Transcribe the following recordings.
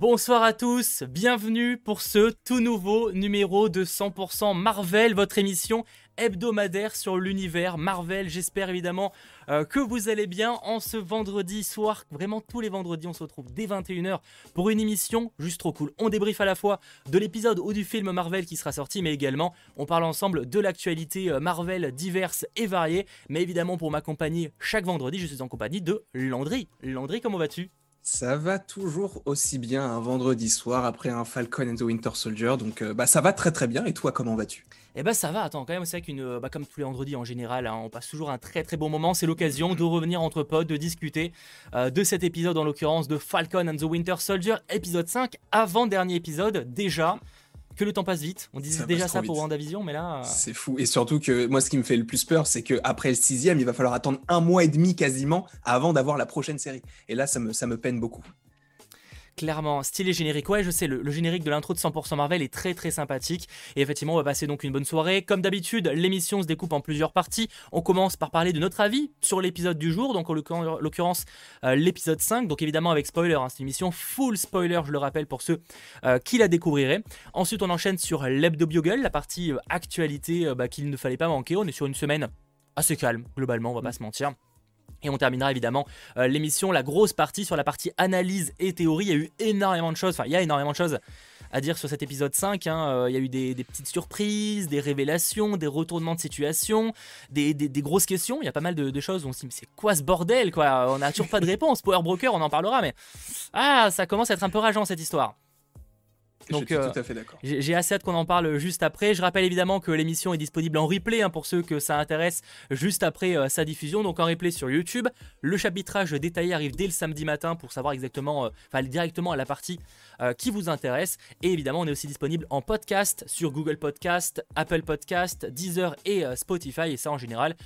Bonsoir à tous, bienvenue pour ce tout nouveau numéro de 100% Marvel, votre émission hebdomadaire sur l'univers Marvel. J'espère évidemment euh, que vous allez bien en ce vendredi soir. Vraiment tous les vendredis, on se retrouve dès 21h pour une émission juste trop cool. On débriefe à la fois de l'épisode ou du film Marvel qui sera sorti, mais également on parle ensemble de l'actualité euh, Marvel diverse et variée. Mais évidemment, pour m'accompagner chaque vendredi, je suis en compagnie de Landry. Landry, comment vas-tu? Ça va toujours aussi bien un vendredi soir après un Falcon and the Winter Soldier, donc euh, bah ça va très très bien. Et toi, comment vas-tu? Eh bah ça va. Attends, quand même, c'est vrai qu'une, euh, bah, comme tous les vendredis en général, hein, on passe toujours un très très bon moment. C'est l'occasion de revenir entre potes, de discuter euh, de cet épisode en l'occurrence de Falcon and the Winter Soldier, épisode 5, avant dernier épisode déjà que le temps passe vite. On disait déjà ça pour WandaVision, mais là. Euh, c'est fou. Et surtout que moi, ce qui me fait le plus peur, c'est qu'après le sixième, il va falloir attendre un mois et demi quasiment avant d'avoir la prochaine série. Et là, ça me, ça me peine beaucoup clairement. Stylé générique, ouais, je sais, le, générique de l'intro de 100% Marvel est très très sympathique. Et effectivement, on va passer donc une bonne soirée. Comme d'habitude, l'émission se découpe en plusieurs parties. On commence par parler de notre avis sur l'épisode du jour, donc en l'occurrence euh, l'épisode 5, donc évidemment avec spoiler. Hein, c'est une émission full spoiler, je le rappelle pour ceux euh, qui la découvriraient. Ensuite, on enchaîne sur l'hebdo Bugle, la partie euh, actualité bah, qu'il ne fallait pas manquer. On est sur une semaine assez calme, globalement, on va pas se mentir. Et on terminera évidemment euh, l'émission, la grosse partie sur la partie analyse et théorie. Il y a eu énormément de choses, enfin il y a énormément de choses à dire sur cet épisode 5. Hein. Euh, il y a eu des, petites surprises, des révélations, des retournements de situation, des, grosses questions. Il y a pas mal de, choses où on se dit mais c'est quoi ce bordel quoi? On n'a toujours pas de réponse. Power Broker, on en parlera, mais ah ça commence à être un peu rageant cette histoire. Donc, euh, tout à fait d'accord. J'ai assez hâte qu'on en parle juste après. Je rappelle évidemment que l'émission est disponible en replay hein, pour ceux que ça intéresse juste après euh, sa diffusion. Donc en replay sur YouTube. Le chapitrage détaillé arrive dès le samedi matin pour savoir exactement, euh, enfin directement à la partie qui vous intéresse. Et évidemment, on est aussi disponible en podcast sur Google Podcast, Apple Podcast, Deezer et Spotify. Et ça en général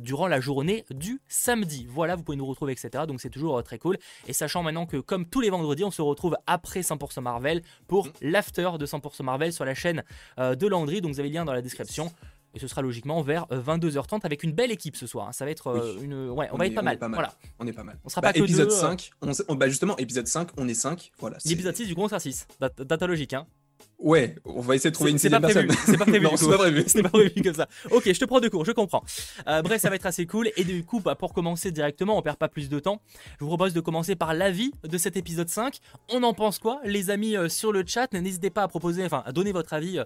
durant la journée du samedi. Voilà, vous pouvez nous retrouver, etc. Donc c'est toujours très cool. Et sachant maintenant que comme tous les vendredis, on se retrouve après 100% Marvel pour l'after de 100% Marvel sur la chaîne euh, de Landry. Donc vous avez le lien dans la description. Et ce sera logiquement vers 22h30 euh, avec une belle équipe ce soir. Hein. Ça va être euh, une. Ouais, on, va être pas mal. Voilà. On est pas mal. On sera pas bah, que épisode 5. bah justement, épisode 5, on est 5. Voilà. L'épisode 6, du coup, on sera 6. Data logique, hein. Ouais, on va essayer de trouver une sixième personne. C'est pas prévu. c'est pas prévu. C'est pas prévu comme ça. Ok, je te prends de cours, je comprends. Euh, bref, ça va être assez cool. Et du coup, bah, pour commencer directement, on perd pas plus de temps. Je vous propose de commencer par l'avis de cet épisode 5. On en pense quoi, les amis euh, sur le chat? N'hésitez pas à proposer, enfin, à donner votre avis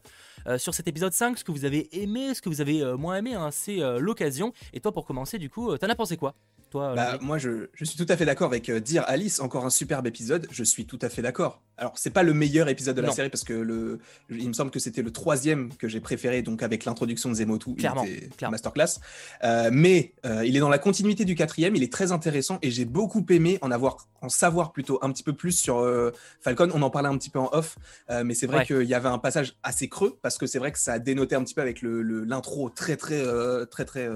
euh, sur cet épisode 5, ce que vous avez aimé, ce que vous avez moins aimé. Hein, c'est l'occasion. Et toi, pour commencer, du coup, t'en as pensé quoi toi, bah, moi, je, je, suis tout à fait d'accord avec dire Alice, encore un superbe épisode. Je suis tout à fait d'accord. Alors, c'est pas le meilleur épisode de la série parce que le, il me semble que c'était le troisième que j'ai préféré, donc avec l'introduction de Zemotu, clairement, masterclass. Euh, mais euh, il est dans la continuité du quatrième, il est très intéressant et j'ai beaucoup aimé en avoir, en savoir plutôt un petit peu plus sur euh, Falcon. On en parlait un petit peu en off, mais c'est vrai qu'il y avait un passage assez creux parce que c'est vrai que ça a dénoté un petit peu avec l'intro le, très très très très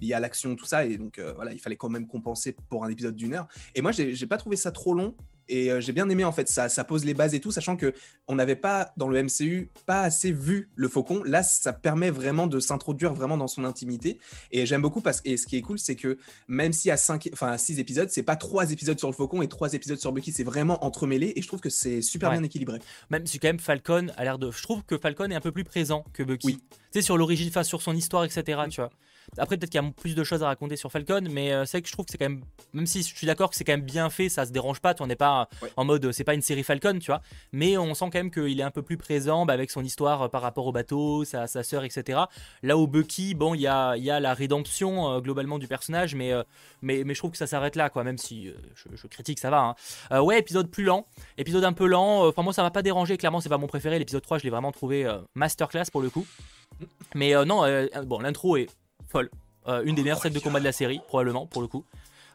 lié à l'action tout ça et donc voilà, il fallait quand même compenser pour un épisode d'une heure. Et moi, j'ai pas trouvé ça trop long et euh, j'ai bien aimé en fait ça, ça pose les bases et tout, sachant que on n'avait pas dans le MCU pas assez vu le Faucon. Là, ça permet vraiment de s'introduire vraiment dans son intimité. Et j'aime beaucoup parce que ce qui est cool, c'est que même s'il y a cinq, enfin six épisodes, c'est pas trois épisodes sur le Faucon et trois épisodes sur Bucky, c'est vraiment entremêlé. Et je trouve que c'est super bien équilibré. Même si quand même Falcon a l'air de, je trouve que Falcon est un peu plus présent que Bucky. Oui. Tu sais sur l'origine, enfin sur son histoire, etc. Tu vois. Après, peut-être qu'il y a plus de choses à raconter sur Falcon, mais euh, c'est vrai que je trouve que c'est quand même, même si je suis d'accord que c'est quand même bien fait, ça se dérange pas, on n'est pas en mode, c'est pas une série Falcon, tu vois, mais on sent quand même qu'il est un peu plus présent bah, avec son histoire euh, par rapport au bateau, sa, sa sœur, etc. Là où Bucky, bon, il y a, y a la rédemption euh, globalement du personnage, mais, mais, mais je trouve que ça s'arrête là, quoi, même si je, critique, ça va. Hein. ouais, épisode plus lent, épisode un peu lent, enfin, moi ça m'a pas dérangé, clairement, c'est pas mon préféré, l'épisode 3, je l'ai vraiment trouvé masterclass pour le coup. Mais non, bon, l'intro est folle. Euh, une des meilleures scènes de combat de la série, probablement, pour le coup.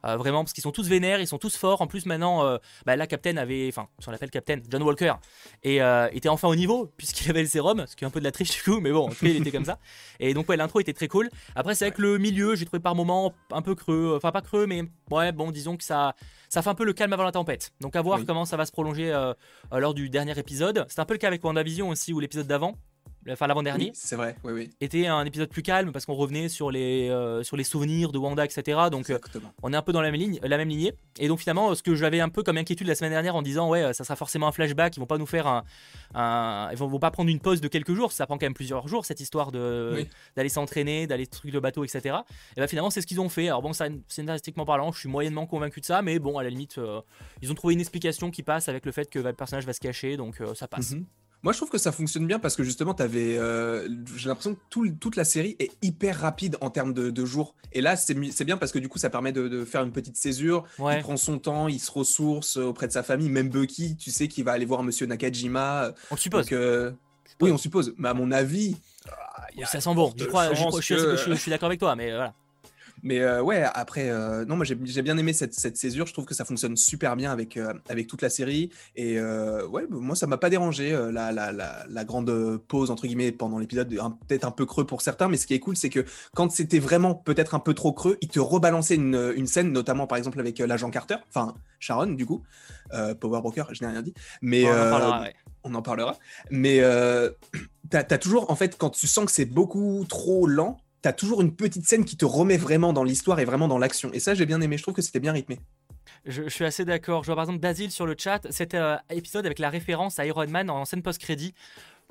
Euh, vraiment, parce qu'ils sont tous vénères, ils sont tous forts. En plus, maintenant, euh, bah, là, Captain avait, enfin, on l'appelle Captain, John Walker, et était enfin au niveau, puisqu'il avait le sérum, ce qui est un peu de la triche du coup, mais bon, en tout cas, il était comme ça. Et donc, ouais, l'intro était très cool. Après, c'est vrai que le milieu, j'ai trouvé par moments un peu creux, enfin, pas creux, mais ouais, bon, disons que ça, ça fait un peu le calme avant la tempête. Donc, à voir comment ça va se prolonger lors du dernier épisode. C'est un peu le cas avec WandaVision aussi, ou l'épisode d'avant enfin l'avant-dernier. c'est vrai, oui, oui. Était un épisode plus calme parce qu'on revenait sur les, euh, sur les souvenirs de Wanda, etc. Donc euh, on est un peu dans la même, ligne, la même lignée. Et donc finalement, ce que j'avais un peu comme inquiétude la semaine dernière en disant, ouais, ça sera forcément un flashback, ils vont pas nous faire un. ils vont, vont, pas prendre une pause de quelques jours, ça prend quand même plusieurs jours cette histoire de d'aller s'entraîner, d'aller truc le bateau, etc. Et bah finalement, c'est ce qu'ils ont fait. Alors bon, scénaristiquement parlant, je suis moyennement convaincu de ça, mais bon, à la limite, euh, ils ont trouvé une explication qui passe avec le fait que le personnage va se cacher, donc ça passe. Mhm. Moi, je trouve que ça fonctionne bien parce que justement, euh, j'ai l'impression que toute la série est hyper rapide en termes de, jours. Et là, c'est, bien parce que du coup, ça permet de, faire une petite césure. Il prend son temps, il se ressource auprès de sa famille. Même Bucky, tu sais, qu'il va aller voir Monsieur Nakajima. On suppose. Euh, oui, on suppose. Mais à mon avis. ça sent bon. Je, crois, je suis d'accord avec toi, mais voilà. Mais euh, ouais, après, euh, non, moi j'ai bien aimé cette, cette, césure. Je trouve que ça fonctionne super bien avec, euh, avec toute la série. Et ouais, moi ça m'a pas dérangé la, la, la, la, grande pause, entre guillemets, pendant l'épisode, peut-être un peu creux pour certains. Mais ce qui est cool, c'est que quand c'était vraiment peut-être un peu trop creux, il te rebalançait une, une scène, notamment par exemple avec l'agent Carter, enfin Sharon du coup, Power Broker, je n'ai rien dit. Mais on en parlera. On en parlera. Mais t'as as toujours, en fait, quand tu sens que c'est beaucoup trop lent, t'as toujours une petite scène qui te remet vraiment dans l'histoire et vraiment dans l'action. Et ça, j'ai bien aimé. Je trouve que c'était bien rythmé. Je, suis assez d'accord. Je vois par exemple Dasil sur le chat. Cet euh, épisode avec la référence à Iron Man en scène post-crédit.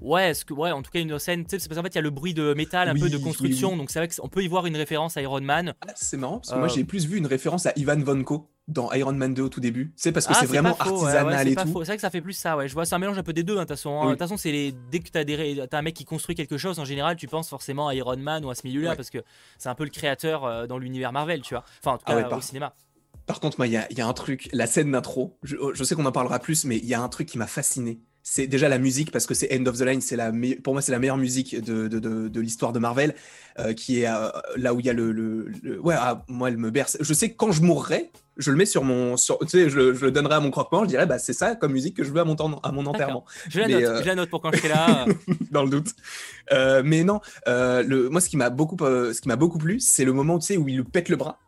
Ouais, ce que, ouais, en tout cas une scène, tu sais, parce qu'en fait il y a le bruit de métal, un peu de construction, donc c'est vrai qu'on peut y voir une référence à Iron Man. Ah, c'est marrant, parce que moi j'ai euh, plus vu une référence à Ivan Vanko dans Iron Man 2 au tout début. C'est parce que ah, c'est vraiment artisanal et tout. C'est vrai que ça fait plus ça, ouais. Je vois, c'est un mélange un peu des deux, hein, de toute façon. Hein. De toute façon, c'est les... dès que tu as, as, un mec qui construit quelque chose, en général, tu penses forcément à Iron Man ou à ce milieu-là, parce que c'est un peu le créateur euh, dans l'univers Marvel, tu vois. Enfin, en tout ah cas, au cinéma. Par contre, moi, il y, y a, un truc, la scène d'intro, je, je, sais qu'on en parlera plus, mais il y a un truc qui m'a fasciné c'est déjà la musique parce que c'est End of the Line, c'est la pour moi c'est la meilleure musique de, de, de, l'histoire de Marvel, euh, qui est euh, là où il y a le, le, ouais ah, moi elle me berce. Je sais que quand je mourrai, je le mets sur mon, sur, tu sais, je, le donnerai à mon croque-mort, je dirais bah c'est ça comme musique que je veux à mon à mon enterrement. Je la, note, euh, je la note pour quand je serai là. dans le doute. mais non, le, moi ce qui m'a beaucoup, ce qui m'a beaucoup plu, c'est le moment tu sais où il lui pète le bras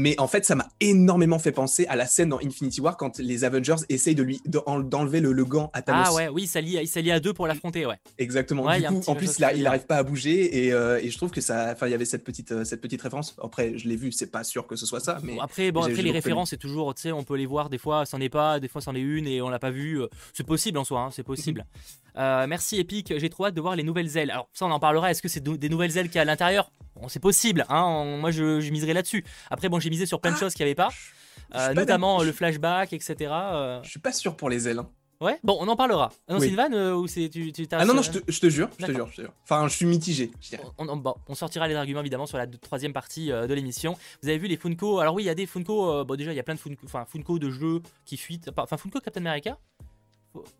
mais en fait, ça m'a énormément fait penser à la scène dans Infinity War quand les Avengers essayent de lui d'enlever le, le, gant à Thanos. Ah ouais, oui, ça lie, il s'allie à deux pour l'affronter, ouais. Exactement. du coup, en plus, il n'arrive pas à bouger et, euh, et, je trouve que ça, enfin, il y avait cette petite, euh, cette petite référence. Après, je l'ai vu, c'est pas sûr que ce soit ça, mais après, bon, après les références, c'est toujours, tu sais, on peut les voir. Des fois, c'en est pas, des fois, c'en est une et on l'a pas vu. Euh, c'est possible en soi, hein, c'est possible. merci Epic, j'ai trop hâte de voir les nouvelles ailes. Alors ça, on en parlera. Est-ce que c'est des nouvelles ailes qu'il y a à l'intérieur? Bon, c'est possible, hein, moi je, je miserais là-dessus. Après, bon, j'ai misé sur plein de ah. choses qu'il n'y avait pas, euh, notamment le flashback, etc. Euh. Je suis pas sûr pour les ailes. Hein. Ouais, bon, on en parlera. Ah non, Sylvain, euh, ou c'est tu, tu Ah non, non, je te, je te, jure, je te jure, je te jure. Enfin, je suis mitigé. Je on, on, bon, on, sortira les arguments évidemment sur la troisième partie de l'émission. Vous avez vu les Funko? Alors oui, il y a des Funko. bon, déjà, il y a plein de Funko, enfin Funko de jeux qui fuitent. Enfin, Funko Captain America?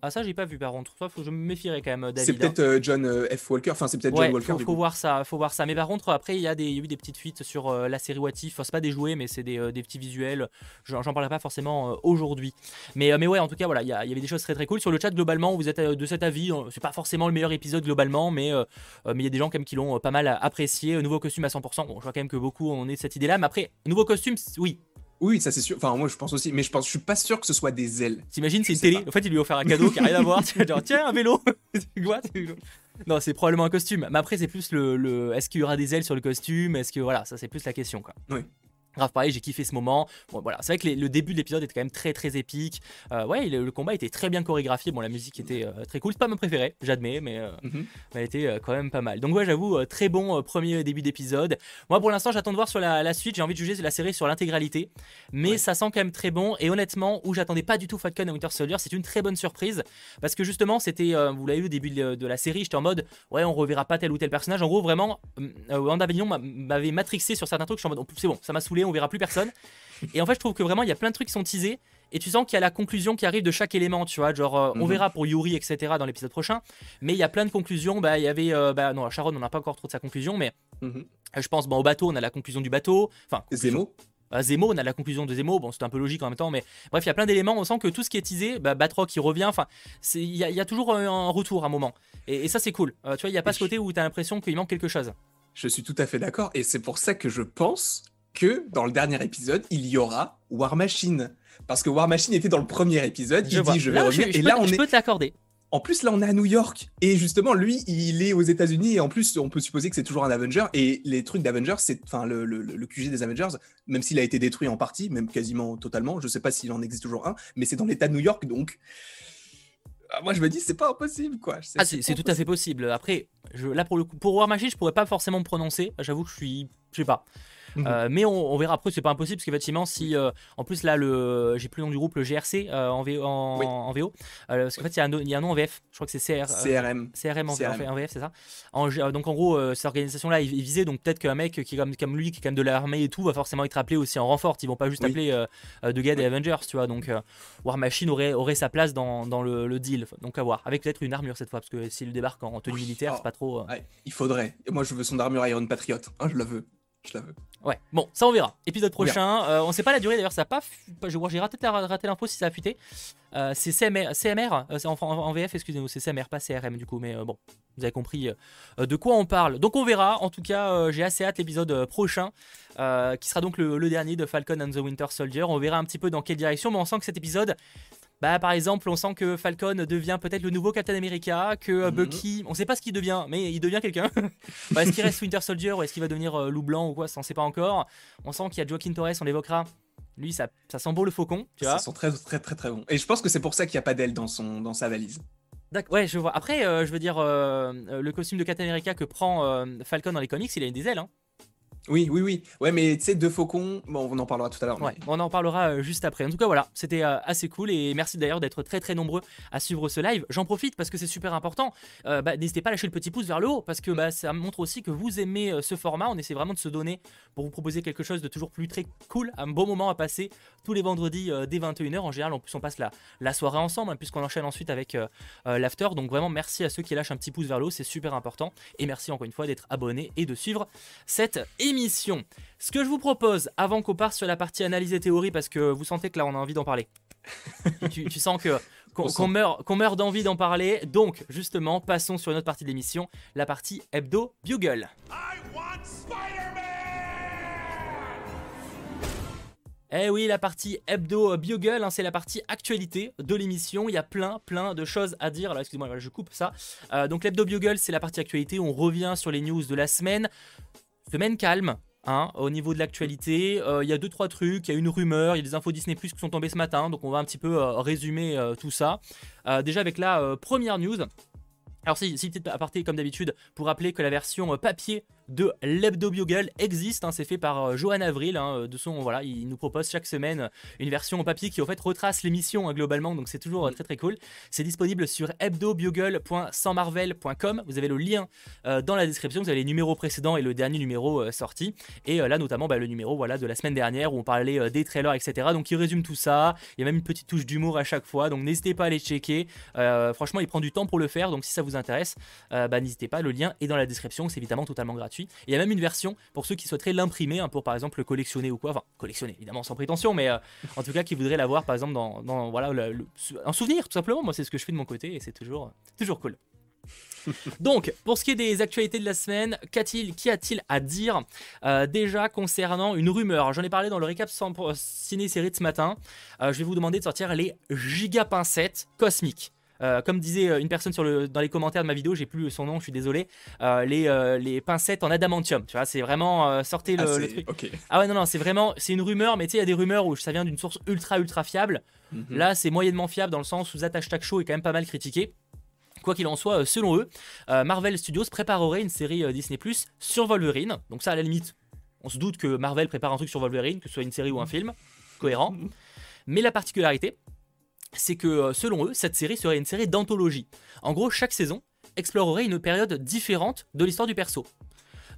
Ah ça j'ai pas vu par contre. faut je me méfierais quand même David. C'est peut-être hein. euh, John euh, F Walker. Enfin c'est peut-être John Walker. Faut, faut voir ça, faut voir ça. Mais par contre après il y a eu des petites fuites sur euh, la série What If. Enfin, c'est pas des jouets mais c'est des, des, petits visuels. J'en parlerai pas forcément aujourd'hui. Mais mais ouais en tout cas voilà il y, y, avait des choses très très cool sur le chat globalement. Vous êtes de cet avis. C'est pas forcément le meilleur épisode globalement mais mais il y a des gens quand même qui l'ont pas mal apprécié. Nouveau costume à 100%. Bon je vois quand même que beaucoup on est de cette idée là. Mais après nouveau costume oui oui, ça c'est sûr. Enfin, moi je pense aussi, mais je pense, je suis pas sûr que ce soit des ailes. T'imagines, c'est une télé. En fait, il lui a offert un cadeau qui a rien à voir. genre, tiens, un vélo. non, c'est probablement un costume. Mais après, c'est plus le, le... est-ce qu'il y aura des ailes sur le costume? Est-ce que voilà, ça c'est plus la question, quoi. Oui. Grave pareil, j'ai kiffé ce moment. Bon, voilà, c'est vrai que le début de l'épisode était quand même très très épique. Euh, ouais, le, combat était très bien chorégraphié. Bon, la musique était euh, très cool. C'est pas mon préféré, j'admets, mais, euh, mhm. elle était quand même pas mal. Donc ouais, j'avoue, très bon premier début d'épisode. Moi, pour l'instant, j'attends de voir sur la, suite. J'ai envie de juger la série sur l'intégralité, mais ça sent quand même très bon. Et honnêtement, où j'attendais pas du tout Falcon et Winter Soldier, c'est une très bonne surprise parce que justement, c'était, vous l'avez vu au début de, la série, j'étais en mode, ouais, on reverra pas tel ou tel personnage. En gros, vraiment, WandaVision m'avait matrixé sur certains trucs. Je suis en mode, c'est bon, ça m'a saoulé, on verra plus personne. Et en fait, je trouve que vraiment, il y a plein de trucs qui sont teasés. Et tu sens qu'il y a la conclusion qui arrive de chaque élément, tu vois. Genre, euh, on mhm. verra pour Yuri, etc. dans l'épisode prochain. Mais il y a plein de conclusions. Bah, il y avait. Euh, bah, non, Sharon, on n'a pas encore trop de sa conclusion, mais mhm. je pense, bon, au bateau, on a la conclusion du bateau. Enfin, Zemo. Bah, Zemo, on a la conclusion de Zemo. Bon, c'est un peu logique en même temps, mais bref, il y a plein d'éléments. On sent que tout ce qui est teasé, bah, Batroc qui revient, enfin, il y, y, a toujours un retour à un moment. Et, ça, c'est cool. Euh, tu vois, il n'y a pas ce côté où tu as l'impression qu'il manque quelque chose. Je suis tout à fait d'accord. Et c'est pour ça que je pense que dans le dernier épisode, il y aura War Machine. Parce que War Machine était dans le premier épisode, il dit je vais revenir. et là, on je peux te l'accorder. en plus, là, on est à New York. Et justement, lui, il est aux États-Unis. Et en plus, on peut supposer que c'est toujours un Avenger. Et les trucs d'Avengers, c'est. Enfin, le, le, QG des Avengers, même s'il a été détruit en partie, même quasiment totalement, je sais pas s'il en existe toujours un, mais c'est dans l'État de New York. Donc. Ah, moi, je me dis, c'est pas impossible, quoi. Ah, c'est tout à fait possible. Après, je, là, pour le coup, pour War Machine, je pourrais pas forcément me prononcer. J'avoue que je suis. Je sais pas. Mhm. Euh, mais on, verra après, c'est pas impossible parce qu'effectivement, si euh, en plus là, le j'ai plus le nom du groupe, le GRC euh, en, VO, en, VO parce qu'en fait, il y, a un, y a un nom en VF, je crois que c'est CR, CRM. CRM en, VF, c'est ça. donc en gros, cette organisation-là est visée, donc peut-être qu'un mec qui est comme, comme lui, qui est quand même de l'armée et tout, va forcément être appelé aussi en renfort. Ils vont pas juste appeler de gars des Avengers, tu vois. Donc War Machine aurait, aurait sa place dans, dans le, deal. Donc à voir. Avec peut-être une armure cette fois, parce que s'il débarque en tenue militaire, c'est pas trop. il faudrait. Moi, je veux son armure Iron Patriot. Hein, je la veux. Je la veux. Ouais, bon, ça on verra. Épisode prochain. Euh, on sait pas la durée d'ailleurs, ça a pas. J'ai raté, raté l'info si ça a fuité. Euh, c'est CMR, CMR euh, en, en, VF, excusez-moi, c'est CMR, pas CRM du coup, mais bon, vous avez compris de quoi on parle. Donc on verra. En tout cas, j'ai assez hâte l'épisode prochain, qui sera donc le, le, dernier de Falcon and the Winter Soldier. On verra un petit peu dans quelle direction, mais on sent que cet épisode bah, par exemple, on sent que Falcon devient peut-être le nouveau Captain America, que euh, mhm. Bucky, on sait pas ce qu'il devient, mais il devient quelqu'un. bah, est-ce qu'il reste Winter Soldier ou est-ce qu'il va devenir euh, loup blanc ou quoi, ça on sait pas encore. On sent qu'il y a Joaquin Torres, on l'évoquera. Lui, ça, ça sent beau le faucon, tu vois. Ça sent très, très, très, très bon. Et je pense que c'est pour ça qu'il n'y a pas d'aile dans, son, dans sa valise. Ouais, je vois. Après, euh, je veux dire, le costume de Captain America que prend Falcon dans les comics, il a une des ailes. Hein. Oui, oui, oui. Ouais, mais tu sais, deux faucons, bon, on en parlera tout à l'heure. On en parlera euh, juste après. En tout cas, voilà, c'était euh, assez cool et merci d'ailleurs d'être très très nombreux à suivre ce live. J'en profite parce que c'est super important. Euh, bah, N'hésitez pas à lâcher le petit pouce vers le haut parce que bah, ça montre aussi que vous aimez ce format. On essaie vraiment de se donner pour vous proposer quelque chose de toujours plus très cool, un bon moment à passer tous les vendredis dès 21h. En général, en plus, on passe la, la soirée ensemble hein, puisqu'on enchaîne ensuite avec l'after. Donc, vraiment, merci à ceux qui lâchent un petit pouce vers le haut, c'est super important. Et merci encore une fois d'être abonné et de suivre cette émission. Ce que je vous propose, avant qu'on parte sur la partie analyse et théorie, parce que vous sentez que là on a envie d'en parler. tu, sens que qu'on meurt, qu'on meurt d'envie d'en parler. Donc, justement, passons sur une autre partie de l'émission, la partie hebdo Bugle. Eh oui, la partie hebdo Bugle, hein, c'est la partie actualité de l'émission. Il y a plein, plein de choses à dire. Là, excusez-moi, je coupe ça. Euh, donc, l'hebdo Bugle, c'est la partie actualité. On revient sur les news de la semaine. Semaine calme, Hein, au niveau de l'actualité, euh, il y a deux trois trucs, il y a une rumeur, il y a des infos Disney Plus qui sont tombées ce matin, donc on va un petit peu euh, résumer euh, tout ça. déjà avec la première news. Alors si, si petit aparté comme d'habitude pour rappeler que la version papier de l'Hebdo Bugle existe. Hein, c'est fait par euh, Johan Avril. Hein, de son, voilà, il nous propose chaque semaine une version en papier qui en fait retrace l'émission hein, globalement. Donc c'est toujours euh, très très cool. C'est disponible sur hebdobugle.sansmarvel.com. Vous avez le lien euh, dans la description. Vous avez les numéros précédents et le dernier numéro sorti. Et là notamment bah, le numéro voilà de la semaine dernière où on parlait des trailers, etc. Donc il résume tout ça. Il y a même une petite touche d'humour à chaque fois. Donc n'hésitez pas à les checker. franchement, il prend du temps pour le faire. Donc si ça vous intéresse, bah, n'hésitez pas. Le lien est dans la description. C'est évidemment totalement gratuit. Il y a même une version pour ceux qui souhaiteraient l'imprimer, hein, pour par exemple le collectionner ou quoi. Enfin, collectionner, évidemment sans prétention, mais euh, en tout cas qui voudraient l'avoir par exemple dans, voilà, un souvenir tout simplement. Moi, c'est ce que je fais de mon côté et c'est toujours, toujours cool. Donc, pour ce qui est des actualités de la semaine, qu'a-t-il, qu'y a-t-il à dire euh, déjà concernant une rumeur? J'en ai parlé dans le récap ciné-série de ce matin. Euh, je vais vous demander de sortir les giga pincettes cosmiques. Euh, comme disait euh, une personne sur le, dans les commentaires de ma vidéo, j'ai plus son nom, je suis désolé. Euh, les, les pincettes en adamantium, tu vois, c'est vraiment sortez le, ah, truc. Ah ouais non non, c'est vraiment c'est une rumeur, mais tu sais il y a des rumeurs où ça vient d'une source ultra ultra fiable. Mhm. Là c'est moyennement fiable dans le sens où Zatash Tak Show est quand même pas mal critiqué. Quoi qu'il en soit, selon eux, Marvel Studios préparerait une série Disney Plus sur Wolverine. Donc ça, à la limite, on se doute que Marvel prépare un truc sur Wolverine, que ce soit une série ou un film, cohérent. Mhm. Mais la particularité, c'est que euh, selon eux, cette série serait une série d'anthologie. En gros, chaque saison explorerait une période différente de l'histoire du perso.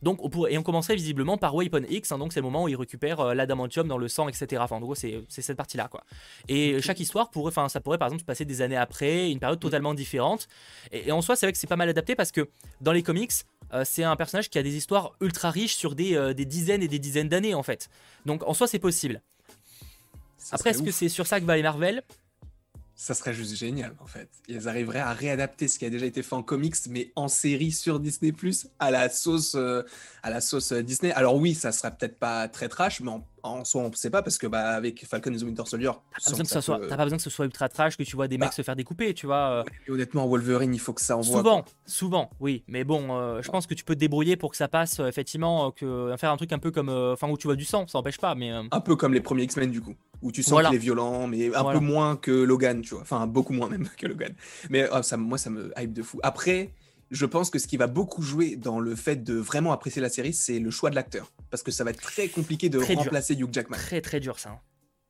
Donc, on pourrait, et on commencerait visiblement par Weapon X, hein, donc c'est le moment où il récupère euh, l'adamantium dans le sang, etc. Enfin, en gros, c'est cette partie-là, quoi. Et chaque histoire pourrait, enfin, ça pourrait par exemple se passer des années après, une période totalement différente. Et, en soi, c'est vrai que c'est pas mal adapté parce que dans les comics, euh, c'est un personnage qui a des histoires ultra riches sur des, des dizaines et des dizaines d'années, en fait. Donc, en soi, c'est possible. Après, est-ce que c'est sur ça que va aller Marvel? Ça serait juste génial, en fait. Ils arriveraient à réadapter ce qui a déjà été fait en comics, mais en série sur Disney Plus à la sauce, euh, euh, Disney. Alors oui, ça sera peut-être pas très trash, mais en, en soi, on ne sait pas parce que bah, avec Falcon et the Winter Soldier, t'as pas, pas, besoin que ce soit ultra trash, que tu vois des mecs bah. se faire découper, tu vois. Et honnêtement, Wolverine, il faut que ça envoie. Souvent, souvent, oui. Mais bon, je pense que tu peux te débrouiller pour que ça passe, effectivement, que faire un truc un peu comme, enfin, où tu vois du sang, ça n'empêche pas, mais. Un peu comme les premiers X-Men du coup où tu sens qu'il est violent, mais un peu moins que Logan, tu vois. Enfin, beaucoup moins même que Logan. Mais oh, ça, moi, ça me hype de fou. Après, je pense que ce qui va beaucoup jouer dans le fait de vraiment apprécier la série, c'est le choix de l'acteur. Parce que ça va être très compliqué de remplacer Hugh Jackman. Très, très dur, ça.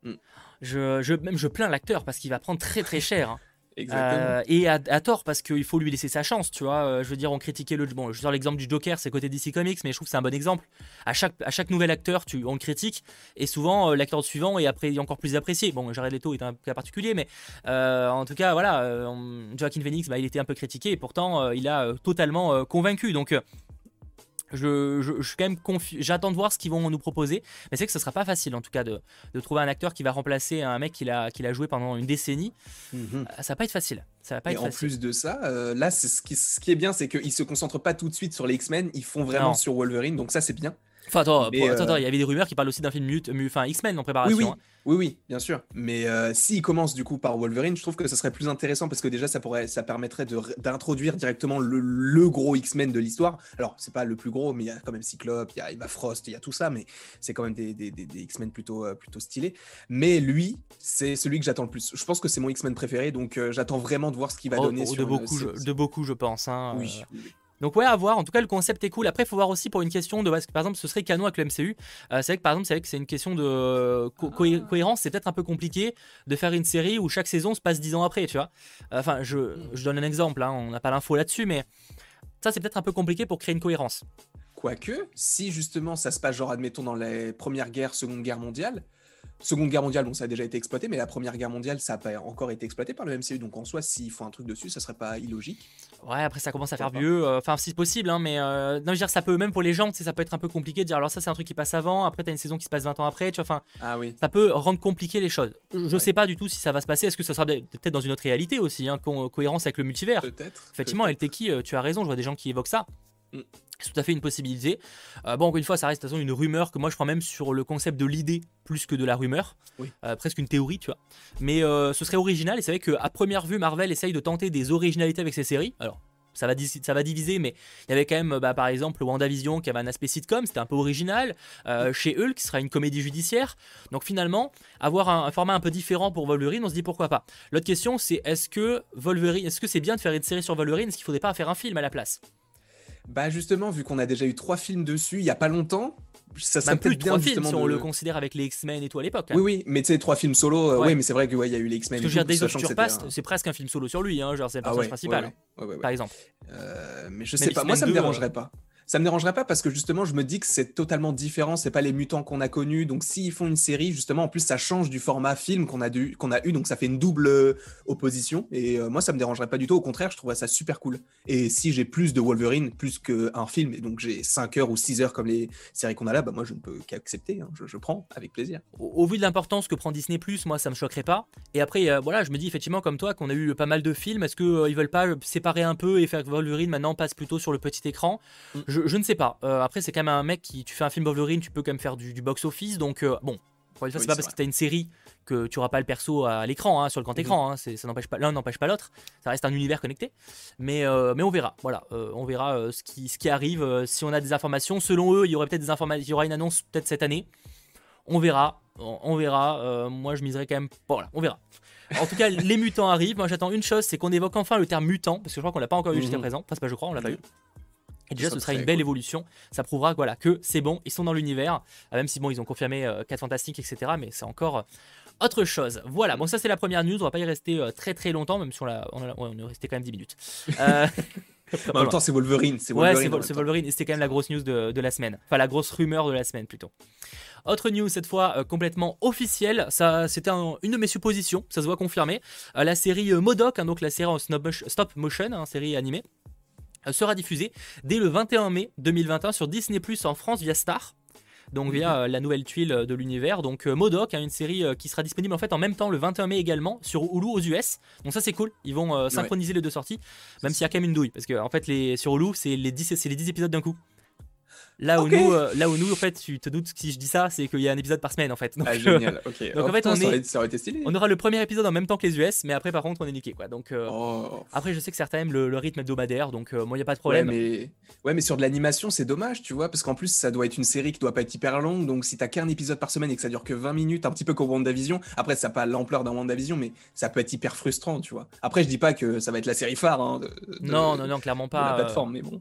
Hein. Mm. Je, je, même je plains l'acteur parce qu'il va prendre très, très cher. Hein. Euh, et à, tort parce qu'il faut lui laisser sa chance, tu vois. Euh, je veux dire, on critiquait le. Bon, je sors l'exemple du Joker, c'est côté DC Comics, mais je trouve que c'est un bon exemple. À chaque, à chaque nouvel acteur, tu, on le critique, et souvent euh, l'acteur suivant est, après, encore plus apprécié. Bon, Jared Leto est un cas particulier, mais en tout cas, voilà, Joaquin Phoenix, bah, il était un peu critiqué, et pourtant, il a totalement convaincu. Donc, je, je, suis quand même J'attends de voir ce qu'ils vont nous proposer. Mais c'est que ce sera pas facile, en tout cas, de, de, trouver un acteur qui va remplacer un mec qui a, qui a joué pendant une décennie. Mhm. Ça va pas être facile. Ça va pas et être en plus de ça, euh, là, ce qui, ce qui est bien, c'est qu'ils se concentrent pas tout de suite sur les X-Men. Ils font vraiment sur Wolverine. Donc ça, c'est bien. Enfin, attends, euh, il y avait des rumeurs qui parlent aussi d'un film enfin, X-Men en préparation. Oui, oui. Hein. Oui, oui, bien sûr. Mais euh, s'il commence du coup par Wolverine, je trouve que ça serait plus intéressant parce que déjà, ça, pourrait, ça permettrait d'introduire directement le, gros X-Men de l'histoire. Alors, c'est pas le plus gros, mais il y a quand même Cyclope, il y a Eva Frost, il y a tout ça, mais c'est quand même des, des, des, X-Men plutôt, euh, plutôt stylés. Mais lui, c'est celui que j'attends le plus. Je pense que c'est mon X-Men préféré, donc euh, j'attends vraiment de voir ce qu'il va oh, donner. Oh, de, beaucoup, je, de beaucoup, je pense. Hein, oui. Donc ouais, à voir. En tout cas, le concept est cool. Après, il faut voir aussi pour une question de, par exemple, ce serait canon avec le MCU. Euh, c'est vrai que par exemple, c'est vrai que c'est une question de cohérence. C'est peut-être un peu compliqué de faire une série où chaque saison se passe 10 ans après, tu vois. Enfin, je, je, donne un exemple. Hein, on n'a pas l'info là-dessus, mais ça, c'est peut-être un peu compliqué pour créer une cohérence. Quoique, si justement ça se passe genre admettons dans les premières guerres, seconde guerre mondiale, Seconde Guerre mondiale, bon, ça a déjà été exploité, mais la Première Guerre mondiale, ça n'a pas encore été exploité par le MCU. Donc en soi, s'ils font un truc dessus, ça serait pas illogique. Ouais, après ça commence à faire vieux. Euh, enfin, si c'est possible, hein, mais euh, non, je veux dire, ça peut même pour les gens, ça peut être un peu compliqué de dire alors ça c'est un truc qui passe avant, après t'as une saison qui se passe 20 ans après, tu vois. Enfin, ah, oui. ça peut rendre compliqué les choses. Je sais pas du tout si ça va se passer. Est-ce que ça sera peut-être dans une autre réalité aussi, hein, cohérence avec le multivers? Peut-être. Effectivement, qui euh, tu as raison. Je vois des gens qui évoquent ça. Mm. C'est tout à fait une possibilité. Euh, bon, encore une fois, ça reste de toute façon une rumeur que moi je prends même sur le concept de l'idée plus que de la rumeur. Euh, presque une théorie, tu vois. Mais euh, ce serait original et c'est vrai qu'à première vue, Marvel essaye de tenter des originalités avec ses séries. Alors, ça va, ça va diviser, mais il y avait quand même, bah, par exemple, WandaVision qui avait un aspect sitcom, c'était un peu original. chez Hulk, qui sera une comédie judiciaire. Donc finalement, avoir un, format un peu différent pour Wolverine, on se dit pourquoi pas. L'autre question, c'est est-ce que Wolverine, est-ce que c'est bien de faire une série sur Wolverine? Est-ce qu'il faudrait pas faire un film à la place? Bah justement, vu qu'on a déjà eu trois films dessus il y a pas longtemps, ça serait peut-être bien films, si on le considère avec les X-Men et tout à l'époque. Hein. Oui, oui, mais tu sais, trois films solo, euh, oui, mais c'est vrai que ouais, il y a eu les X-Men. Parce que je veux dire, c'est presque un film solo sur lui, hein, genre c'est le ah personnage principal, hein, par exemple. Euh, mais je sais pas, moi ça me dérangerait euh, pas ça me dérangerait pas parce que justement, je me dis que c'est totalement différent. C'est pas les mutants qu'on a connus. Donc, s'ils font une série, justement, en plus, ça change du format film qu'on a, qu'on a eu. Donc, ça fait une double euh, opposition. Et euh, moi, ça me dérangerait pas du tout. Au contraire, je trouverais ça super cool. Et si j'ai plus de Wolverine, plus qu'un film, et donc j'ai 5 heures ou 6 heures comme les séries qu'on a là, bah, moi, je ne peux qu'accepter. Hein. Je, prends avec plaisir. Au, vu de l'importance que prend Disney, moi, ça me choquerait pas. Et après, voilà, je me dis effectivement, comme toi, qu'on a eu pas mal de films. Est-ce qu'ils euh, ils veulent pas séparer un peu et faire que Wolverine maintenant passe plutôt sur le petit écran? Mm. je, ne sais pas. Euh, après, c'est quand même un mec qui. Tu fais un film Wolverine, tu peux quand même faire du, box-office. Donc, euh, bon, c'est pas parce que tu as une série que tu auras pas le perso à l'écran, hein, sur le grand écran. Hein, ça n'empêche pas, l'un n'empêche pas l'autre. Ça reste un univers connecté. Mais, euh, mais on verra. Voilà, on verra ce, qui, ce qui arrive. si on a des informations, selon eux, il y aurait peut-être des informations. Il y aura une annonce peut-être cette année. On verra. On, verra. moi, je miserais quand même. voilà, on verra. En tout cas, les mutants arrivent. Moi, j'attends une chose, c'est qu'on évoque enfin le terme mutant, parce que je crois qu'on l'a pas encore eu jusqu'à mhm. présent. Enfin, c'est pas je crois, on l'a pas eu. Et déjà, ce sera une belle évolution. Ça prouvera voilà, que c'est bon, ils sont dans l'univers. Euh, même si bon, ils ont confirmé 4 euh, Fantastiques, etc. Mais c'est encore euh, autre chose. Voilà, bon, ça c'est la première news. On va pas y rester très très longtemps, même si on, on, est resté quand même 10 minutes. en même temps, c'est Wolverine. C'est Wolverine. Ouais, c'est Wolverine. Et c'était quand même la grosse news de, la semaine. Enfin, la grosse rumeur de la semaine plutôt. Autre news cette fois complètement officielle, ça c'était une de mes suppositions, ça se voit confirmé. la série Modoc, hein, donc la série en stop motion, hein, série animée, sera diffusé dès le 21 mai 2021 sur Disney Plus en France via Star. donc via la nouvelle tuile de l'univers. Donc Modoc, hein, une série qui sera disponible en fait en même temps le 21 mai également sur Hulu aux US. Donc ça c'est cool, ils vont synchroniser les deux sorties, même s'il y a quand même une douille, parce que en fait les, sur Hulu c'est les 10, les 10 épisodes d'un coup. Là où, nous, euh, là où nous, en fait, tu te doutes si je dis ça, c'est qu'il y a un épisode par semaine en fait. Donc, ah, génial, ok. donc en fait, on, est, aurait été stylé. on aura le premier épisode en même temps que les US, mais après, par contre, on est niqué quoi. Donc, euh, oh. après, je sais que certains aiment le, rythme hebdomadaire, donc euh, moi, il n'y a pas de problème. Ouais mais... ouais, mais sur de l'animation, c'est dommage, tu vois, parce qu'en plus, ça doit être une série qui doit pas être hyper longue, donc si t'as qu'un épisode par semaine et que ça dure que 20 minutes, un petit peu comme WandaVision, après, ça n'a pas l'ampleur d'un WandaVision, mais ça peut être hyper frustrant, tu vois. Après, je dis pas que ça va être la série phare hein, de, non, non, non, clairement pas. la plateforme, mais bon.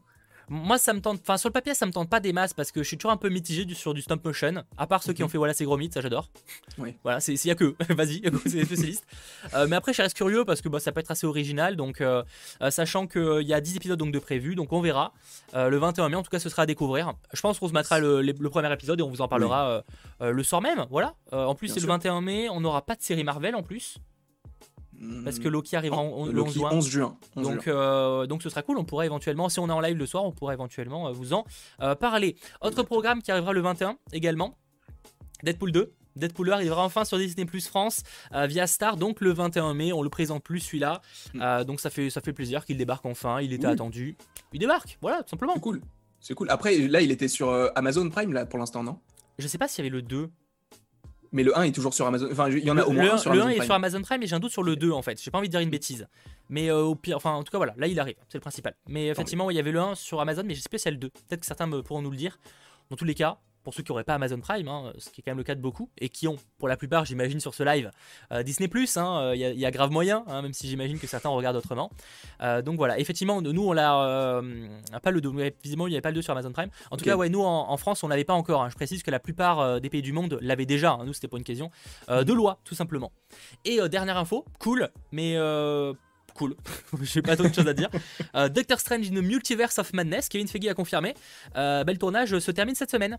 Moi, ça me tente. Enfin, sur le papier, ça me tente pas des masses parce que je suis toujours un peu mitigé du, sur du stop motion. À part ceux qui ont mhm. fait voilà, c'est gros mythes, ça j'adore. Oui. Voilà, s'il y a que. Vas-y, c'est les spécialistes. Euh, mais après, je reste curieux parce que bah, ça peut être assez original. Donc, euh, euh, sachant qu'il y a 10 épisodes donc, de prévus, donc on verra. le 21 mai, en tout cas, ce sera à découvrir. Je pense qu'on se mettra le, premier épisode et on vous en parlera le soir même. Voilà. en plus, c'est le 21 mai. On n'aura pas de série Marvel en plus. Parce que Loki arrivera en, le 11 juin. donc, euh, donc ce sera cool. On pourrait éventuellement, si on est en live le soir, on pourrait éventuellement euh, vous en euh, parler. Autre programme qui arrivera le 21 également Deadpool 2. Deadpool 2 arrivera enfin sur Disney Plus France via Star, donc le 21 mai. On le présente plus celui-là. Mm. donc ça fait, ça fait plaisir qu'il débarque enfin. Il était attendu. Il débarque, voilà, tout simplement. C'est cool. C'est cool. Après, là, il était sur Amazon Prime là pour l'instant, non? Je sais pas s'il y avait le 2 mais le 1 est toujours sur Amazon. Enfin, il y en a au moins le, un sur le Amazon 1 est sur Amazon Prime, mais j'ai un doute sur le 2 en fait. J'ai pas envie de dire une bêtise. Mais euh, au pire, enfin, en tout cas, voilà, là il arrive, c'est le principal. Mais effectivement, il y avait le 1 sur Amazon, mais je sais pas si le 2. Peut-être que certains me pourront nous le dire. Dans tous les cas, pour ceux qui n'auraient pas Amazon Prime, hein, ce qui est quand même le cas de beaucoup, et qui ont, pour la plupart, j'imagine, sur ce live, euh, Disney Plus, il hein, y, y, a grave moyen, hein, même si j'imagine que certains regardent autrement. Euh, donc voilà, effectivement, nous, on l'a euh, pas le 2, visiblement, il n'y avait pas le 2 sur Amazon Prime. En tout cas, ouais, nous, en, France, on l'avait pas encore. je précise que la plupart des pays du monde l'avaient déjà, nous, c'était pas une question, de loi, tout simplement. Et dernière info, cool, mais cool. J'ai pas d'autre chose à dire. Doctor Strange in the Multiverse of Madness, Kevin Feige a confirmé. Euh, le tournage se termine cette semaine.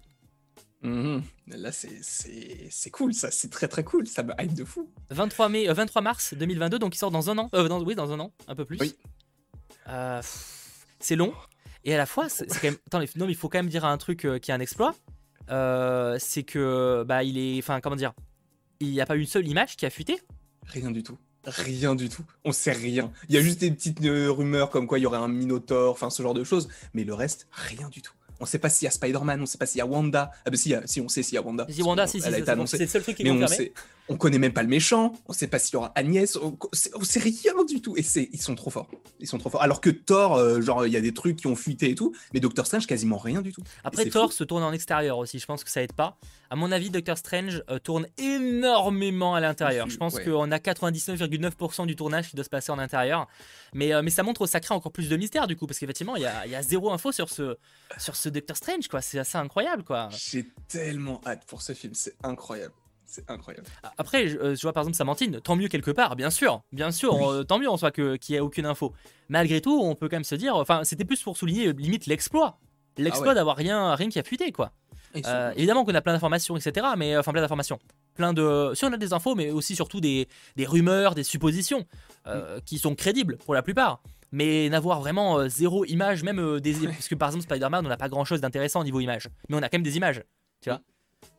Mhm. Là, c'est cool, ça, c'est très très cool, ça me hype de fou. 23, mai, 23 euh, mars 2022, donc il sort dans un an. Euh, oui, dans un an, un peu plus. Oui. Euh, c'est long, et à la fois, c'est quand même. Attends, non, mais il faut quand même dire un truc qui est un exploit. c'est que, bah, il est. Enfin, comment dire Il n'y a pas une seule image qui a fuité. Rien du tout. Rien du tout. On sait rien. Il y a juste des petites rumeurs comme quoi il y aurait un Minotaur, enfin ce genre de choses, mais le reste, rien du tout. On sait pas s'il y a Spider-Man, on sait pas s'il y a Wanda. Ah bah si, si on sait s'il y a Wanda. Si Wanda, si, si, elle a été annoncée. C'est le seul truc qui est confirmé on connaît même pas le méchant, on sait pas s'il y aura Agnès, on, sait rien du tout. Et c'est, ils sont trop forts. Ils sont trop forts. Alors que Thor, euh, genre, il y a des trucs qui ont fuité et tout, mais Doctor Strange, quasiment rien du tout. Après, Thor se tourne en extérieur aussi, je pense que ça aide pas. À mon avis, Doctor Strange euh, tourne énormément à l'intérieur. Je pense qu'on a 99,9% du tournage qui doit se passer en intérieur. Mais, euh, mais ça montre, ça crée encore plus de mystère du coup, parce qu'effectivement, il y a, y a, zéro info sur ce, sur ce Doctor Strange, quoi. C'est assez incroyable, quoi. J'ai tellement hâte pour ce film, c'est incroyable. C'est incroyable. Après, euh, je, vois par exemple Samantine, tant mieux quelque part, bien sûr, bien sûr, euh, tant mieux en soi qu'il n'y ait aucune info. Malgré tout, on peut quand même se dire, enfin, c'était plus pour souligner limite l'exploit. L'exploit ah d'avoir rien, rien qui a fuité, quoi. Euh, évidemment qu'on a plein d'informations, etc. Mais enfin, plein d'informations. Plein de. Si on a des infos, mais aussi surtout des, des rumeurs, des suppositions, mm. qui sont crédibles pour la plupart mais n'avoir vraiment zéro image, même des. Parce que par exemple, Spider-Man, on n'a pas grand chose d'intéressant au niveau image. Mais on a quand même des images, tu vois.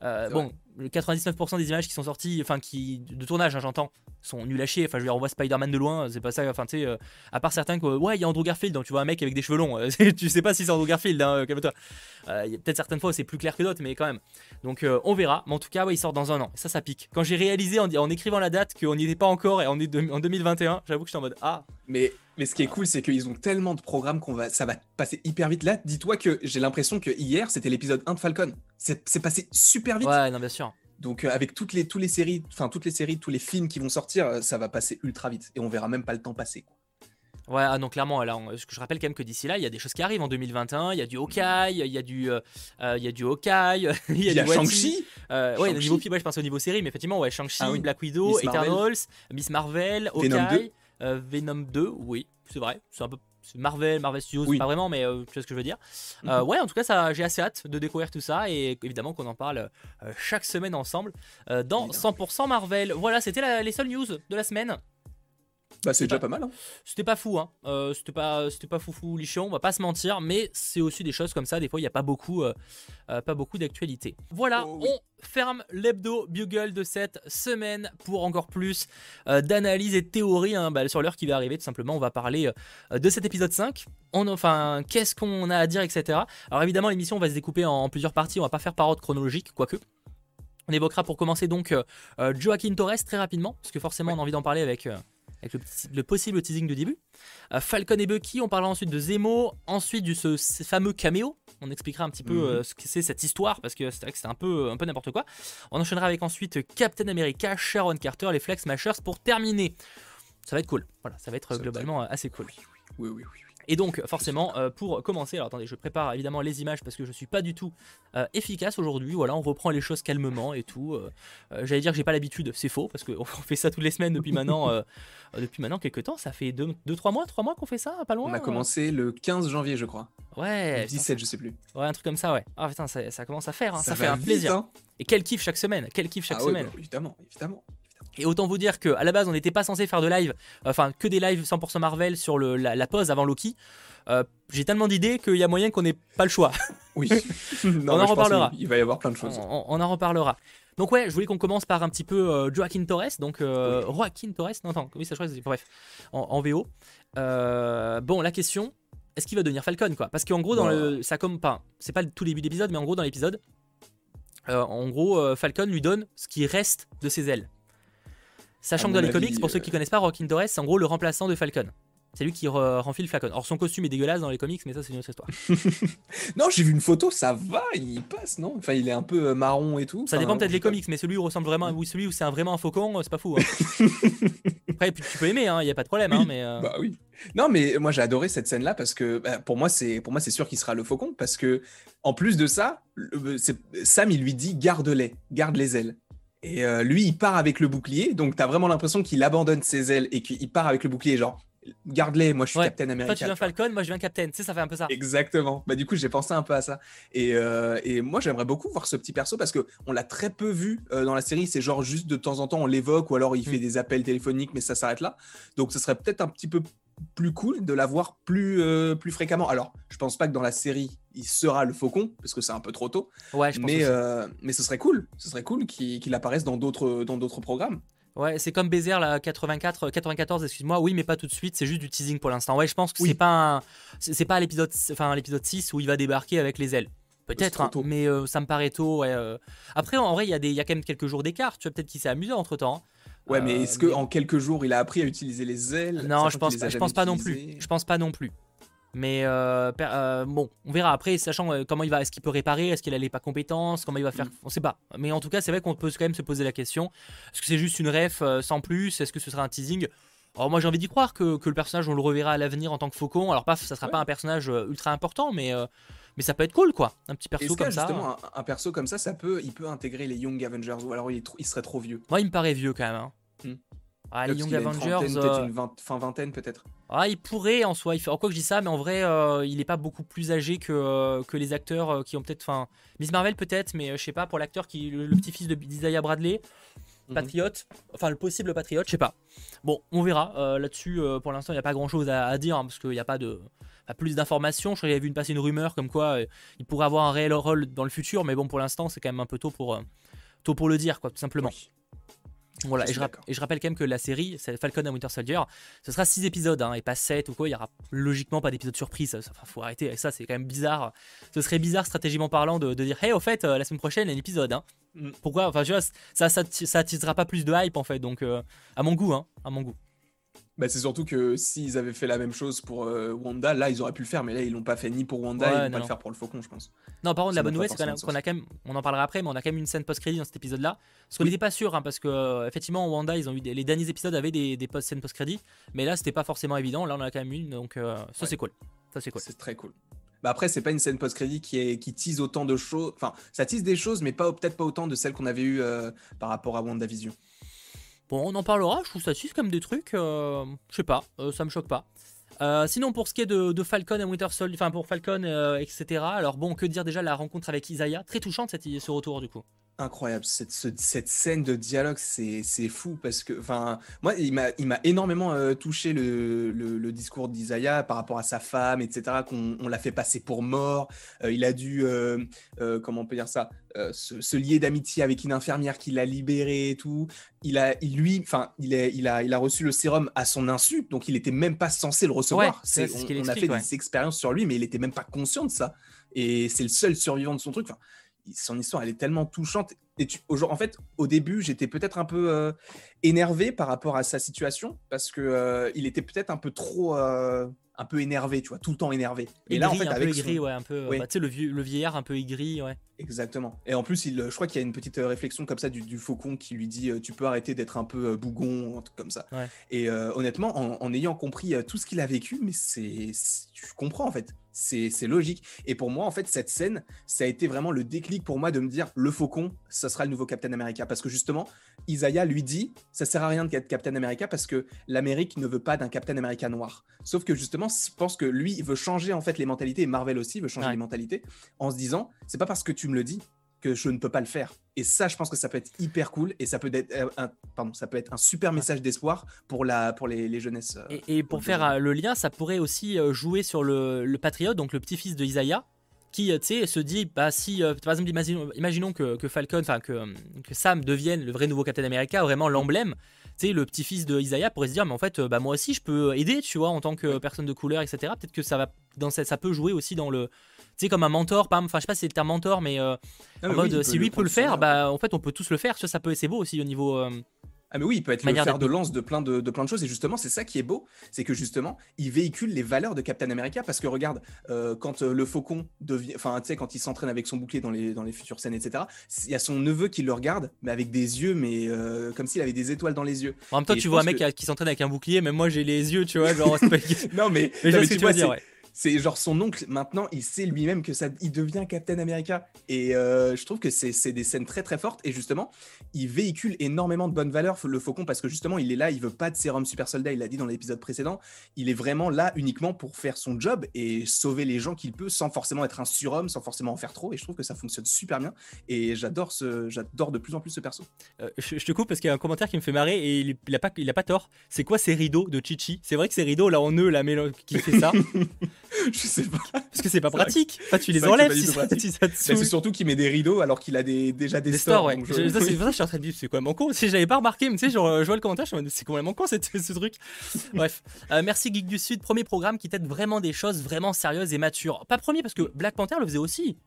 Euh, bon, 99% des images qui sont sorties, enfin qui de tournage, hein, j'entends, sont nul à chier. Enfin, je veux dire, on voit Spider-Man de loin, c'est pas ça. Enfin, tu sais, euh, à part certains que, ouais, il y a Andrew Garfield, donc tu vois un mec avec des cheveux longs. tu sais pas si c'est Andrew Garfield, hein, calme-toi. Euh, il y a peut-être certaines fois c'est plus clair que d'autres, mais quand même. Donc, on verra. Mais en tout cas, ouais, il sort dans un an. ça, ça pique. Quand j'ai réalisé en, en, écrivant la date qu'on n'y était pas encore et on est en 2021, j'avoue que j'étais en mode, ah. Mais mais ce qui est cool, c'est qu'ils ont tellement de programmes qu'on va, ça va passer hyper vite. Là, dis-toi que j'ai l'impression que hier, c'était l'épisode 1 de Falcon. C'est passé super vite. Ouais, non, bien sûr. Donc euh, avec toutes les, tous les séries, enfin toutes les séries, tous les films qui vont sortir, euh, ça va passer ultra vite et on verra même pas le temps passer. Quoi. Ouais, ah, donc clairement, là, je rappelle quand même que d'ici là, il y a des choses qui arrivent en 2021. Il y a du Hawkeye, il y a du, euh, il y a du Hawkeye, il y a, Shang-Chi. ouais, Shang niveau je pense au niveau série, mais effectivement, ouais, Shang-Chi, ah Black Widow, Eternals, Miss Marvel, Hawkeye, Venom 2, oui, c'est vrai, c'est un peu Marvel, Marvel Studios, pas vraiment, mais euh, tu vois ce que je veux dire. Mhm. Euh, ouais, en tout cas, ça, j'ai assez hâte de découvrir tout ça et évidemment qu'on en parle euh, chaque semaine ensemble dans 100% Marvel. Voilà, c'était les seules news de la semaine. Bah, c'est déjà pas, mal. Hein. C'était pas fou, hein. Euh, c'était pas, c'était pas foufou lichon, on va pas se mentir, mais c'est aussi des choses comme ça. Des fois, il n'y a pas beaucoup, euh, euh, pas beaucoup d'actualité. Voilà, oh on ferme l'hebdo Bugle de cette semaine pour encore plus d'analyse et de théorie hein, bah, sur l'heure qui va arriver. Tout simplement, on va parler de cet épisode 5. On, enfin, qu'est-ce qu'on a à dire, etc. Alors évidemment, l'émission va se découper en, plusieurs parties. On va pas faire par ordre chronologique, quoique. On évoquera pour commencer donc Joaquin Torres très rapidement, parce que forcément on a envie d'en parler avec, avec le, possible teasing de début. Euh, Falcon et Bucky, on parlera ensuite de Zemo, ensuite du ce, fameux caméo. On expliquera un petit peu mhm. euh, ce que c'est cette histoire parce que c'est un peu, un peu n'importe quoi. On enchaînera avec ensuite Captain America, Sharon Carter, les Flex Mashers pour terminer. Ça va être cool. Voilà, ça va être globalement assez cool. Oui, oui, oui. Et donc, forcément, euh, pour commencer, alors attendez, je prépare évidemment les images parce que je suis pas du tout euh, efficace aujourd'hui. Voilà, on reprend les choses calmement et tout. Euh, j'allais dire que j'ai pas l'habitude, c'est faux parce qu'on fait ça toutes les semaines depuis maintenant, depuis maintenant quelques temps. Ça fait 2-3 mois, 3 mois qu'on fait ça, pas loin. On a commencé le 15 janvier, je crois. Ouais. Le 17, je sais plus. Ouais, un truc comme ça, ouais. Ah putain, ça, commence à faire, hein. ça, fait un plaisir. Hein. Et quel kiff chaque semaine, quel kiff chaque ah semaine. bah, évidemment, évidemment. Et autant vous dire qu'à la base, on n'était pas censé faire de live, enfin que des lives 100% Marvel sur le, la, pause avant Loki. Euh, j'ai tellement d'idées qu'il y a moyen qu'on n'ait pas le choix. Oui. on en reparlera. Il va y avoir plein de choses. On, en reparlera. Donc ouais, je voulais qu'on commence par un petit peu euh, Joaquin Torres, donc euh, Joaquin Torres, non, non, oui, ça je crois que bref, en, VO. bon, la question, est-ce qu'il va devenir Falcon quoi? Parce qu'en gros, dans le, ça comme pas, c'est pas le tout début d'épisode, mais en gros dans l'épisode, en gros, Falcon lui donne ce qui reste de ses ailes. Sachant que dans les comics, pour ceux qui connaissent pas, Joaquin Torres, c'est en gros le remplaçant de Falcon. C'est lui qui renfile Falcon. Or, son costume est dégueulace dans les comics, mais ça, c'est une autre histoire. non, j'ai vu une photo, ça va, il passe, non? Enfin, il est un peu euh, marron et tout. Ça dépend peut-être des comics, mais celui où ressemble vraiment, oui, celui où c'est vraiment un faucon, euh, c'est pas fou. Hein. Après, tu peux aimer, il hein, n'y a pas de problème. Hein, mais, euh, Bah oui. Non, mais moi, j'ai adoré cette scène-là parce que bah, pour moi, c'est pour moi, c'est sûr qu'il sera le faucon parce que en plus de ça, Sam, il lui dit garde-les, garde les ailes. Et lui, il part avec le bouclier, donc tu as vraiment l'impression qu'il abandonne ses ailes et qu'il part avec le bouclier, genre garde-les, moi je suis Captain America. Toi tu viens Falcon, moi je viens Captain, tu sais, ça fait un peu ça. Exactement. Bah du coup j'ai pensé un peu à ça. Et, euh, et moi j'aimerais beaucoup voir ce petit perso parce que on l'a très peu vu euh, dans la série. C'est genre juste de temps en temps on l'évoque ou alors il fait mm. des appels téléphoniques, mais ça s'arrête là. Donc ce serait peut-être un petit peu plus cool de l'avoir plus, euh, plus fréquemment. Alors, je pense pas que dans la série, il sera le faucon, parce que c'est un peu trop tôt. Ouais, je pense mais, mais ce serait cool. Ce serait cool qu'il apparaisse dans d'autres programmes. Ouais, c'est comme Baiser là 84 94 excuse-moi. Oui, mais pas tout de suite, c'est juste du teasing pour l'instant. Ouais, je pense que c'est pas c'est pas l'épisode enfin l'épisode 6 où il va débarquer avec les ailes. Peut-être, hein, mais euh, ça me paraît tôt. Euh. Après, en vrai, il y, a des, y a quand même quelques jours d'écart. Tu vois, peut-être qu'il s'est amusé entre temps. Hein. Ouais, mais est-ce euh, qu'en quelques jours, il a appris à utiliser les ailes? Non, je pense, je pense pas non plus. Je pense pas non plus. Mais euh, euh, bon, on verra. Après, sachant euh, comment il va, est-ce qu'il peut réparer, est-ce qu'il a les pas compétences, comment il va faire, on sait pas. Mais en tout cas, c'est vrai qu'on peut quand même se poser la question. Est-ce que c'est juste une ref sans plus? Est-ce que ce sera un teasing? Alors moi j'ai envie d'y croire que, que, le personnage on le reverra à l'avenir en tant que faucon. Alors paf, ça sera pas un personnage ultra important, mais mais ça peut être cool quoi, un petit perso comme ça. Justement, un, perso comme ça, ça peut, il peut intégrer les Young Avengers ou alors il, il serait trop vieux? Moi il me paraît vieux quand même. Hein. Mm. Ah, les Young Avengers. Peut-être une fin vingtaine, peut-être. Ah, il pourrait en soi. Il fait... quoi que je dis ça, mais en vrai, euh, il n'est pas beaucoup plus âgé que, euh, que les acteurs euh, qui ont peut-être. Enfin, Miss Marvel peut-être, mais je sais pas, pour l'acteur qui le, petit-fils de Isaiah Bradley, mhm. Patriote, enfin le possible Patriote, je sais pas. Bon, on verra. Là-dessus, pour l'instant, il n'y a pas grand-chose à, dire, hein, parce qu'il n'y a pas de. Plus d'informations, je crois qu'il y avait vu passer une rumeur comme quoi il pourrait avoir un réel rôle dans le futur, mais bon, pour l'instant, c'est quand même un peu tôt pour, tôt pour le dire, quoi, tout simplement. Voilà, et je, rappelle quand même que la série, Falcon and Winter Soldier, ce sera 6 épisodes hein, et pas 7 ou quoi. Il y aura logiquement pas d'épisode surprise. Ça, faut arrêter avec ça, c'est quand même bizarre. Ce serait bizarre stratégiquement parlant de, dire Hey, au fait, euh, la semaine prochaine, il y a un épisode. Hein. Mm. Pourquoi? Enfin, tu vois, ça, ça, pas plus de hype en fait. Donc, euh, à mon goût, hein, à mon goût. Bah, c'est surtout que s'ils avaient fait la même chose pour euh, Wanda, là ils auraient pu le faire, mais là ils l'ont pas fait ni pour Wanda, ils vont pas le faire pour le Faucon, je pense. Non, par contre, la bonne nouvelle, c'est qu'on a, quand même, on en parlera après, mais on a quand même une scène post-crédit dans cet épisode-là. Parce qu'on n'était pas sûr, hein, parce que euh, effectivement, Wanda, ils ont eu les derniers épisodes avaient des, des post scènes post-crédit, mais là c'était pas forcément évident. Là on en a quand même une, donc euh, ça c'est cool. Ça c'est cool. C'est très cool. Bah après, c'est pas une scène post-crédit qui, est, qui tease autant de choses. Enfin, ça tease des choses, mais pas peut-être pas autant de celles qu'on avait eues par rapport à WandaVision. Bon, on en parlera, je trouve ça suisse comme des trucs, euh, je sais pas, euh, ça me choque pas. Euh, sinon, pour ce qui est de, Falcon et Winter Soldier, enfin pour Falcon, etc. Alors bon, que dire déjà la rencontre avec Isaiah, très touchante cette, ce retour du coup. Incroyable. Cette, cette scène de dialogue, c'est fou parce que, enfin, moi, il m'a énormément euh, touché le, le, discours d'Isaiah par rapport à sa femme, etc., qu'on l'a fait passer pour mort. Euh, il a dû, euh, comment on peut dire ça, se, lier d'amitié avec une infirmière qui l'a libéré et tout. Il a, il, lui, enfin, il, il, a, il a reçu le sérum à son insu, donc il était même pas censé le recevoir. c'est on, on, a fait des expériences sur lui, mais il était même pas conscient de ça. Et c'est le seul survivant de son truc. Enfin, son histoire, elle est tellement touchante. Et tu, en fait, au début, j'étais peut-être un peu euh, énervé par rapport à sa situation parce que euh, il était peut-être un peu trop, euh, un peu énervé, tu vois, tout le temps énervé. Et là, en fait, un avec peu aigri, ouais, un peu, bah, tu sais, le, le, vieillard un peu aigri, ouais. Exactement. Et en plus, il, je crois qu'il y a une petite réflexion comme ça du, faucon qui lui dit Tu peux arrêter d'être un peu bougon, un truc comme ça. Et honnêtement, en, en, ayant compris tout ce qu'il a vécu, mais c'est. Je comprends en fait c'est logique. Et pour moi, en fait, cette scène, ça a été vraiment le déclic pour moi de me dire le faucon, ça sera le nouveau Captain America. Parce que justement, Isaiah lui dit ça sert à rien d'être Captain America parce que l'Amérique ne veut pas d'un Captain America noir. Sauf que justement, je pense que lui, il veut changer en fait les mentalités et Marvel aussi veut changer les mentalités en se disant c'est pas parce que tu me le dis que je ne peux pas le faire. Et ça, je pense que ça peut être hyper cool et ça peut être euh, un, pardon, ça peut être un super message d'espoir pour, la, pour les, les jeunesses. Euh, et, pour faire euh, le lien, ça pourrait aussi jouer sur le, le patriote, donc le petit-fils de Isaiah, qui se dit bah si par exemple imaginons, imaginons que, que Falcon enfin que, que, Sam devienne le vrai nouveau Captain America vraiment l'emblème le petit-fils de Isaiah pourrait se dire mais en fait bah moi aussi je peux aider tu vois en tant que personne de couleur etc peut-être que ça va dans ça, ça peut jouer aussi dans le sais, comme un mentor, enfin, je sais pas si c'est le terme mentor, mais euh, ah, en mode, si lui peut le faire, bah, en fait, on peut tous le faire. Ça, peut, c'est beau aussi au niveau. Euh, ah mais oui, il peut être le fer de lance de plein de, plein de choses et justement c'est ça qui est beau, c'est que justement il véhicule les valeurs de Captain America parce que regarde euh, quand le faucon devient, enfin tu sais quand il s'entraîne avec son bouclier dans les dans les futures scènes etc, il y a son neveu qui le regarde mais avec des yeux mais comme s'il avait des étoiles dans les yeux. En même temps tu vois un mec qui s'entraîne avec un bouclier, mais moi j'ai les yeux tu vois genre. non mais, mais, non, mais tu vois, dire, ouais c'est genre son oncle, maintenant, il sait lui-même que ça, il devient Captain America. Et euh, je trouve que c'est des scènes très très fortes. Et justement, il véhicule énormément de bonnes valeurs, le Faucon, parce que justement, il est là, il veut pas de sérum super soldat, il l'a dit dans l'épisode précédent. Il est vraiment là uniquement pour faire son job et sauver les gens qu'il peut sans forcément être un surhomme, sans forcément en faire trop. Et je trouve que ça fonctionne super bien. Et j'adore ce, j'adore de plus en plus ce perso. Euh, je, te coupe parce qu'il y a un commentaire qui me fait marrer et il, il a pas, il a pas tort. C'est quoi ces rideaux de Chichi? C'est vrai que ces rideaux là en eux, la qui fait ça? je sais pas. Parce que c'est pas pratique. Enfin, tu les enlèves si ça, C'est surtout qu'il met des rideaux alors qu'il a des, déjà des, stores. C'est pour ça que je suis en train de dire, c'est quand même con. Si j'avais pas remarqué, mais tu sais, genre, je vois le commentaire, je me c'est quand même con ce truc. Bref, euh, merci Geek du Sud, premier programme qui t'aide vraiment des choses vraiment sérieuses et matures. Pas premier parce que Black Panther le faisait aussi.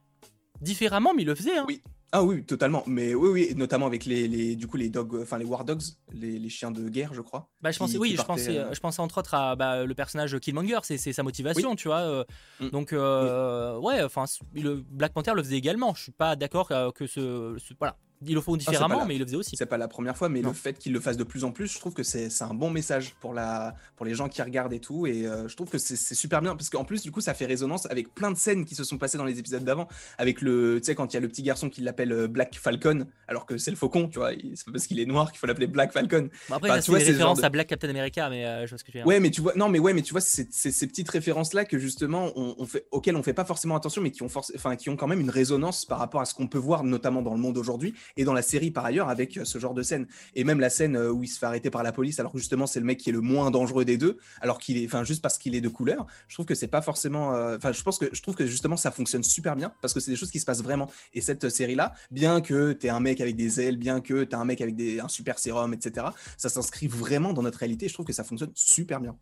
Différemment, mais il le faisait. Hein. Oui. Ah oui, totalement. Mais oui, oui, notamment avec les, les du coup les dogs, enfin les war dogs, les, les, chiens de guerre, je crois. Bah je pensais, oui, je pensais, euh, je pensais entre autres à bah, le personnage Killmonger, c'est sa motivation, tu vois. Euh. Mm. Donc euh, ouais, enfin le Black Panther le faisait également. Je suis pas d'accord que ce, ce, voilà, ils le font ah, différemment, mais ils le faisaient aussi. C'est pas la première fois, mais le fait qu'ils le fassent de plus en plus, je trouve que c'est un bon message pour, la, pour les gens qui regardent et tout. Et euh, je trouve que c'est super bien, parce qu'en plus, du coup, ça fait résonance avec plein de scènes qui se sont passées dans les épisodes d'avant. Avec le, tu sais, quand il y a le petit garçon qui l'appelle euh, Black Falcon, alors que c'est le faucon, tu vois, c'est pas parce qu'il est noir qu'il faut l'appeler Black Falcon. Bon, après, bah, tu vois, c'est référence à Black Captain America, mais euh, je vois ce que tu veux dire. Ouais, mais tu vois, non, mais ouais, mais tu vois, c'est ces petites références-là que justement, on, fait, auxquelles on fait pas forcément attention, mais qui ont, force, qui ont quand même une résonance par rapport à ce qu'on peut voir, notamment dans le monde aujourd'hui et dans la série par ailleurs avec euh, ce genre de scène. Et même la scène où il se fait arrêter par la police, alors justement c'est le mec qui est le moins dangereux des deux, alors qu'il est, enfin juste parce qu'il est de couleur. Je trouve que c'est pas forcément, enfin je pense que je trouve que justement ça fonctionne super bien parce que c'est des choses qui se passent vraiment. Et cette série bien que tu un mec avec des ailes, bien que tu un mec avec un super sérum, etc., ça s'inscrit vraiment dans notre réalité. Je trouve que ça fonctionne super bien.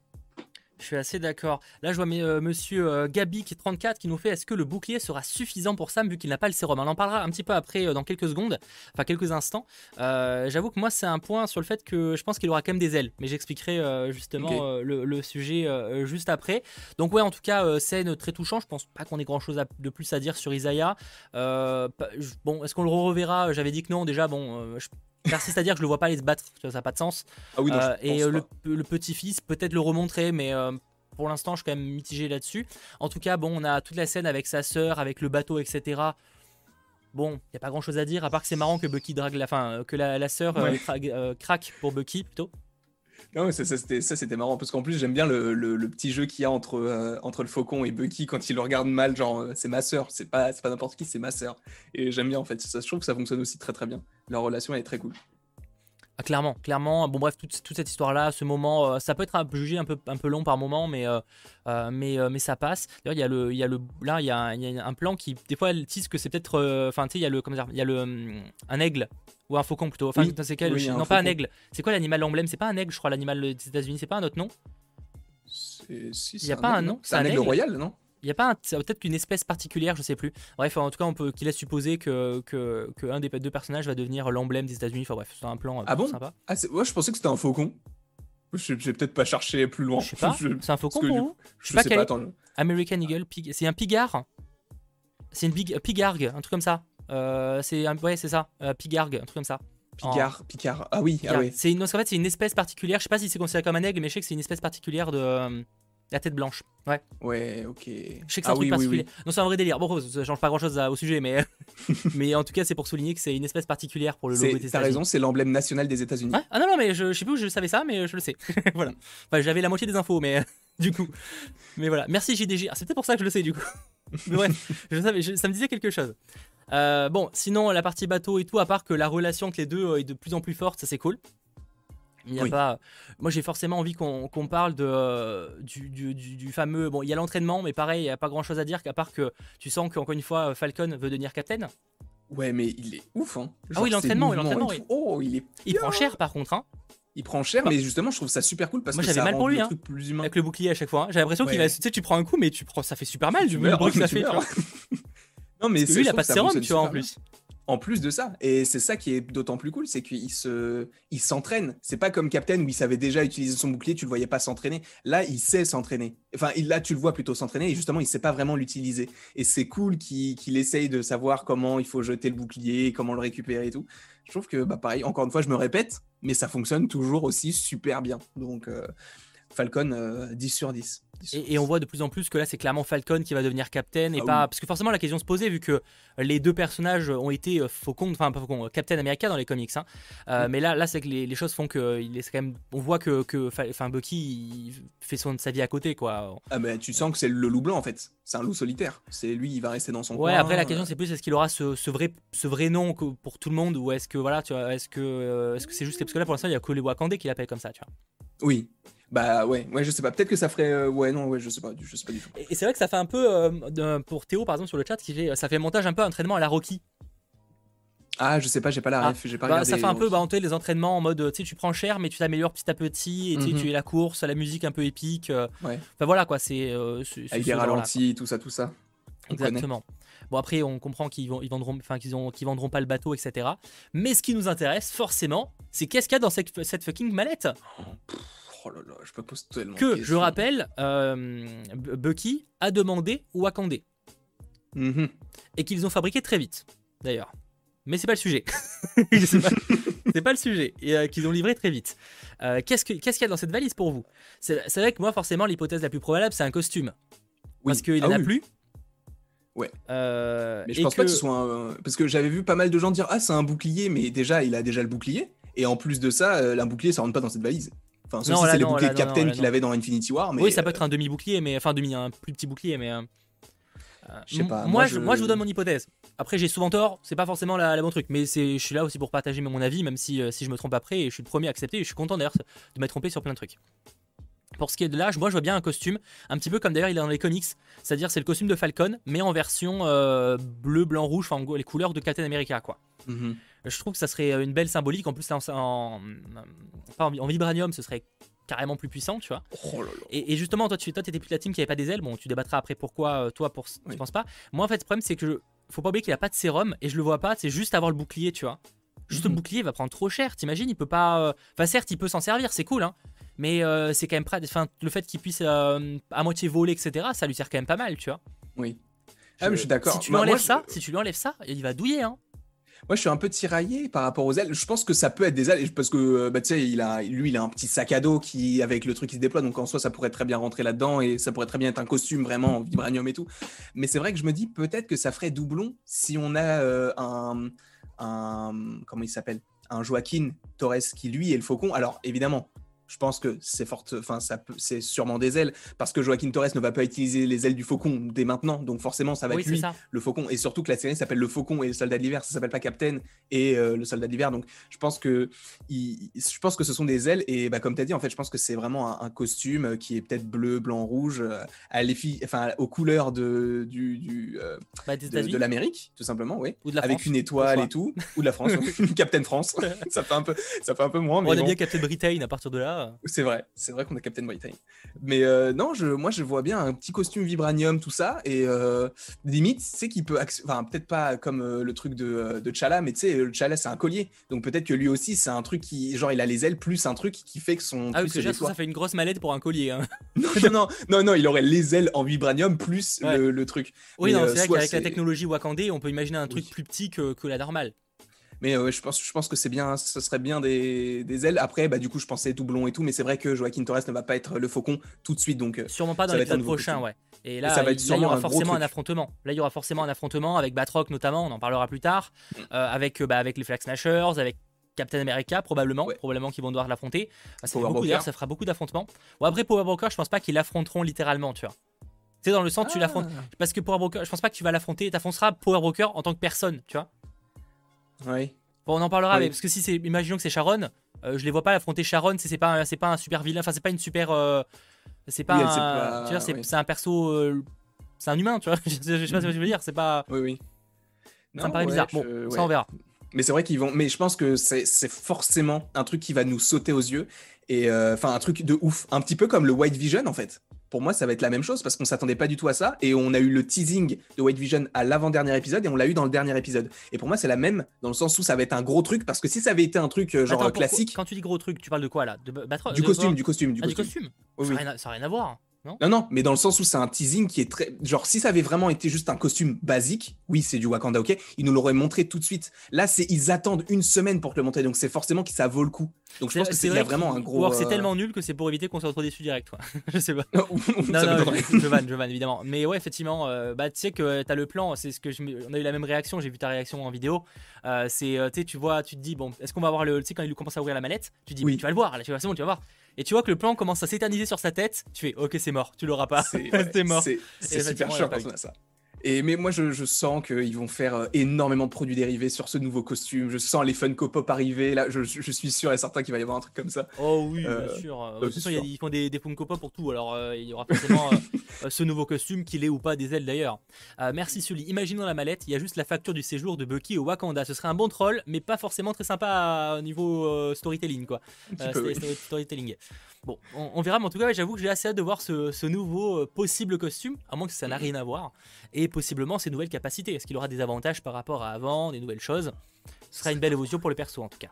Je suis assez d'accord. Là, je vois euh, monsieur euh, Gabi qui est 34 qui nous fait est-ce que le bouclier sera suffisant pour Sam vu qu'il n'a pas le sérum? On en parlera un petit peu après euh, dans quelques secondes, enfin quelques instants. J'avoue que moi, c'est un point sur le fait que je pense qu'il aura quand même des ailes, mais j'expliquerai justement le, sujet juste après. Donc, ouais, en tout cas, scène très touchante. Je pense pas qu'on ait grand chose de plus à dire sur Isaiah. bon, est-ce qu'on le reverra? J'avais dit que non. Déjà, bon, je c'est à dire que je le vois pas aller se battre, ça n'a pas de sens. Ah oui, euh, et euh, le, petit-fils, peut-être le remontrer, mais euh, pour l'instant, je suis quand même mitigé là-dessus. En tout cas, bon, on a toute la scène avec sa sœur, avec le bateau, etc. Bon, il n'y a pas grand chose à dire, à part que c'est marrant que Bucky drague la fin, que la, la sœur craque pour Bucky plutôt. Non, ça, ça, c'était, marrant parce qu'en plus, j'aime bien le, le, petit jeu qu'il y a entre, euh, entre le faucon et Bucky quand il le regarde mal. Genre, euh, c'est ma sœur, c'est pas, pas n'importe qui, c'est ma sœur. Et j'aime bien en fait. Ça, je trouve que ça fonctionne aussi très très bien. Leur relation, est très cool. Ah, clairement, clairement. Bon, bref, toute, toute cette histoire-là, ce moment, euh, ça peut être un, jugé un peu, un peu long par moment, mais, mais, mais ça passe. D'ailleurs, il y a le, il y a le, là, il y a, y a, un plan qui, des fois, elle tisse que c'est peut-être, enfin, tu sais, il y a le, comment dire, il y a le, hum, un aigle ou un faucon plutôt. Enfin, c'est quel Non, pas un aigle. C'est quoi l'animal emblème? C'est pas un aigle, je crois, l'animal des États-Unis. C'est pas un autre nom? Il n'y a pas un nom? C'est un, aigle royal, non? Il n'y a pas peut-être qu'une espèce particulière, je sais plus. Bref, en tout cas, on peut qu'il laisse supposer que, que, que, un des deux personnages va devenir l'emblème des États-Unis. Enfin bref, c'est un plan euh, ah bon? sympa. Ah ouais, je pensais que c'était un faucon. Je vais peut-être pas chercher plus loin. Je sais pas. C'est un faucon pour vous? Je sais pas, pas American Eagle, c'est un pigard. C'est une big, pigargue, un truc comme ça. Euh, c'est ouais, c'est ça, euh, pigargue, un truc comme ça. Picard, Picard. Ah oui, ah oui. C'est une, en fait, c'est une espèce particulière. Je sais pas si c'est considéré comme un aigle, mais je sais que c'est une espèce particulière de euh, la tête blanche. Ouais. Ouais, ok. Je sais que c'est un ah truc particulier. Non, c'est un vrai délire. Bon, ça change pas grand chose au sujet, mais mais en tout cas, c'est pour souligner que c'est une espèce particulière pour le logo des T'as raison, c'est l'emblème national des États-Unis. ah non, non, mais je, je sais plus où je savais ça, mais je le sais. voilà. Enfin, j'avais la moitié des infos, mais du coup. Mais voilà. Merci JDG. Ah, c'est peut-être pour ça que je le sais, du coup. mais ouais, je savais, ça me disait quelque chose. Euh, bon, sinon, la partie bateau et tout, à part que la relation entre les deux euh, est de plus en plus forte, ça c'est cool. Il y a pas... Moi j'ai forcément envie qu'on parle de, euh, du, du, fameux. Bon, il y a l'entraînement, mais pareil, il n'y a pas grand chose à dire qu'à part que tu sens qu'encore une fois, Falcon veut devenir capitaine. Ouais, mais il est ouf, hein. ah oui, l'entraînement, l'entraînement. Oh, il est. Il prend cher par contre, hein. Il prend cher, mais justement, je trouve ça super cool parce Moi, que j'avais mal pour lui, hein, plus humain. avec le bouclier à chaque fois. Hein. J'ai l'impression qu'il va. Tu sais, tu prends un coup, mais tu prends... ça fait super mal du bruit que ça fait. Non, mais lui, il a pas de sérum, tu vois, en plus. En plus de ça, et c'est ça qui est d'autant plus cool, c'est qu'il se, il s'entraîne. C'est pas comme Captain où il savait déjà utiliser son bouclier, tu le voyais pas s'entraîner. Là, il sait s'entraîner. Enfin, là, tu le vois plutôt s'entraîner et justement, il sait pas vraiment l'utiliser. Et c'est cool qu'il essaye de savoir comment il faut jeter le bouclier, comment le récupérer et tout. Je trouve que, bah, pareil, encore une fois, je me répète, mais ça fonctionne toujours aussi super bien. Donc, euh, Falcon, 10 euh, sur 10. Et, on voit de plus en plus que là, c'est clairement Falcon qui va devenir Captain et ah pas. Parce que forcément, la question se posait vu que les deux personnages ont été euh, Faucon, enfin pas Faucon, Captain America dans les comics. Hein. Euh, mais là, là c'est que les, choses font que il est quand même. On voit que, que Bucky il fait son, sa vie à côté, quoi. Ah, mais tu sens que c'est le loup blanc en fait. C'est un loup solitaire. C'est lui, il va rester dans son ouais, coin. après, la question, c'est plus est-ce qu'il aura ce, vrai, ce vrai nom pour tout le monde ou est-ce que, voilà, tu vois, est-ce que est-ce que c'est juste. Parce que là, pour l'instant, il y a que les Wakandais qui l'appellent comme ça, tu vois. Oui, bah ouais, ouais, je sais pas. Peut-être que ça ferait. Euh, ouais, non, ouais, je sais pas, je sais pas du tout. Et, c'est vrai que ça fait un peu euh, pour Théo par exemple sur le chat, qui fait, ça fait montage un peu entraînement à la Rocky. Ah, je sais pas, j'ai pas la ah, ref, j'ai pas bah, Ça fait un peu bah, les entraînements en mode, tu sais, tu prends cher, mais tu t'améliores petit à petit, et mhm. tu es la course, la musique un peu épique. Euh. ouais. Enfin voilà quoi, c'est. Avec des ralentis, tout ça, tout ça. Exactement. Bon après, on comprend qu'ils vont, ils vendront, enfin qu'ils ont, qu'ils vendront pas le bateau, etc. Mais ce qui nous intéresse forcément, c'est qu'est-ce qu'il y a dans cette, cette fucking mallette? Oh là là, je peux poser tellement Que, je rappelle, euh, Bucky a demandé Wakandé. Mm Et qu'ils ont fabriqué très vite, d'ailleurs. Mais c'est pas le sujet. c'est pas, le sujet. Et euh, qu'ils ont livré très vite. Euh, qu'est-ce qu'il y a dans cette valise pour vous? C'est vrai que moi, forcément, l'hypothèse la plus probable, c'est un costume. Parce qu'il ah, en a plus. Ouais. mais je pense pas que ce soit un... Parce que j'avais vu pas mal de gens dire Ah, c'est un bouclier, mais déjà, il a déjà le bouclier. Et en plus de ça, un bouclier, ça rentre pas dans cette valise. Enfin, c'est les boucliers de Captain qu'il avait dans Infinity War. Mais oui, ça peut être un demi-bouclier, mais enfin, demi, un plus petit bouclier, mais. Je sais pas. Moi, je... moi, je vous donne mon hypothèse. Après, j'ai souvent tort, c'est pas forcément la, bon truc, mais je suis là aussi pour partager mon avis, même si, euh, si je me trompe après, et je suis le premier à accepter, et je suis content d'ailleurs de m'être trompé sur plein de trucs. Pour ce qui est de l'âge, moi je vois bien un costume, un petit peu comme d'ailleurs il est dans les comics, c'est-à-dire c'est le costume de Falcon, mais en version euh, bleu, blanc, rouge, enfin les couleurs de Captain America quoi. Mm-hmm. Je trouve que ça serait une belle symbolique, en plus en, en, en vibranium ce serait carrément plus puissant, tu vois. Oh et, justement, toi, tu toi, étais plus la team qui avait pas des ailes. Bon, tu débattras après pourquoi, euh, toi, pour, tu penses pas. Moi, en fait, le problème, c'est que je, faut pas oublier qu'il a pas de sérum et je le vois pas. C'est juste avoir le bouclier, tu vois. Juste le mhm. bouclier va prendre trop cher. T'imagines, il peut pas. Euh, enfin, certes, il peut s'en servir, c'est cool, hein. Mais euh, c'est quand même prêt. Enfin, le fait qu'il puisse à moitié voler, etc., ça lui sert quand même pas mal, tu vois. Oui. Ah, mais je suis d'accord. Si tu lui enlèves ça, si tu lui enlèves ça, il va douiller, hein. Moi, je suis un peu tiraillé par rapport aux ailes. Je pense que ça peut être des ailes parce que euh, bah, il a, lui, il a un petit sac à dos qui, avec le truc qui se déploie. Donc en soi, ça pourrait très bien rentrer là-dedans et ça pourrait très bien être un costume vraiment en vibranium et tout. Mais c'est vrai que je me dis peut-être que ça ferait doublon si on a euh, un, un, comment il s'appelle, un Joaquin Torres qui lui est le faucon. Alors évidemment, je pense que c'est forte, enfin ça c'est sûrement des ailes parce que Joaquin Torres ne va pas utiliser les ailes du faucon dès maintenant, donc forcément ça va être lui le faucon. Et surtout que la série s'appelle le faucon et le soldat de l'hiver, ça s'appelle pas Captain et euh, le soldat de l'hiver, donc je pense que je pense que ce sont des ailes et bah, comme tu as dit en fait je pense que c'est vraiment un, costume qui est peut-être bleu, blanc, rouge euh, à enfin aux couleurs de du, du euh, bah, de, l'Amérique tout simplement, oui, avec une étoile et tout, ou de la France, Captain France, ça fait un peu ça fait un peu moins. Mais on a bien Captain Britain à partir de là. C'est vrai, c'est vrai qu'on a Captain Britain. Mais euh, non, je, moi je vois bien un petit costume vibranium, tout ça, et euh, limite, c'est qu'il peut, enfin peut-être pas comme euh, le truc de, de Chala, mais tu sais, le Chala c'est un collier, donc peut-être que lui aussi c'est un truc qui, genre il a les ailes plus un truc qui fait que son. Ah oui, parce que ça fait une grosse mallette pour un collier. Hein. non, non, non, non, il aurait les ailes en vibranium plus le, truc. Oui, non, c'est vrai qu'avec la technologie Wakandé, on peut imaginer un truc plus petit que, que la normale. Mais euh, je, pense, je pense que c'est bien, ce serait bien des, des, ailes. Après, bah, du coup, je pensais doublon et tout, mais c'est vrai que Joaquin Torres ne va pas être le faucon tout de suite. Donc, euh, Sûrement pas dans l'épisode prochain, ouais. Et là, il y aura forcément un affrontement. Là, il y aura forcément un affrontement avec Batroc notamment, on en parlera plus tard, mm. euh, avec, bah, avec les Flag Smashers, avec Captain America probablement, probablement qu'ils vont devoir l'affronter. ça, ça fera beaucoup d'affrontements. Bon, après Power Broker, je pense pas qu'ils l'affronteront littéralement, tu vois. C'est dans le sens, tu l'affrontes. Ah. Parce que Power Broker, je pense pas que tu vas l'affronter, tu affronteras Power Broker en tant que personne, tu vois. Oui. Bon, on en parlera, mais parce que si c'est, imaginons que c'est Sharon, euh, je les vois pas affronter Sharon, c'est, pas, c'est pas un super vilain, enfin c'est pas une super, euh, c'est pas, un, tu vois, c'est, un perso, euh, c'est un humain, tu vois. je, sais pas ce que je veux dire, c'est pas. Oui, oui. ça me paraît bizarre. Bon, ça on verra. Mais c'est vrai qu'ils vont, mais je pense que c'est, c'est forcément un truc qui va nous sauter aux yeux et enfin un truc de ouf, un petit peu comme le White Vision en fait pour moi, ça va être la même chose parce qu'on s'attendait pas du tout à ça. Et on a eu le teasing de White Vision à l'avant-dernier épisode et on l'a eu dans le dernier épisode. Et pour moi, c'est la même dans le sens où ça va être un gros truc parce que si ça avait été un truc euh, genre classique. Quand tu dis gros truc, tu parles de quoi là? De, du, costume, du costume, du costume, ça n'a rien, à voir. Non, non, mais dans le sens où c'est un teasing qui est très. Genre, si ça avait vraiment été juste un costume basique, oui, c'est du Wakanda, ok, ils nous l'auraient montré tout de suite. Là, c'est ils attendent une semaine pour te le montrer, donc c'est forcément que ça vaut le coup. Donc je pense que c'est vraiment un gros. Ou c'est euh, tellement nul que c'est pour éviter qu'on soit trop déçu direct, quoi. je sais pas. non, non, je, vanne, je vanne, évidemment. Mais ouais, effectivement, euh, bah, tu sais que t'as le plan, c'est ce que je... on a eu la même réaction, j'ai vu ta réaction en vidéo. Euh, c'est, tu vois, tu te dis, bon, est-ce qu'on va voir le. Tu sais, quand il commence à ouvrir la mallette, tu te dis, oui. tu vas le voir, là, tu vas, c'est bon, tu vas voir et tu vois que le plan commence à s'éterniser sur sa tête, tu fais ok c'est mort, tu l'auras pas, c'est mort. C'est super chiant quand on a ça. Et mais moi, je, sens qu'ils vont faire euh, énormément de produits dérivés sur ce nouveau costume. Je sens les Funko Pop arriver. Là, je, suis sûr et certain qu'il va y avoir un truc comme ça. Oh oui, bien euh, sûr. Euh, de toute façon, ils font des, des, Funko Pop pour tout. Alors, il y aura forcément ce nouveau costume, qu'il ait ou pas des ailes d'ailleurs. merci Sully. Imaginons la mallette. Il y a juste la facture du séjour de Bucky au Wakanda. Ce serait un bon troll, mais pas forcément très sympa au niveau storytelling, quoi. Storytelling. Bon, on, verra, mais en tout cas, j'avoue que j'ai assez hâte de voir ce, nouveau euh, possible costume, à moins que ça n'a rien à voir, et possiblement ses nouvelles capacités. Est-ce qu'il aura des avantages par rapport à avant, des nouvelles choses? Ce sera une belle évolution pour le perso, en tout cas.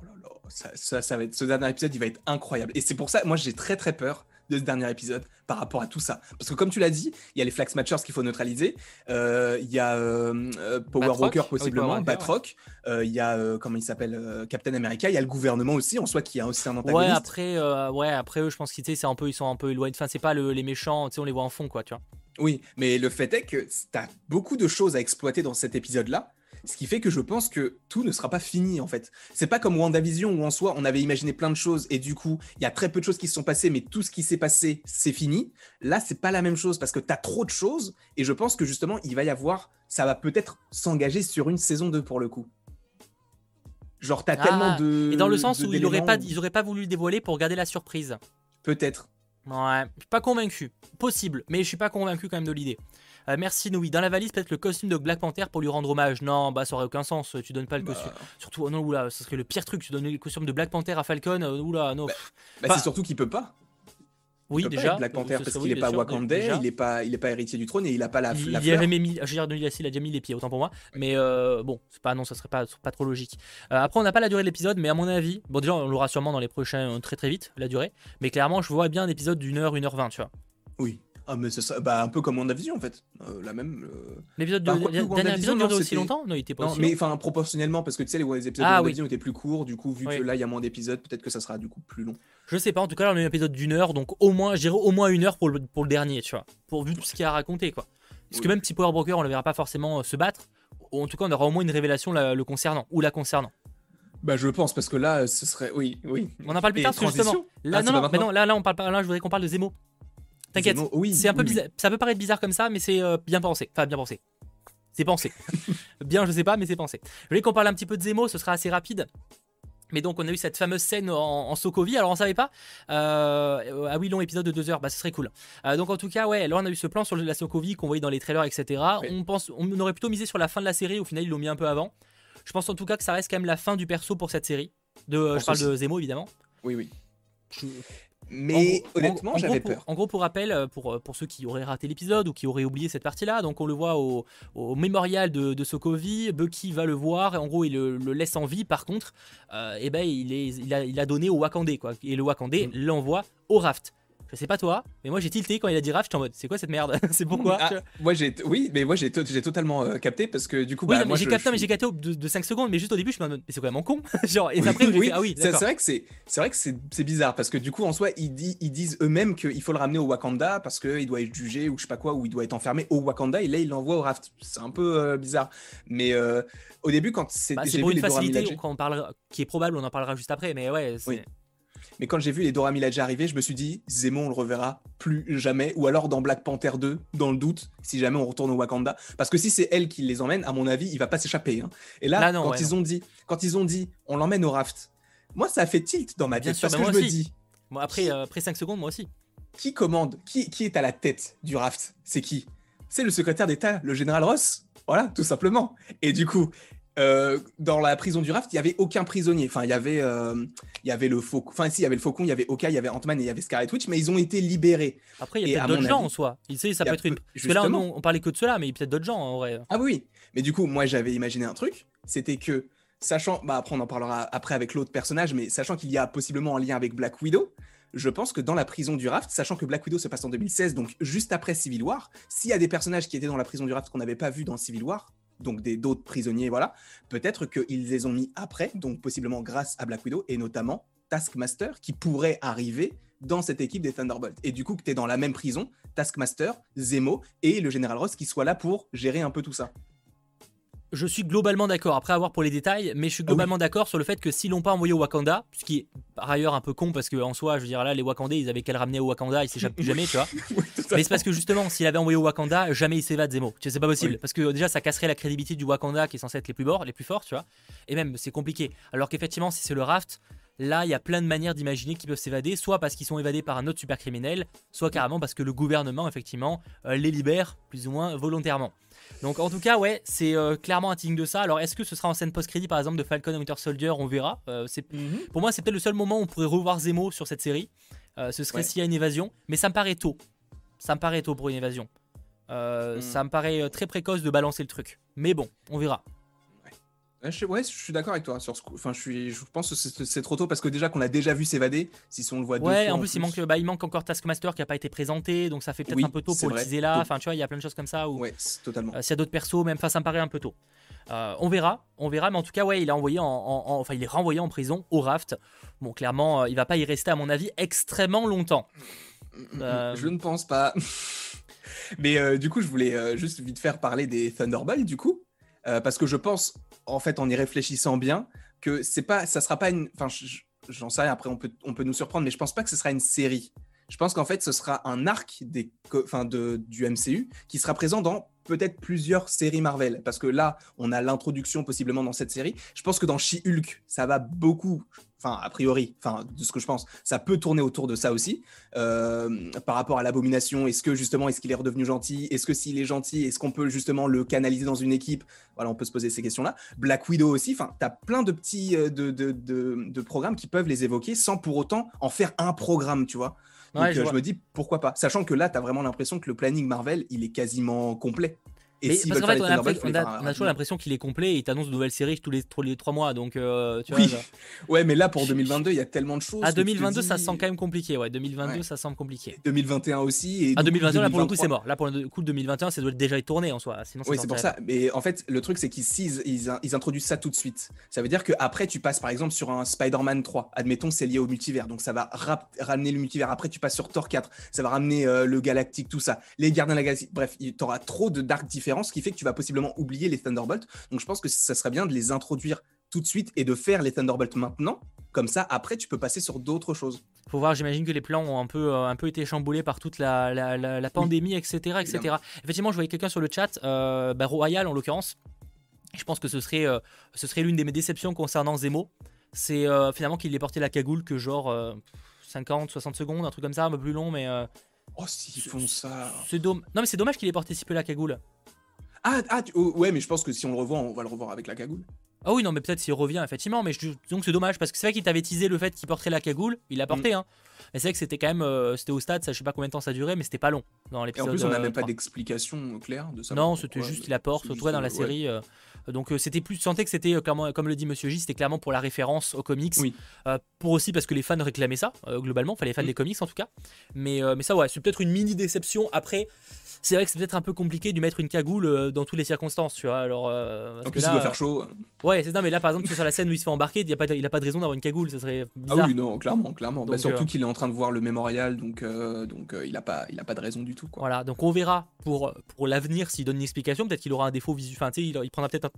Oh là là, ça, ça, va être, ce dernier épisode, il va être incroyable. Et c'est pour ça, moi, j'ai très très peur de ce dernier épisode par rapport à tout ça. Parce que comme tu l'as dit, il y a les Flag Matchers qu'il faut neutraliser, euh, il y a euh, euh, Power Walker possiblement, Batroc, il y a comment il s'appelle Captain America, il y a le gouvernement aussi en soi qui a aussi un antagoniste. Ouais après, ouais après eux je pense qu'ils c'est un peu ils sont un peu éloignés. Enfin c'est pas les méchants, tu sais on les voit en fond quoi tu vois. Oui, mais le fait est que tu as beaucoup de choses à exploiter dans cet épisode là ce qui fait que je pense que tout ne sera pas fini en fait. C'est pas comme WandaVision où en soi on avait imaginé plein de choses et du coup il y a très peu de choses qui se sont passées, mais tout ce qui s'est passé c'est fini. Là c'est pas la même chose parce que tu as trop de choses et je pense que justement il va y avoir, ça va peut-être s'engager sur une saison 2 pour le coup. Genre t'as tellement ah. de. Et dans le sens où ils auraient pas, ils auraient pas voulu le dévoiler pour garder la surprise. Peut-être. Ouais, je suis pas convaincu. Possible, mais je suis pas convaincu quand même de l'idée. Euh, merci Noui. Dans la valise, peut-être le costume de Black Panther pour lui rendre hommage. Non, bah ça aurait aucun sens. Tu donnes pas le bah. costume. Surtout, oh non, oula, ce serait le pire truc. Tu donnes le costume de Black Panther à Falcon. Euh, oula, non. Bah, bah, c'est surtout qu'il peut pas. Oui, déjà. Black Panther parce qu'il n'est pas Wakandais, il n'est pas, il est pas héritier du trône et il n'a pas la. Il, la il avait mis, je veux dire, il a déjà mis les pieds, autant pour moi. Mais euh, bon, c'est pas, non, ça serait pas, pas trop logique. après, on n'a pas la durée de l'épisode, mais à mon avis, bon, déjà, on l'aura sûrement dans les prochains, très très vite, la durée. Mais clairement, je vois bien un épisode d'une heure, une heure vingt, tu vois. Oui. Ah, mais c'est ça, bah, un peu comme WandaVision en fait. Euh, la même. Euh... L'épisode de. Bah, dernier épisode durait aussi longtemps Non, il était pas non, mais enfin, proportionnellement, parce que tu sais, les, épisodes ah, de WandaVision étaient plus courts, du coup, vu que là, il y a moins d'épisodes, peut-être que ça sera du coup plus long. Je sais pas, en tout cas, là, on a un épisode d'une heure, donc au moins, j'irai au moins une heure pour le, pour le dernier, tu vois. Pour vu tout ce qu'il y a à raconter, quoi. Parce que même si Power Broker, on le verra pas forcément euh, se battre, en tout cas, on aura au moins une révélation le concernant, ou la concernant. Bah je pense parce que là ce serait oui oui. On en parle plus tard justement. Là ah, non, non, mais non là là on parle là je voudrais qu'on parle de Zemo. T'inquiète. Oui, c'est un peu bizarre. Ça peut paraître bizarre comme ça mais c'est euh, bien pensé. Enfin bien pensé. C'est pensé. bien je sais pas mais c'est pensé. Je voulais qu'on parle un petit peu de Zemo, ce sera assez rapide. Mais donc on a eu cette fameuse scène en, Sokovie, alors on savait pas. Euh, ah oui, long épisode de 2 heures, bah ce serait cool. Euh, donc en tout cas, ouais, là on a eu ce plan sur la Sokovie qu'on voyait dans les trailers, etc. On, pense, on aurait plutôt misé sur la fin de la série, au final ils l'ont mis un peu avant. Je pense en tout cas que ça reste quand même la fin du perso pour cette série. De, je parle de Zemo évidemment. Oui, oui. Mais honnêtement, j'avais peur. en gros, pour rappel, euh, pour, pour ceux qui auraient raté l'épisode ou qui auraient oublié cette partie-là, donc on le voit au, au mémorial de, de, Sokovie. Bucky va le voir, et en gros, il le, laisse en vie. Par contre, euh, eh ben, il, est, il, a, il a donné au Wakandé, quoi. Et le Wakandé mm. l'envoie au raft. Je sais pas toi, mais moi j'ai tilté quand il a dit Raph, j'étais en mode c'est quoi cette merde? C'est pourquoi? Ah, Moi j'ai oui, mais moi j'ai totalement euh, capté parce que du coup oui, bah, moi, j'ai capté mais j'ai capté de, de, 5 secondes mais juste au début je me mais c'est quand même con. Genre et après oui, ah oui, c'est vrai que c'est c'est vrai que c'est bizarre parce que du coup en soi ils, ils disent eux-mêmes qu'il faut le ramener au Wakanda parce qu'il doit être jugé ou je sais pas quoi ou il doit être enfermé au Wakanda et là il l'envoie au Raft. C'est un peu euh, bizarre. Mais euh, au début quand c'est bah, pour une facilité on parle qui est probable on en parlera juste après mais ouais, c'est mais quand j'ai vu les Dora Milaje arriver, je me suis dit, Zemo, on le reverra plus jamais. Ou alors dans Black Panther 2, dans le doute, si jamais on retourne au Wakanda. Parce que si c'est elle qui les emmène, à mon avis, il va pas s'échapper. Hein. Et là, quand, ils ont dit, quand ils ont dit, on l'emmène au raft, moi, ça a fait tilt dans ma tête. parce que je me dis. Moi, après, euh, après 5 secondes, moi aussi. Qui commande qui, qui est à la tête du raft? C'est qui? C'est le secrétaire d'État, le général Ross? Voilà, tout simplement. Et du coup, euh, dans la prison du raft, il y avait aucun prisonnier. Enfin, il y avait, euh, il y avait le faucon. Enfin, si, il y avait le faucon, il y avait Oka, il y avait Ant-Man et il y avait Scarlet Witch, mais ils ont été libérés. Après, il y a peut-être d'autres gens en soi. Il sait, ça peut être une. Parce que là, on, parlait que de cela, mais il y a peut-être d'autres gens en vrai. Ah oui, mais du coup, moi, j'avais imaginé un truc. C'était que, sachant, bah après, on en parlera après avec l'autre personnage, mais sachant qu'il y a possiblement un lien avec Black Widow. Je pense que dans la prison du raft, sachant que Black Widow se passe en 2016, donc juste après Civil War, s'il y a des personnages qui étaient dans la prison du raft qu'on n'avait pas vu dans Civil War, donc des d'autres prisonniers, voilà. Peut-être qu'ils les ont mis après, donc possiblement grâce à Black Widow et notamment Taskmaster qui pourrait arriver dans cette équipe des Thunderbolts. Et du coup, que tu es dans la même prison, Taskmaster, Zemo et le général Ross qui soient là pour gérer un peu tout ça je suis globalement d'accord, après avoir pour les détails, mais je suis ah globalement d'accord sur le fait que s'ils l'ont pas envoyé au Wakanda, ce qui est par ailleurs un peu con parce que en soi, je veux dire là, les Wakandais, ils avaient qu'à le ramener au Wakanda, ils s'échappent plus jamais, tu vois. mais c'est parce que justement, s'il avait envoyé au Wakanda, jamais il s'évade Zemo. Tu sais, c'est pas possible parce que déjà, ça casserait la crédibilité du Wakanda qui est censé être les plus forts, les plus forts, tu vois. Et même, c'est compliqué. Alors qu'effectivement, si c'est le raft, Là, il y a plein de manières d'imaginer qu'ils peuvent s'évader, soit parce qu'ils sont évadés par un autre super criminel, soit carrément parce que le gouvernement, effectivement, euh, les libère plus ou moins volontairement. Donc en tout cas, ouais, c'est euh, clairement un signe de ça. Alors est-ce que ce sera en scène post-crédit par exemple de Falcon et Winter Soldier? On verra. Euh, mhm. Pour moi, c'est peut-être le seul moment où on pourrait revoir Zemo sur cette série. ce serait s'il y a une évasion, mais ça me paraît tôt. Ça me paraît tôt pour une évasion. Mhm. Ça me paraît très précoce de balancer le truc. Mais bon, on verra. Ouais, je, suis d'accord avec toi sur ce Enfin, je, suis, je pense que c'est trop tôt parce que déjà qu'on a déjà vu s'évader, si on le voit deux ouais, en plus, il manque, bah, il manque encore Taskmaster qui a pas été présenté, donc ça fait peut-être un peu tôt pour le teaser là. Enfin, tu vois, il y a plein de choses comme ça. Où, ouais, totalement. Euh, S'il y a d'autres persos, même, ça me paraît un peu tôt. Euh, on verra, on verra, mais en tout cas, ouais, il est envoyé en, enfin, il est renvoyé en prison au raft. Bon, clairement, euh, il va pas y rester, à mon avis, extrêmement longtemps. Je ne pense pas. mais du coup, je voulais juste vite faire parler des Thunderbolts, du coup. Euh, parce que je pense, en fait, en y réfléchissant bien, que c'est pas, ça sera pas une. Enfin, j'en sais rien. Après, on peut, on peut nous surprendre, mais je pense pas que ce sera une série. Je pense qu'en fait, ce sera un arc des, enfin, de, du MCU qui sera présent dans peut-être plusieurs séries Marvel. Parce que là, on a l'introduction possiblement dans cette série. Je pense que dans She-Hulk, ça va beaucoup enfin a priori, enfin de ce que je pense, ça peut tourner autour de ça aussi. Euh, par rapport à l'abomination, est-ce que justement, est-ce qu'il est redevenu gentil? Est-ce que s'il est gentil, est-ce qu'on peut justement le canaliser dans une équipe? Voilà, on peut se poser ces questions-là. Black Widow aussi, enfin, tu as plein de petits euh, de, de, de, programmes qui peuvent les évoquer sans pour autant en faire un programme, tu vois. Donc je, euh, je me dis pourquoi pas, sachant que là, tu as vraiment l'impression que le planning Marvel, il est quasiment complet mais parce qu'en fait, on a, toujours l'impression qu'il est complet et il t'annonce de nouvelles séries tous les, tous les 3 mois. Donc, euh, tu oui. ouais, mais là, pour 2022, il y a tellement de choses. À 2022, ça sent quand même compliqué. Ouais, 2022, ça semble compliqué. 2021 aussi. Et à 2021, là, pour le coup, c'est mort. Là, pour le coup, 2021, ça doit déjà être tourné en soi. Sinon, oui, c'est pour ça. Mais en fait, le truc, c'est qu'ils ils, ils, introduisent ça tout de suite. Ça veut dire qu'après, tu passes par exemple sur un Spider-Man 3. Admettons, c'est lié au multivers. Donc, ça va ramener le multivers. Après, tu passes sur Thor 4. Ça va ramener euh, le galactique, tout ça. Les Gardiens de la Galaxie. Bref, tu auras trop de dark ce qui fait que tu vas possiblement oublier les Thunderbolts. Donc je pense que ça serait bien de les introduire tout de suite et de faire les Thunderbolts maintenant. Comme ça, après, tu peux passer sur d'autres choses. Faut voir, j'imagine que les plans ont un peu, euh, un peu été chamboulés par toute la, la, pandémie, etc., etc. Effectivement, je voyais quelqu'un sur le chat, euh, bah, Royal en l'occurrence. Je pense que ce serait, euh, ce serait l'une de mes déceptions concernant Zemo. C'est finalement qu'il ait porté la cagoule que genre 50, 60 secondes, un truc comme ça, un peu plus long, mais. oh, s'ils font ça. C'est Non, mais c'est dommage qu'il ait porté si peu la cagoule. Ah, ah oh, ouais, mais je pense que si on le revoit, on va le revoir avec la cagoule. Ah oui, non, mais peut-être s'il revient, effectivement. Mais je, donc c'est dommage parce que c'est vrai qu'il t'avait teasé le fait qu'il porterait la cagoule. Il l'a porté, mm. hein. Mais c'est vrai que c'était quand même. Euh, c'était au stade, ça, je sais pas combien de temps ça durait, mais c'était pas long dans l'épisode. Et en plus, on n'a même pas d'explication claire de ça. Non, c'était juste il la porte, surtout dans la série. Euh, donc euh, c'était plus. Sentais que c'était, clairement, comme le dit Monsieur J, c'était clairement pour la référence aux comics. Oui. pour aussi parce que les fans réclamaient ça, globalement. Enfin, les fans mm. des comics en tout cas. Mais, mais ça, ouais, c'est peut-être une mini déception. Après c'est vrai que c'est peut-être un peu compliqué de mettre une cagoule euh, dans toutes les circonstances, tu vois. Alors, euh, en plus, il doit faire chaud. Ouais, c'est ça, mais là, par exemple, sur la scène où il se fait embarquer, il n'a pas, a pas de raison d'avoir une cagoule, ça serait bizarre. Ah oui, non, clairement, clairement. Bah, surtout euh, qu'il est en train de voir le mémorial, donc, donc il n'a pas, il a pas de raison du tout. Quoi. Voilà, donc on verra pour, pour l'avenir s'il donne une explication. Peut-être qu'il aura un défaut visuel. Enfin, tu sais, il, il prendra peut-être un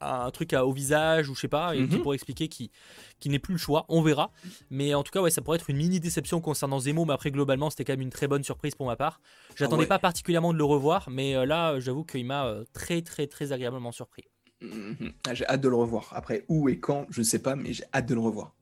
un truc au visage ou je sais pas, et qui mhm. pourrait expliquer qui, qui n'est plus le choix. On verra. Mais en tout cas, ouais, ça pourrait être une mini déception concernant Zemo, mais après, globalement, c'était quand même une très bonne surprise pour ma part. J'attendais ah pas particulièrement de le revoir, mais euh, là, j'avoue qu'il m'a euh, très, très, très agréablement surpris. Mhm. Ah, j'ai hâte de le revoir. Après, où et quand, je ne sais pas, mais j'ai hâte de le revoir.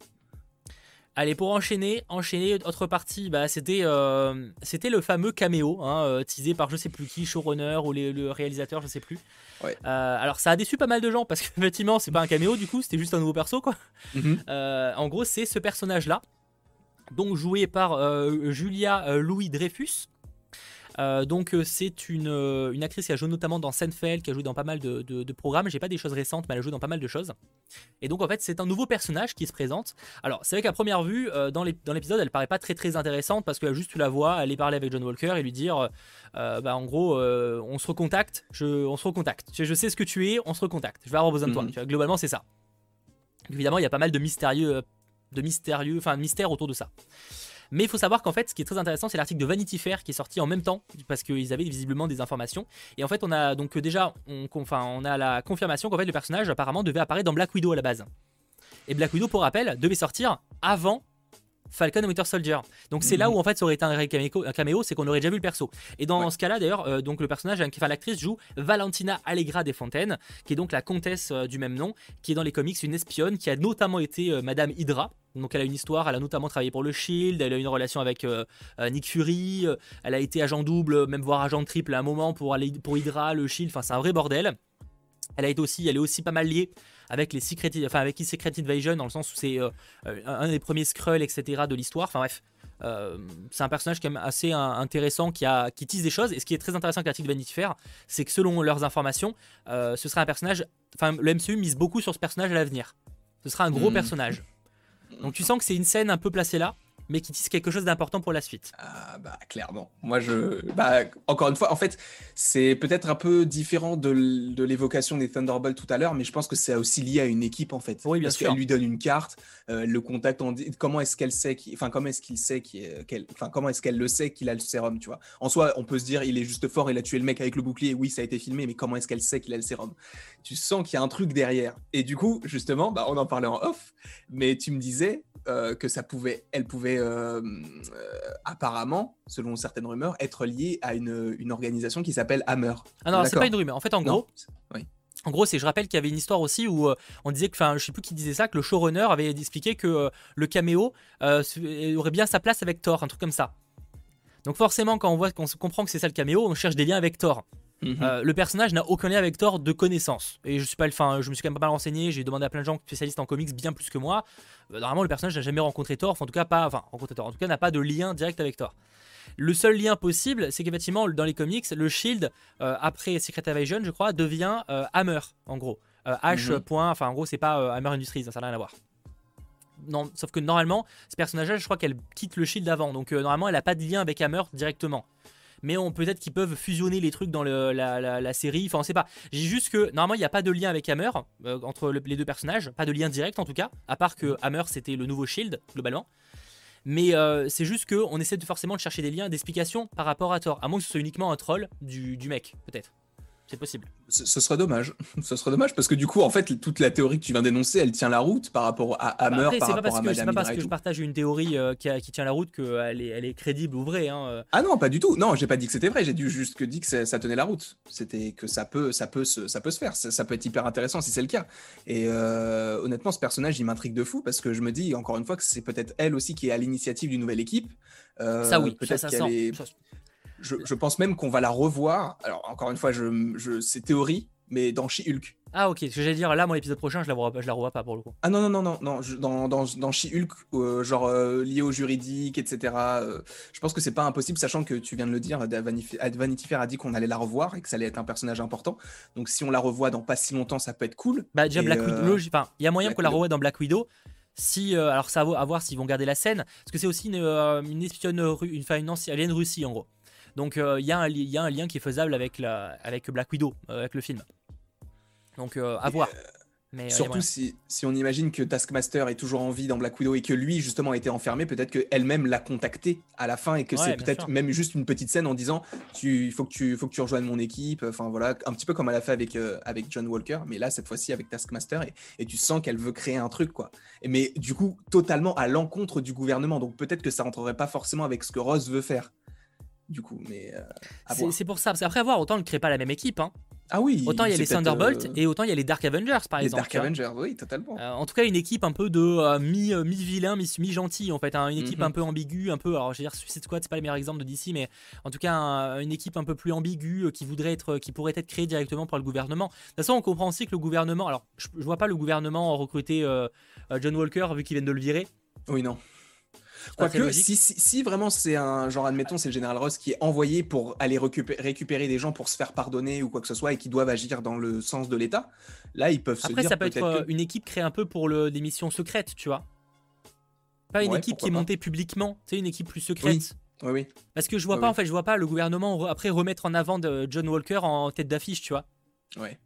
Allez, pour enchaîner, enchaîner, autre partie, bah, c'était, euh, c'était le fameux caméo, hein, euh, teasé par je sais plus qui, showrunner ou le réalisateur, je sais plus. Euh, alors ça a déçu pas mal de gens parce qu'effectivement c'est pas un caméo du coup, c'était juste un nouveau perso quoi. Mhm. en gros c'est ce personnage là, donc joué par Julia Louis Dreyfus, euh, donc euh, c'est une, euh, une, actrice qui a joué notamment dans Seinfeld, qui a joué dans pas mal de, de, programmes. J'ai pas des choses récentes, mais elle a joué dans pas mal de choses. Et donc en fait c'est un nouveau personnage qui se présente. Alors c'est vrai qu'à première vue, dans l'épisode, elle paraît pas très très intéressante parce que juste tu la vois aller parler avec John Walker et lui dire, bah en gros, on se recontacte, je, on se recontacte. Je, sais ce que tu es, on se recontacte. Je vais avoir besoin de toi. Mhm. globalement c'est ça. Évidemment il y a pas mal de mystérieux, de mystérieux, enfin mystères autour de ça. Mais il faut savoir qu'en fait, ce qui est très intéressant, c'est l'article de Vanity Fair qui est sorti en même temps, parce qu'ils avaient visiblement des informations. Et en fait, on a donc déjà, on, enfin, on a la confirmation qu'en fait, le personnage apparemment devait apparaître dans Black Widow à la base. Et Black Widow, pour rappel, devait sortir avant Falcon et Winter Soldier. Donc c'est là mhm. où en fait ça aurait été un caméo, c'est qu'on aurait déjà vu le perso. Et dans ce cas-là d'ailleurs, euh, donc le personnage, enfin l'actrice joue Valentina Allegra des Fontaines, qui est donc la comtesse euh, du même nom, qui est dans les comics une espionne qui a notamment été euh, Madame Hydra. Donc elle a une histoire, elle a notamment travaillé pour le Shield, elle a une relation avec Nick Fury, elle a été agent double, même voire agent triple à un moment pour aller pour Hydra, le Shield. Enfin c'est un vrai bordel. Elle a été aussi, elle est aussi pas mal liée avec les Secret, enfin avec Secret Invasion dans le sens où c'est euh, un des premiers Skrulls, etc. de l'histoire. Enfin bref, euh, c'est un personnage quand même assez intéressant qui, a, qui tisse des choses. Et ce qui est très intéressant avec l'article de Vanity Fair, c'est que selon leurs informations, euh, ce sera un personnage. Enfin, le MCU mise beaucoup sur ce personnage à l'avenir. Ce sera un gros mmh. personnage. Donc tu sens que c'est une scène un peu placée là mais qui disent quelque chose d'important pour la suite. Ah bah clairement. Moi je bah encore une fois en fait c'est peut-être un peu différent de, l'évocation des Thunderbolts tout à l'heure mais je pense que c'est aussi lié à une équipe en fait. Oui bien Parce qu'elle lui donne une carte, euh, le contact comment est-ce qu'elle sait enfin comment est-ce qu'il sait qu'elle enfin comment est-ce qu'elle le sait qu'il a le sérum tu vois. En soi on peut se dire il est juste fort il a tué le mec avec le bouclier oui ça a été filmé mais comment est-ce qu'elle sait qu'il a le sérum? Tu sens qu'il y a un truc derrière et du coup justement bah on en parlait en off mais tu me disais euh, que ça pouvait elle pouvait euh, euh, apparemment, selon certaines rumeurs, être lié à une, une organisation qui s'appelle Hammer. Ah non, c'est pas une rumeur. En fait, en gros, En gros, c'est, je rappelle qu'il y avait une histoire aussi où euh, on disait que, enfin, je sais plus qui disait ça, que le showrunner avait expliqué que le caméo aurait bien sa place avec Thor, un truc comme ça. Donc forcément, quand on voit qu'on comprend que c'est ça le caméo, on cherche des liens avec Thor. Mhm. le personnage n'a aucun lien avec Thor de connaissance. Et je suis pas, enfin, je me suis quand même pas mal renseigné. J'ai demandé à plein de gens spécialistes en comics bien plus que moi. Euh, normalement, le personnage n'a jamais rencontré Thor, en tout cas pas, enfin rencontré Thor, en tout cas n'a pas de lien direct avec Thor. Le seul lien possible, c'est qu'effectivement, dans les comics, le Shield, euh, après Secret Invasion, je crois, devient euh, Hammer, en gros. H. Mhm. enfin, en gros, c'est pas Hammer Industries, ça n'a rien à voir. Non, sauf que normalement, ce personnage-là, je crois qu'elle quitte le Shield avant, donc normalement, elle n'a pas de lien avec Hammer directement mais on peut-être qu'ils peuvent fusionner les trucs dans la, série. Enfin, on sait pas. J'ai juste que normalement, il n'y a pas de lien avec Hammer euh, entre les deux personnages, pas de lien direct en tout cas, à part que Hammer c'était le nouveau Shield globalement. Mais euh, c'est juste qu'on essaie de forcément de chercher des liens, d'explications par rapport à Thor, à moins que ce soit uniquement un troll du, mec, peut-être. C'est possible. Ce, serait dommage. Ce serait dommage parce que du coup, en fait, toute la théorie que tu viens d'énoncer, elle tient la route par rapport à Hammer, bah après, par rapport parce à que, Madame pas parce que je partage une théorie euh, qui, a- qui tient la route qu'elle est, elle est crédible ou vraie. Hein. euh. Ah non, pas du tout. Non, j'ai pas dit que c'était vrai. J'ai juste que dit que ça, ça tenait la route. C'était que ça peut, ça peut se, ça peut se faire. Ça, ça peut être hyper intéressant si c'est le cas. Et euh, honnêtement, ce personnage, il m'intrigue de fou parce que je me dis encore une fois que c'est peut-être elle aussi qui est à l'initiative d'une nouvelle équipe. Euh, ça, oui, Peut-être qu'elle est. ça- Je, je pense même qu'on va la revoir. Alors encore une fois, je, je, c'est théorie, mais dans She-Hulk. Ah, ok, ce que j'allais dire, là, moi, l'épisode prochain, je la, vois, pas- je la revois pas pour le coup. Ah non, non, non, non, non, je- dans, dans, dans She-Hulk, euh, genre euh, lié au juridique, etc. euh, je pense que c'est pas impossible, sachant que tu viens de le dire, Vanity Fair a dit qu'on allait la revoir et que ça allait être un personnage important. Donc si on la revoit dans pas si longtemps, ça peut être cool. Bah, déjà, Et, Black Widow, il y a moyen qu'on la revoie dans Black Widow. Si, alors, ça va à voir s'ils vont garder la scène, parce que c'est aussi une, une espionne, une, enfin, une ancienne, Russie, en gros. Donc, euh, il y, a un li- il y a un lien qui est faisable avec, la, avec Black Widow, euh, avec le film. Donc, euh, à Et, voir. Mais, Surtout si, si on imagine que Taskmaster est toujours en vie dans Black Widow et que lui justement a été enfermé, peut-être qu'elle-même l'a contacté à la fin et que Ouais, c'est peut-être même juste une petite scène en disant tu faut que tu faut que tu rejoignes mon équipe. Enfin voilà, un petit peu comme elle a fait avec euh, avec John Walker, mais là cette fois-ci avec Taskmaster et, et tu sens qu'elle veut créer un truc quoi. Et, mais du coup totalement à l'encontre du gouvernement, donc peut-être que ça rentrerait pas forcément avec ce que Ross veut faire. Du coup, mais euh, C'est pour ça. Parce qu'après, à voir, autant ne crée pas la même équipe. hein. ah oui, Autant il y a les Thunderbolts euh, et autant il y a les Dark Avengers, par les exemple. Dark tu vois. Avengers, oui totalement. Euh, en tout cas, une équipe un peu de euh, mi, euh, mi-vilain, mi- mi-gentil, en fait. hein. une équipe Mhm. un peu ambiguë, un peu. Alors, je veux dire, Suicide Squad, c'est pas le meilleur exemple de DC, mais en tout cas, un- une équipe un peu plus ambiguë qui voudrait être, qui pourrait être créée directement par le gouvernement. De toute façon, on comprend aussi que le gouvernement. Alors, je, je vois pas le gouvernement recruter John Walker vu qu'ils viennent de le virer. Oui non. C'est pas Quoique, si, si, si vraiment c'est un genre, admettons, c'est le général Ross qui est envoyé pour aller récupérer, récupérer des gens pour se faire pardonner ou quoi que ce soit et qui doivent agir dans le sens de l'État, là ils peuvent se Après, dire ça peut être euh, que- une équipe créée un peu pour le, des missions secrètes, tu vois. Pas une Ouais, équipe qui est pas. montée publiquement, tu sais, une équipe plus secrète. Oui, oui. Parce que je vois pas, en fait, je vois pas le gouvernement après remettre en avant de John Walker en tête d'affiche, tu vois. ouais.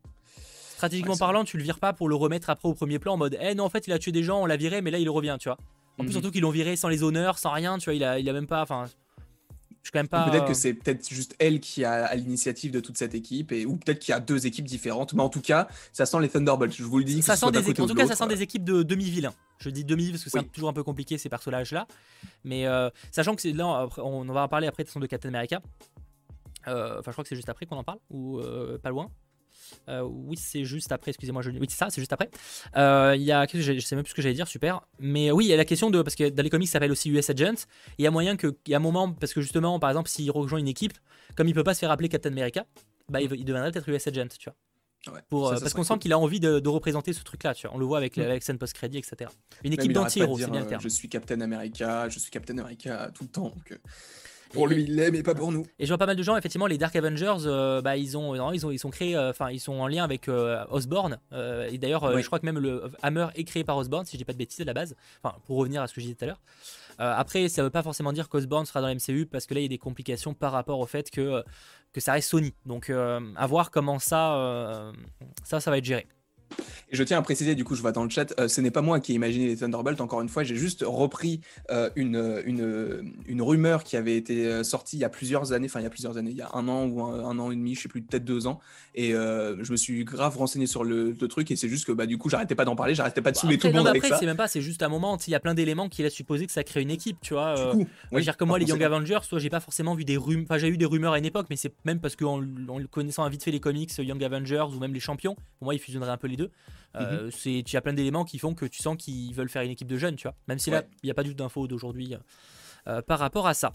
Stratégiquement Ouais, c'est parlant, tu le vires pas pour le remettre après au premier plan en mode Eh non, en fait, il a tué des gens, on l'a viré, mais là il revient, tu vois. En plus, Mhm. surtout qu'ils l'ont viré sans les honneurs, sans rien, tu vois, il a, il a même pas. Enfin, je suis quand même pas. Peut-être euh, que c'est peut-être juste elle qui a à l'initiative de toute cette équipe et ou peut-être qu'il y a deux équipes différentes, mais en tout cas, ça sent les Thunderbolts. Je vous le dis. que ça sent des, côté en ou tout cas, ça sent des équipes de demi-vilains. Je dis demi parce que c'est Oui. toujours un peu compliqué ces personnages-là. Mais euh, sachant que c'est là, on en va en parler après de toute façon, de Captain America. Euh, Enfin, je crois que c'est juste après qu'on en parle, ou euh, pas loin. Euh, oui, c'est juste après, excusez-moi, je... oui, c'est ça, c'est juste après. Euh, Il y a, je sais même plus ce que j'allais dire, super. Mais oui, il y a la question de, parce que dans les comics, ça s'appelle aussi US Agent. Il y a moyen qu'il y a un moment, parce que justement, par exemple, s'il rejoint une équipe, comme il peut pas se faire appeler Captain America, bah, il, il deviendrait peut-être US Agent, tu vois. Ouais, Pour, ça, euh, ça parce qu'on sent qu'il a envie de, de représenter ce truc-là, tu vois. On le voit avec, Mm. avec scène post-crédit, etc. Une équipe d'anti-héros, c'est bien le terme. Je suis Captain America, je suis Captain America tout le temps. donc, pour Et- lui, il l'est, mais pas pour nous. Et je vois pas mal de gens, effectivement, les Dark Avengers, euh, bah, ils ont, non, ils ont, ils sont créés, euh, enfin, ils sont en lien avec euh, Osborn. euh, et d'ailleurs, euh, Oui. je crois que même le Hammer est créé par Osborn, si je dis pas de bêtises à la base. Enfin, pour revenir à ce que je disais tout à l'heure. Euh, après, ça veut pas forcément dire qu'Osborn sera dans la MCU parce que là, il y a des complications par rapport au fait que que ça reste Sony. Donc, euh, à voir comment ça, euh, ça, ça va être géré. Et je tiens à préciser, du coup, je vois dans le chat, euh, ce n'est pas moi qui ai imaginé les Thunderbolts, encore une fois, j'ai juste repris euh, une, une, une rumeur qui avait été euh, sortie il y a plusieurs années, enfin il y a plusieurs années, il y a un an ou un, un an et demi, je sais plus, peut-être deux ans, et euh, je me suis grave renseigné sur le, le truc, et c'est juste que bah, du coup, j'arrêtais pas d'en parler, j'arrêtais pas de saouler après, tout le monde mais avec après, ça. c'est même pas, c'est juste un moment, il y a plein d'éléments qui laissent supposer que ça crée une équipe, tu vois. Du euh, coup, veux dire que moi, les Young. Avengers, toi, j'ai pas forcément vu des rumeurs. Enfin, j'ai eu des rumeurs à une époque, mais c'est même parce qu'en en connaissant vite fait les comics Young Avengers ou même les champions, pour moi, ils fusionneraient un peu les deux. Euh, Mhm. c'est, il y a plein d'éléments qui font que tu sens qu'ils veulent faire une équipe de jeunes, tu vois. Même si là, il n'y a pas du tout d'infos d'aujourd'hui euh, par rapport à ça.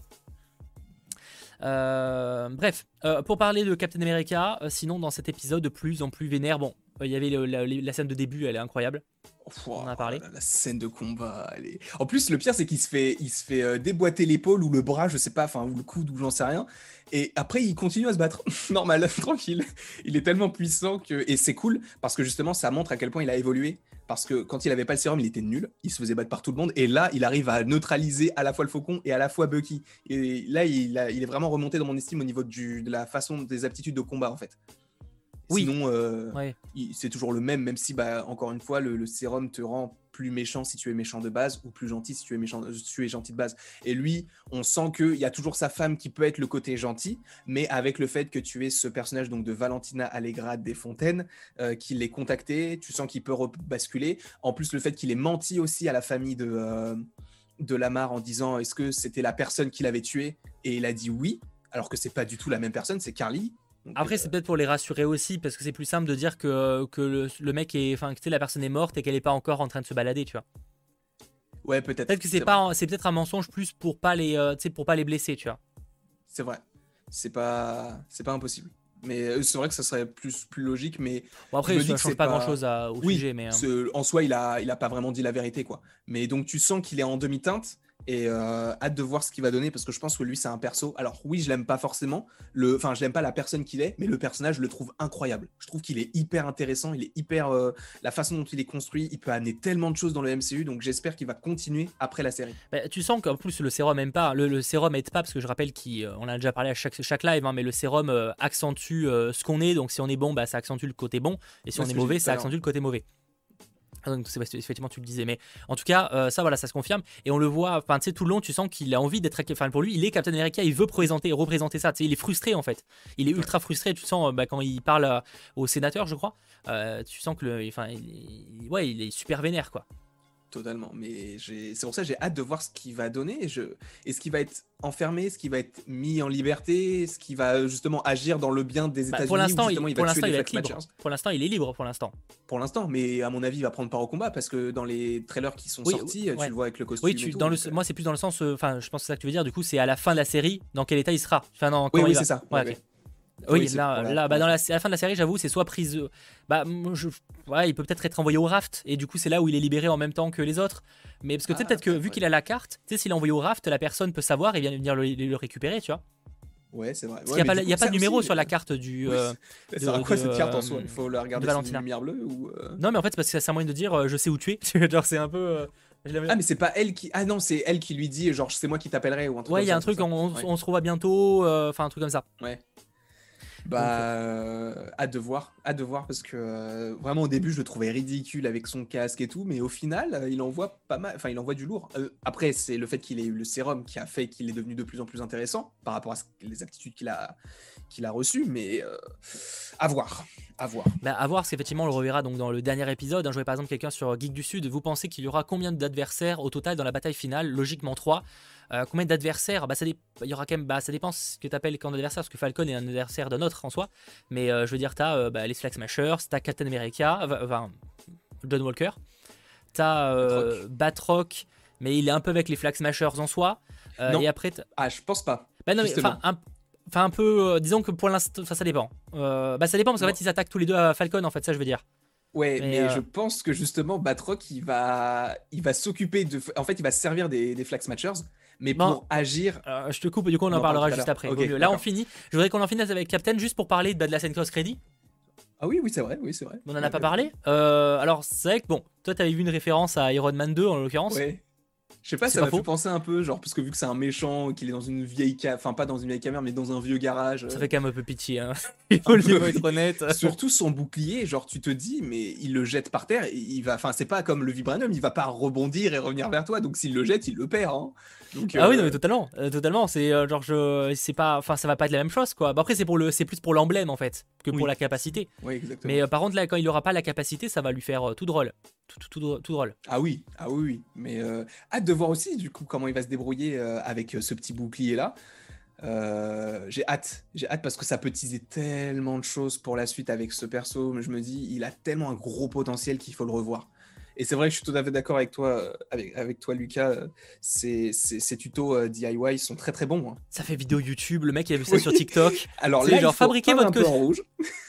Euh, bref, euh, pour parler de Captain America, euh, sinon dans cet épisode de plus en plus vénère, bon, euh, il y avait le- la, la scène de début, elle est incroyable. On en a parlé. La, la scène de combat, elle est... En plus, le pire, c'est qu'il se fait, il se fait euh, déboîter l'épaule ou le bras, je sais pas, enfin, ou le coude, ou j'en sais rien. Et après, il continue à se battre. Normal, tranquille. Il est tellement puissant que. Et c'est cool, parce que justement, ça montre à quel point il a évolué. Parce que quand il avait pas le sérum, il était nul. Il se faisait battre par tout le monde. Et là, il arrive à neutraliser à la fois le faucon et à la fois Bucky. Et là, il, a- il est vraiment remonté dans mon estime au niveau du, de la façon des aptitudes de combat, en fait. Oui. Sinon, euh, c'est toujours le même, même si, bah, encore une fois, le, sérum te rend plus méchant si tu es méchant de base ou plus gentil si tu es, méchant, tu es gentil de base. Et lui, on sent qu'il y a toujours sa femme qui peut être le côté gentil, mais avec le fait que tu es ce personnage donc de Valentina Allegra des Fontaines, euh, qu'il est contacté, tu sens qu'il peut basculer. En plus, le fait qu'il ait menti aussi à la famille de, euh, de Lamar en disant est-ce que c'était la personne qui l'avait tué? Et il a dit oui, alors que c'est pas du tout la même personne, c'est Carly. Après, c'est euh, peut-être pour les rassurer aussi, parce que c'est plus simple de dire que, que le, mec est. Enfin, que la personne est morte et qu'elle est pas encore en train de se balader, tu vois. Ouais, peut-être. Peut-être que c'est pas, c'est peut-être un mensonge plus pour pas les, euh, pour pas les blesser, tu vois. C'est vrai. C'est pas, c'est pas impossible. Mais euh, c'est vrai que ça serait plus, plus logique, mais bon après, ça ne change pas, grand-chose au oui, sujet, mais en soi, il a, il a pas vraiment dit la vérité, quoi. Mais donc tu sens qu'il est en demi-teinte et euh, hâte de voir ce qu'il va donner parce que je pense que lui c'est un perso. Alors oui, je l'aime pas forcément, le, enfin je l'aime pas la personne qu'il est, mais le personnage je le trouve incroyable. Je trouve qu'il est hyper intéressant, il est hyper euh, la façon dont il est construit, il peut amener tellement de choses dans le MCU, donc j'espère qu'il va continuer après la série. Bah, tu sens qu'en plus le sérum aime pas, le, sérum aide pas parce que je rappelle qu'on a déjà parlé à chaque, chaque live, hein, mais le sérum euh, accentue ce qu'on est, donc si on est bon, bah ça accentue le côté bon, et si on est mauvais, ça accentue le côté mauvais. Ah, donc c'est effectivement tu le disais mais en tout cas euh, ça voilà ça se confirme. Et on le voit enfin tu sais tout le long tu sens qu'il a envie d'être enfin pour lui il est Captain America il veut présenter représenter ça. Tu sais il est frustré en fait. Il est ultra frustré. Tu sens bah, quand il parle euh, au sénateur je crois euh, tu sens que le, enfin ouais il est super vénère quoi Totalement, mais c'est pour ça que j'ai hâte de voir ce qu'il va donner. Je... Est-ce qu'il va être enfermé, est-ce qu'il va être mis en liberté, est-ce qu'il va justement agir dans le bien des bah, États-Unis Pour l'instant, il, pour l'instant, il est libre. Pour l'instant, il est libre. Pour l'instant. Pour l'instant, mais à mon avis, il va prendre part au combat parce que dans les trailers qui sont sortis, tu le vois avec le costume. Oui, tu, dans le, moi, c'est plus dans le sens. Euh, enfin, je pense que c'est ça que tu veux dire. Du coup, c'est à la fin de la série, dans quel état il sera. Enfin, non, oui, oui, c'est ça. Oui, là, là bah, dans la, fin de la série, j'avoue, c'est soit prise. Bah, je, ouais, il peut peut-être être envoyé au raft, et du coup, c'est là où il est libéré en même temps que les autres. Mais parce que ah, peut-être que vu qu'il a la carte, tu sais, s'il est envoyé au raft, la personne peut savoir et vient venir le, récupérer, tu vois. Ouais, c'est vrai. il n'y a, pas, y a pas de numéro sur la carte du. Euh, c'est quoi cette carte en soi? Il faut la regarder sur une lumière bleue ou. Euh? Non, mais en fait, c'est parce que c'est un moyen de dire euh, je sais où tu es. genre, c'est un peu. Ah mais c'est pas elle qui ah non c'est elle qui lui dit genre c'est moi qui t'appellerai ou un truc ouais il y a un truc on, on, se revoit bientôt enfin un truc comme ça ouais bah, euh, hâte de voir, hâte de voir parce que euh, vraiment au début je le trouvais ridicule avec son casque et tout, mais au final euh, il envoie pas mal, enfin il envoie du lourd. après c'est le fait qu'il ait eu le sérum qui a fait qu'il est devenu de plus en plus intéressant par rapport à les aptitudes qu'il a qu'il a reçues, mais à voir, à voir. Bah, à voir, parce qu'effectivement on le reverra donc dans le dernier épisode. Hein, je par exemple quelqu'un sur Geek du Sud. Vous pensez qu'il y aura combien d'adversaires au total dans la bataille finale? Logiquement 3. Euh, combien d'adversaires bah, ça, il y aura quand même, bah, ça dépend ce que tu appelles quand adversaire, parce que Falcon est un adversaire d'un autre en soi. Mais euh, je veux dire, tu as euh, bah, les Flag Smashers, tu as Captain America, enfin, Don Walker, tu as Batroc, mais il est un peu avec les Flag Smashers en soi. Et après, ah, je pense pas. Bah, non, enfin, un, un, peu, disons que pour l'instant, ça, ça dépend. bah, ça dépend parce qu'en fait, ils attaquent tous les deux à Falcon, en fait, ça je veux dire. Ouais, mais, je pense que justement, Batroc, il va, il va s'occuper de. En fait, il va se servir des, des Flag Smashers mais pour agir. je te coupe, du coup, on, en parlera juste après. Là, on finit. Je voudrais qu'on en finisse avec Captain juste pour parler de, la scène cross crédit. Ah oui, oui, c'est vrai, oui, c'est vrai. On en a pas parlé. Euh, alors, c'est vrai que bon, toi, t'avais vu une référence à Iron Man 2 en l'occurrence. Ouais. Je sais pas, ça m'a fait penser un peu, genre, parce que vu que c'est un méchant, qu'il est dans une vieille cave, enfin pas dans une vieille caméra, mais dans un vieux garage. Ça fait quand même un peu pitié, hein. il faut le être honnête. Surtout son bouclier, genre, tu te dis, mais il le jette par terre, il va, enfin, c'est pas comme le vibranium, il va pas rebondir et revenir vers toi, donc s'il le jette, il le perd, hein. Ah oui, non, mais totalement, euh, totalement. C'est euh, genre, je, c'est pas, enfin, ça va pas être la même chose, quoi. Bah, après, c'est pour le, c'est plus pour l'emblème en fait que pour la capacité. Oui, exactement. Mais euh, par contre, là, quand il aura pas la capacité, ça va lui faire tout drôle tout, drôle. Ah oui, ah oui, oui. mais euh, hâte de voir aussi du coup comment il va se débrouiller euh, avec euh, ce petit bouclier là. j'ai hâte, j'ai hâte parce que ça peut teaser tellement de choses pour la suite avec ce perso. Mais je me dis, il a tellement un gros potentiel qu'il faut le revoir. Et c'est vrai que je suis tout à fait d'accord avec toi, avec, avec toi Lucas. Ces, ces, tutos DIY sont très très bons. Hein. Ça fait vidéo YouTube. Le mec il a vu ça sur TikTok. Alors là, genre fabriquer votre un peu en rouge.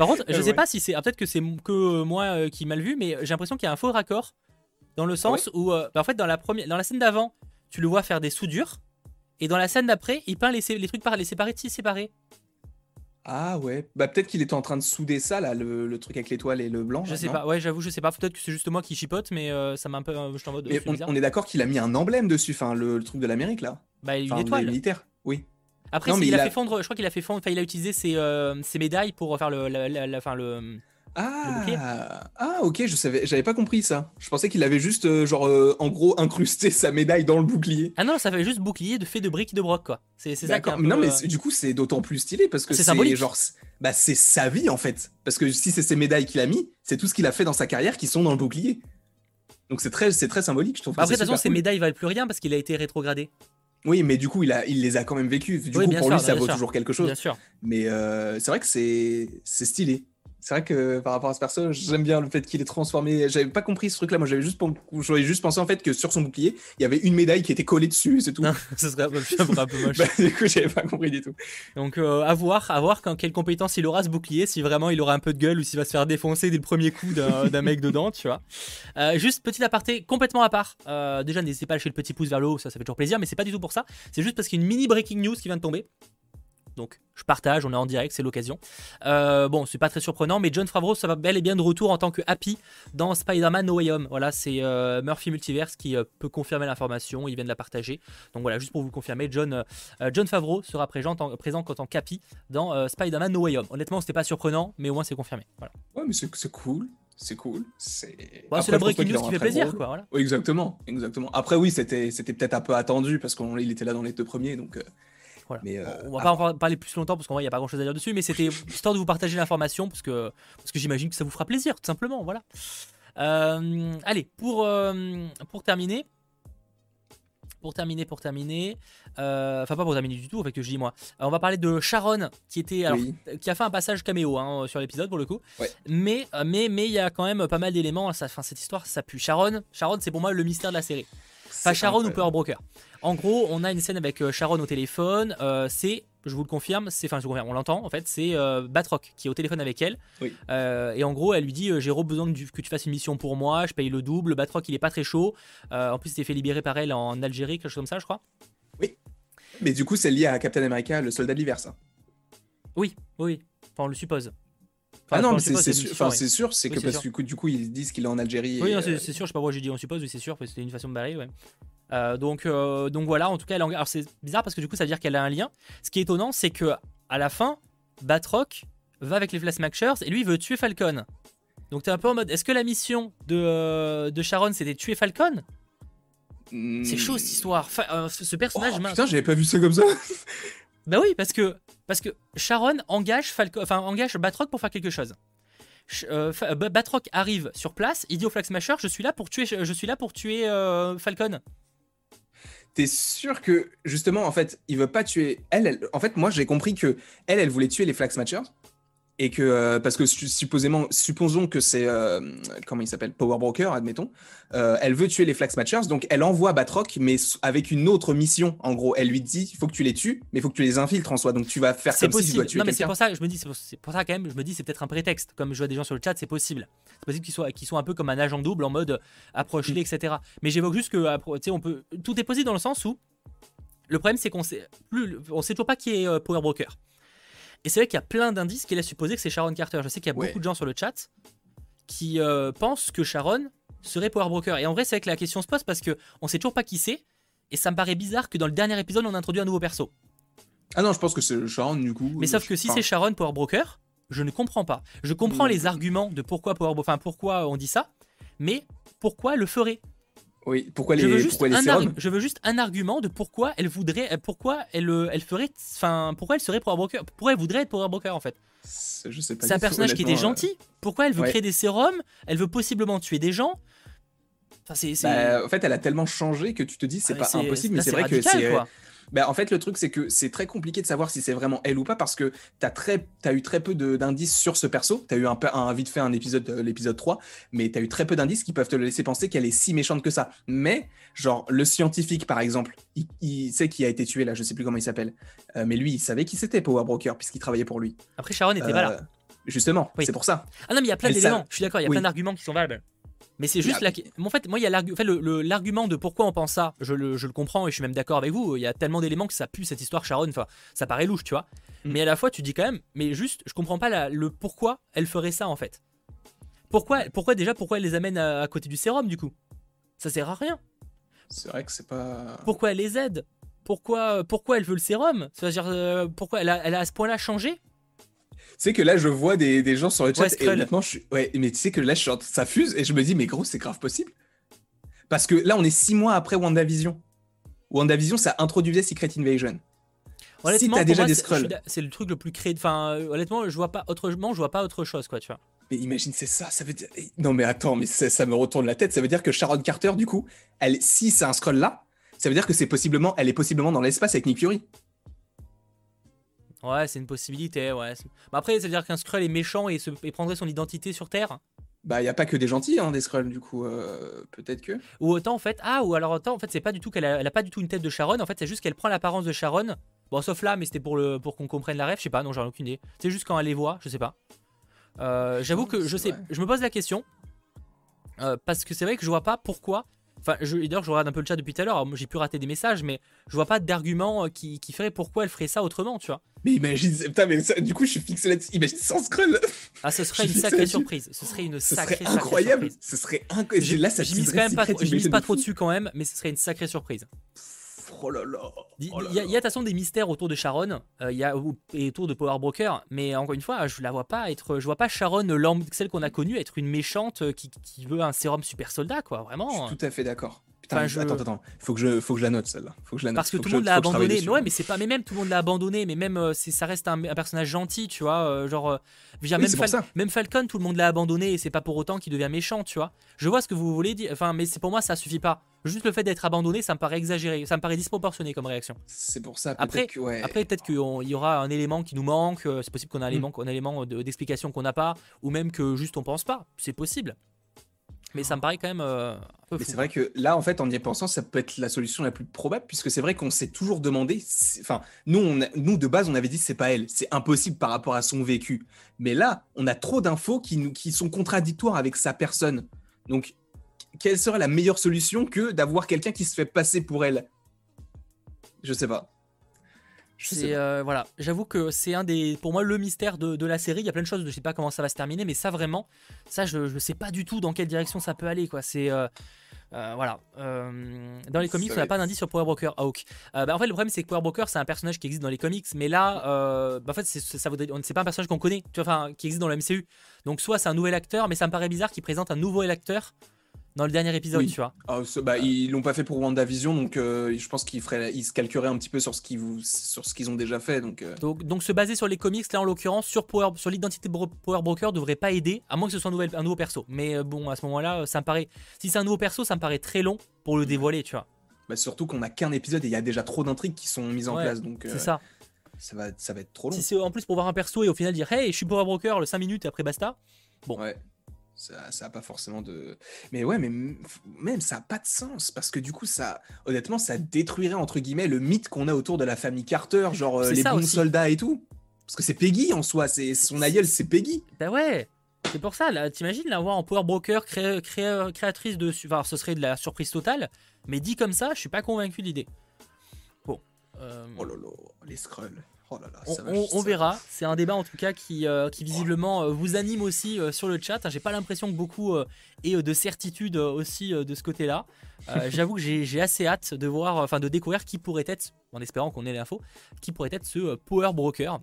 Par contre, je sais pas si c'est. Ah, peut-être que c'est que euh, moi euh, qui mal vu, mais j'ai l'impression qu'il y a un faux raccord. Dans le sens où, euh, bah, en fait, dans la, première, dans la scène d'avant, tu le vois faire des soudures. Et dans la scène d'après, il peint les, les trucs par les séparés, si séparés. Ah ouais, bah peut-être qu'il était en train de souder ça là, le, truc avec l'étoile et le blanc. Je sais pas, ouais, j'avoue, je sais pas. Peut-être que c'est juste moi qui chipote, mais ça m'a un peu. Je en mode. Mais on, est d'accord qu'il a mis un emblème dessus, enfin le, truc de l'Amérique là. Bah une étoile. militaire, oui. Après, Non, mais il, il a fait fondre, je crois qu'il a fait fondre, enfin, il a utilisé ses, euh, ses médailles pour faire le, la, la- la- enfin, le. Ah, ah, ok, je savais, j'avais pas compris ça. Je pensais qu'il avait juste, euh, genre, euh, en gros, incrusté sa médaille dans le bouclier. Ah non, ça fait juste bouclier de fait de briques de broc, quoi. C'est ça qui. Non, mais euh, du coup, c'est d'autant plus stylé parce que C'est genre, bah, c'est sa vie en fait. Parce que si c'est ses médailles qu'il a mis, c'est tout ce qu'il a fait dans sa carrière qui sont dans le bouclier. Donc c'est très, c'est très symbolique, je trouve. Bah après, de toute façon, cool. médailles valent plus rien parce qu'il a été rétrogradé. Oui, mais du coup, il, a, il les a quand même vécues. Du Oui, coup, pour sûr, lui, ça vaut sûr. toujours quelque chose. Bien sûr. Mais euh, c'est vrai que c'est stylé. C'est vrai que par rapport à ce perso, j'aime bien le fait qu'il est transformé. J'avais pas compris ce truc-là. Moi, j'avais juste, pen- j'avais juste pensé en fait que sur son bouclier, il y avait une médaille qui était collée dessus, c'est tout. Ce serait un peu, ça ferait un peu moche. Bah, du coup, j'avais pas compris du tout. Donc euh, à voir, à voir quand, quelle compétence il aura ce bouclier, si vraiment il aura un peu de gueule ou s'il va se faire défoncer dès le premier coup d'un d'un mec dedans, tu vois. Euh, juste petit aparté complètement à part. Euh, déjà n'hésitez pas à lâcher le petit pouce vers le haut, ça ça fait toujours plaisir, mais c'est pas du tout pour ça. C'est juste parce qu'il y a une mini breaking news qui vient de tomber. Donc je partage, on est en direct, c'est l'occasion. Euh, bon, c'est pas très surprenant, mais John Favreau, ça va bel et bien de retour en tant que Happy dans Spider-Man No Way Home. Voilà, c'est euh, Murphy Multiverse qui euh, peut confirmer l'information, il vient de la partager. Donc voilà, juste pour vous le confirmer, John, euh, John Favreau sera présent, en, présent en tant qu'Happy dans Spider-Man No Way Home. Honnêtement, c'était pas surprenant, mais au moins c'est confirmé. Voilà. Ouais, mais c'est cool. C'est cool. C'est c'est la breaking news qui fait plaisir, quoi. Voilà. Oui, exactement, exactement. Après, oui, c'était c'était peut-être un peu attendu parce qu'il était là dans les deux premiers, donc. euh, Voilà. Mais, euh, on va pas en par- parler plus longtemps parce qu'en vrai il n'y a pas grand chose à dire dessus, mais c'était histoire de vous partager l'information parce que, parce que j'imagine que ça vous fera plaisir, tout simplement. Voilà. Euh, allez, pour, euh, pour terminer. Pour terminer, pour terminer, enfin pas pour terminer du tout, en fait que je dis moi. On va parler de Sharon qui était, alors, oui. qui a fait un passage caméo hein, sur l'épisode pour le coup. Ouais. Mais mais mais il y a quand même pas mal d'éléments. Ça, enfin, cette histoire, ça pue. Sharon, Sharon, c'est pour moi le mystère de la série. Enfin, C'est Sharon ou. Power Broker. En gros, on a une scène avec euh, Sharon au téléphone. euh, c'est, je vous le confirme, c'est, enfin, je vous confirme, on l'entend. En fait, c'est euh, Batroc qui est au téléphone avec elle. Oui. Euh, et en gros, elle lui dit J'ai besoin que, tu- que tu fasses une mission pour moi. Je paye le double. Batroc, il est pas très chaud. En plus, il s'est fait libérer par elle en Algérie, quelque chose comme ça, je crois. Mais du coup, c'est lié à Captain America, le soldat de l'hiver, ça. Oui, oui. Enfin, on le suppose. Enfin, ah on non, mais c'est sûr, enfin, oui. c'est sûr, c'est Oui, que parce que du coup, ils disent qu'il est en Algérie. Oui, c'est euh, sûr, je sais pas pourquoi j'ai dit on suppose, oui, c'est sûr, parce que c'était une façon de barrer, ouais. Euh, donc, euh, donc voilà, en tout cas, elle en- alors c'est bizarre parce que du coup, ça veut dire qu'elle a un lien. Ce qui est étonnant, c'est que à la fin, Batroc va avec les Flashmashers et lui il veut tuer Falcon. Donc t'es un peu en mode, est-ce que la mission de, euh, de Sharon c'était tuer Falcon? Hmm. C'est chaud cette histoire. Euh, ce Oh, personnage, mince. putain, j'avais pas vu ça comme ça. Bah oui, parce que, parce que Sharon engage, Falco, enfin, engage Batroc pour faire quelque chose. Ch- euh, Batroc arrive sur place, il dit au Flag Smasher Je suis là pour tuer, je suis là pour tuer euh, Falcon. T'es sûr que justement, en fait, il veut pas tuer elle, elle- En fait, moi, j'ai compris que elle, elle voulait tuer les Flag Smashers et que euh, parce que su- supposément, supposons que c'est euh, comment il s'appelle, Power Broker, admettons. euh, elle veut tuer les Flag Smashers, donc elle envoie Batroc, mais avec une autre mission. En gros, elle lui dit, il faut que tu les tues, mais il faut que tu les infiltres en soi. Donc tu vas faire comme si tu dois possible. tuer Non, mais c'est pour ça, je me dis, c'est pour, ça quand même, je me dis, c'est peut-être un prétexte. Comme je vois des gens sur le chat, c'est possible. C'est possible qu'ils soient, qu'ils soient un peu comme un agent double en mode approche-les, etc. Mais j'évoque juste que, tu sais, on peut, tout est possible dans le sens où le problème, c'est qu'on sait, plus, on sait toujours pas qui est Power Broker. Et c'est vrai qu'il y a plein d'indices qui laissent supposer que c'est Sharon Carter. Je sais qu'il y a Ouais. beaucoup de gens sur le chat qui euh, pensent que Sharon serait Power Broker. Et en vrai, c'est vrai que la question se pose parce que on sait toujours pas qui c'est. Et ça me paraît bizarre que dans le dernier épisode, on introduit un nouveau perso. Ah non, je pense que c'est Sharon du coup. Mais euh, sauf que si c'est Sharon Power Broker, je ne comprends pas. Je comprends Mm. les arguments de pourquoi Power, enfin pourquoi on dit ça, mais pourquoi le ferait? Oui, pourquoi les, je, veux juste pourquoi les un sérums je veux juste un argument de pourquoi elle voudrait, euh, pourquoi elle, euh, elle ferait, enfin pourquoi elle serait Power Broker, pourquoi elle voudrait être Power Broker en fait. C'est- Je sais pas. C'est un personnage qui était honnêtement, euh. gentil. Pourquoi elle veut ouais. créer des sérums? Elle veut possiblement tuer des gens. Enfin c'est, Bah, en fait, elle a tellement changé que tu te dis c'est ouais, pas impossible, mais c'est vrai que c'est. Bah, en fait, le truc, c'est que c'est très compliqué de savoir si c'est vraiment elle ou pas parce que tu as, très, as eu très peu d'indices sur ce perso. Tu as eu un, peu- un vite fait un épisode, euh, l'épisode 3, mais tu as eu très peu d'indices qui peuvent te laisser penser qu'elle est si méchante que ça. Mais, genre, le scientifique, par exemple, il, il sait qui a été tué là, je sais plus comment il s'appelle, Euh, mais lui, il savait qui c'était Power Broker puisqu'il travaillait pour lui. Après Sharon était pas là. Euh, Justement, Oui. c'est pour ça. Ah non mais il y a plein d'éléments. Je suis d'accord, il y a Oui. plein d'arguments qui sont valables. Mais c'est juste la... en fait, moi, il y a l'argument de pourquoi on pense ça, je le, je le comprends et je suis même d'accord avec vous. Il y a tellement d'éléments que ça pue cette histoire Sharon. Enfin, ça paraît louche, tu vois. Mm. Mais à la fois, tu dis quand même, mais juste, je comprends pas la- le pourquoi elle ferait ça en fait. Pourquoi, pourquoi déjà, pourquoi elle les amène à, à côté du sérum du coup? Ça sert à rien. C'est vrai que c'est pas. Pourquoi elle les aide? Pourquoi, pourquoi elle veut le sérum? C'est-à-dire, euh, pourquoi elle a, elle a à ce point-là changé? Sais que là, je vois des, des gens sur le chat et honnêtement, je suis... ouais, mais tu sais que là, je suis en... ça fuse et je me dis, mais gros, c'est grave possible. Parce que là, on est six mois après WandaVision. WandaVision, ça introduisait Secret Invasion. Honnêtement, si déjà des c'est le truc le plus créé. Enfin, euh, honnêtement, je vois pas autrement, je vois pas autre chose, quoi, tu vois. Mais imagine, c'est ça, ça veut dire. Non, mais attends, mais ça, me retourne la tête. Ça veut dire que Sharon Carter, du coup, elle, si c'est un scroll là, ça veut dire que c'est possiblement, elle est possiblement dans l'espace avec Nick Fury. Ouais, c'est une possibilité, ouais. Bah après, ça veut dire qu'un Skrull est méchant et, se, prendrait son identité sur Terre Bah, il y a pas que des gentils, hein, des Skrulls, du coup, euh, peut-être que. Ou autant, en fait, ah, ou alors autant, en fait, c'est pas du tout qu'elle a, elle a pas du tout une tête de Sharon, en fait, c'est juste qu'elle prend l'apparence de Sharon. Bon, sauf là, mais c'était pour, le, pour qu'on comprenne la rêve, je sais pas, non, j'en ai aucune idée. C'est juste quand elle les voit, je sais pas. Euh, j'avoue que je sais, je me pose la question. Euh, parce que c'est vrai que je vois pas pourquoi Enfin, d'ailleurs, je regarde un peu le chat depuis tout à l'heure. J'ai pu rater des messages, mais je vois pas d'argument euh, qui, qui, ferait pourquoi elle ferait ça autrement, tu vois. Mais imagine, putain, mais du coup, je suis fixé là-dessus. Imagine sans scroll. Ah, ce serait une sacrée surprise. Ce serait une sacrée, ce serait incroyable. ce serait incroyable. Là, ça je mise quand même pas, trop, mise pas trop dessus quand même, mais ce serait une sacrée surprise. Oh là là. Il y, a de toute façon des mystères autour de Sharon, euh, y a, et autour de Power Broker, mais encore une fois, je la vois pas être, je vois pas Sharon, celle qu'on a connue, être une méchante euh, qui, qui, veut un sérum super soldat, quoi, vraiment. Je suis tout à fait d'accord. Attends, attends, faut que je, faut que je la note celle-là. Faut que je la note. Parce que tout le monde l'a abandonné. ouais, mais c'est pas, mais même tout le monde l'a abandonné, mais même euh, ça reste un, personnage gentil, tu vois, euh, genre. Euh, même, même, Falcon, tout le monde l'a abandonné et c'est pas pour autant qu'il devient méchant, tu vois. Je vois ce que vous voulez dire, enfin, mais c'est pour moi ça suffit pas. Juste le fait d'être abandonné, ça me paraît exagéré, ça me paraît disproportionné comme réaction. C'est pour ça. Après, que, ouais. après peut-être qu'il y aura un élément qui nous manque. C'est possible qu'on a un élément, un élément d'explication qu'on n'a pas, ou même que juste on pense pas. C'est possible. Mais ça me paraît quand même euh, un peu Mais c'est vrai que là, en fait, en y pensant, ça peut être la solution la plus probable, puisque c'est vrai qu'on s'est toujours demandé. Enfin, nous, on nous, de base, on avait dit c'est pas elle, c'est impossible par rapport à son vécu. Mais là, on a trop d'infos qui, qui sont contradictoires avec sa personne. Donc, quelle serait la meilleure solution que d'avoir quelqu'un qui se fait passer pour elle? Je sais pas. Euh, voilà, j'avoue que c'est un des, pour moi, le mystère de, la série. Il y a plein de choses, je sais pas comment ça va se terminer, mais ça vraiment, ça je, je sais pas du tout dans quelle direction ça peut aller, quoi. C'est euh, euh, voilà. dans les comics, on n'a pas d'indice sur Power Broker Hawk. Bah, en fait, le problème, c'est que Power Broker, c'est un personnage qui existe dans les comics, mais là, bah, en fait, c'est, ça c'est pas un personnage qu'on connaît, tu vois, enfin, qui existe dans le MCU. Donc, soit c'est un nouvel acteur, mais ça me paraît bizarre qu'il présente un nouvel acteur dans le dernier épisode, tu vois. Ah, bah, ils l'ont pas fait pour WandaVision, donc euh, je pense qu'ils ils se calqueraient un petit peu sur ce qu'ils sur ce qu'ils ont déjà fait. Donc, euh. donc, donc, se baser sur les comics, là en l'occurrence, sur Power, sur l'identité de Power Broker devrait pas aider, à moins que ce soit un, nouvel, un nouveau perso. Mais euh, bon, à ce moment-là, ça me paraît, si c'est un nouveau perso, ça me paraît très long pour le dévoiler, tu vois. Bah, surtout qu'on a qu'un épisode et il y a déjà trop d'intrigues qui sont mises en place, donc. c'est ça. Ça va, ça va être trop long. Si c'est en plus pour voir un perso et au final dire Hey, je suis Power Broker le 5 minutes et après basta. Bon. Ouais. Ça, ça a pas forcément de. Mais ouais, mais même ça a pas de sens parce que du coup, ça, honnêtement, ça détruirait entre guillemets le mythe qu'on a autour de la famille Carter, genre euh, les bons soldats et tout. Parce que c'est Peggy en soi, c'est son aïeul, c'est Peggy. Bah ouais. C'est pour ça, là, t'imagines l'avoir en Power Broker, créatrice de. Enfin, ce serait de la surprise totale, mais dit comme ça, je suis pas convaincu de l'idée. Bon. Euh, oh là là. Oh on, verra. C'est un débat en tout cas qui, euh, qui visiblement euh, vous anime aussi euh, sur le chat. J'ai pas l'impression que beaucoup aient de certitude aussi de ce côté-là. J'avoue que j'ai assez hâte de voir, enfin de découvrir qui pourrait être, en espérant qu'on ait l'info, qui pourrait être ce Power Broker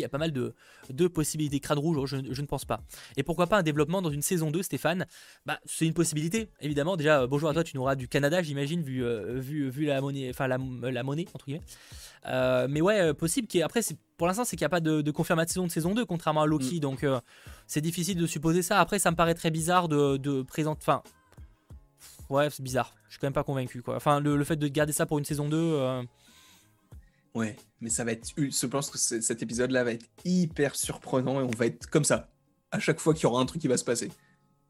il y a pas mal de, de possibilités. Crâne rouge, je, ne pense pas. Et pourquoi pas un développement dans une saison 2, Stéphane? Bah, c'est une possibilité, évidemment. Déjà, euh, bonjour à toi, tu nous auras du Canada, j'imagine, vu, euh, vu, vu la monnaie, enfin la, la, monnaie, entre guillemets. Euh, mais ouais, possible. Après, pour l'instant, c'est qu'il n'y a pas de, confirmation de saison 2, contrairement à Loki. Mm. Donc, c'est difficile de supposer ça. Après, ça me paraît très bizarre de, de présenter. Enfin, ouais, c'est bizarre. Je suis quand même pas convaincu, quoi. Enfin, le, le fait de garder ça pour une saison 2. Ouais, mais ça va être. Je pense que cet épisode-là va être hyper surprenant et on va être comme ça. À chaque fois qu'il y aura un truc qui va se passer.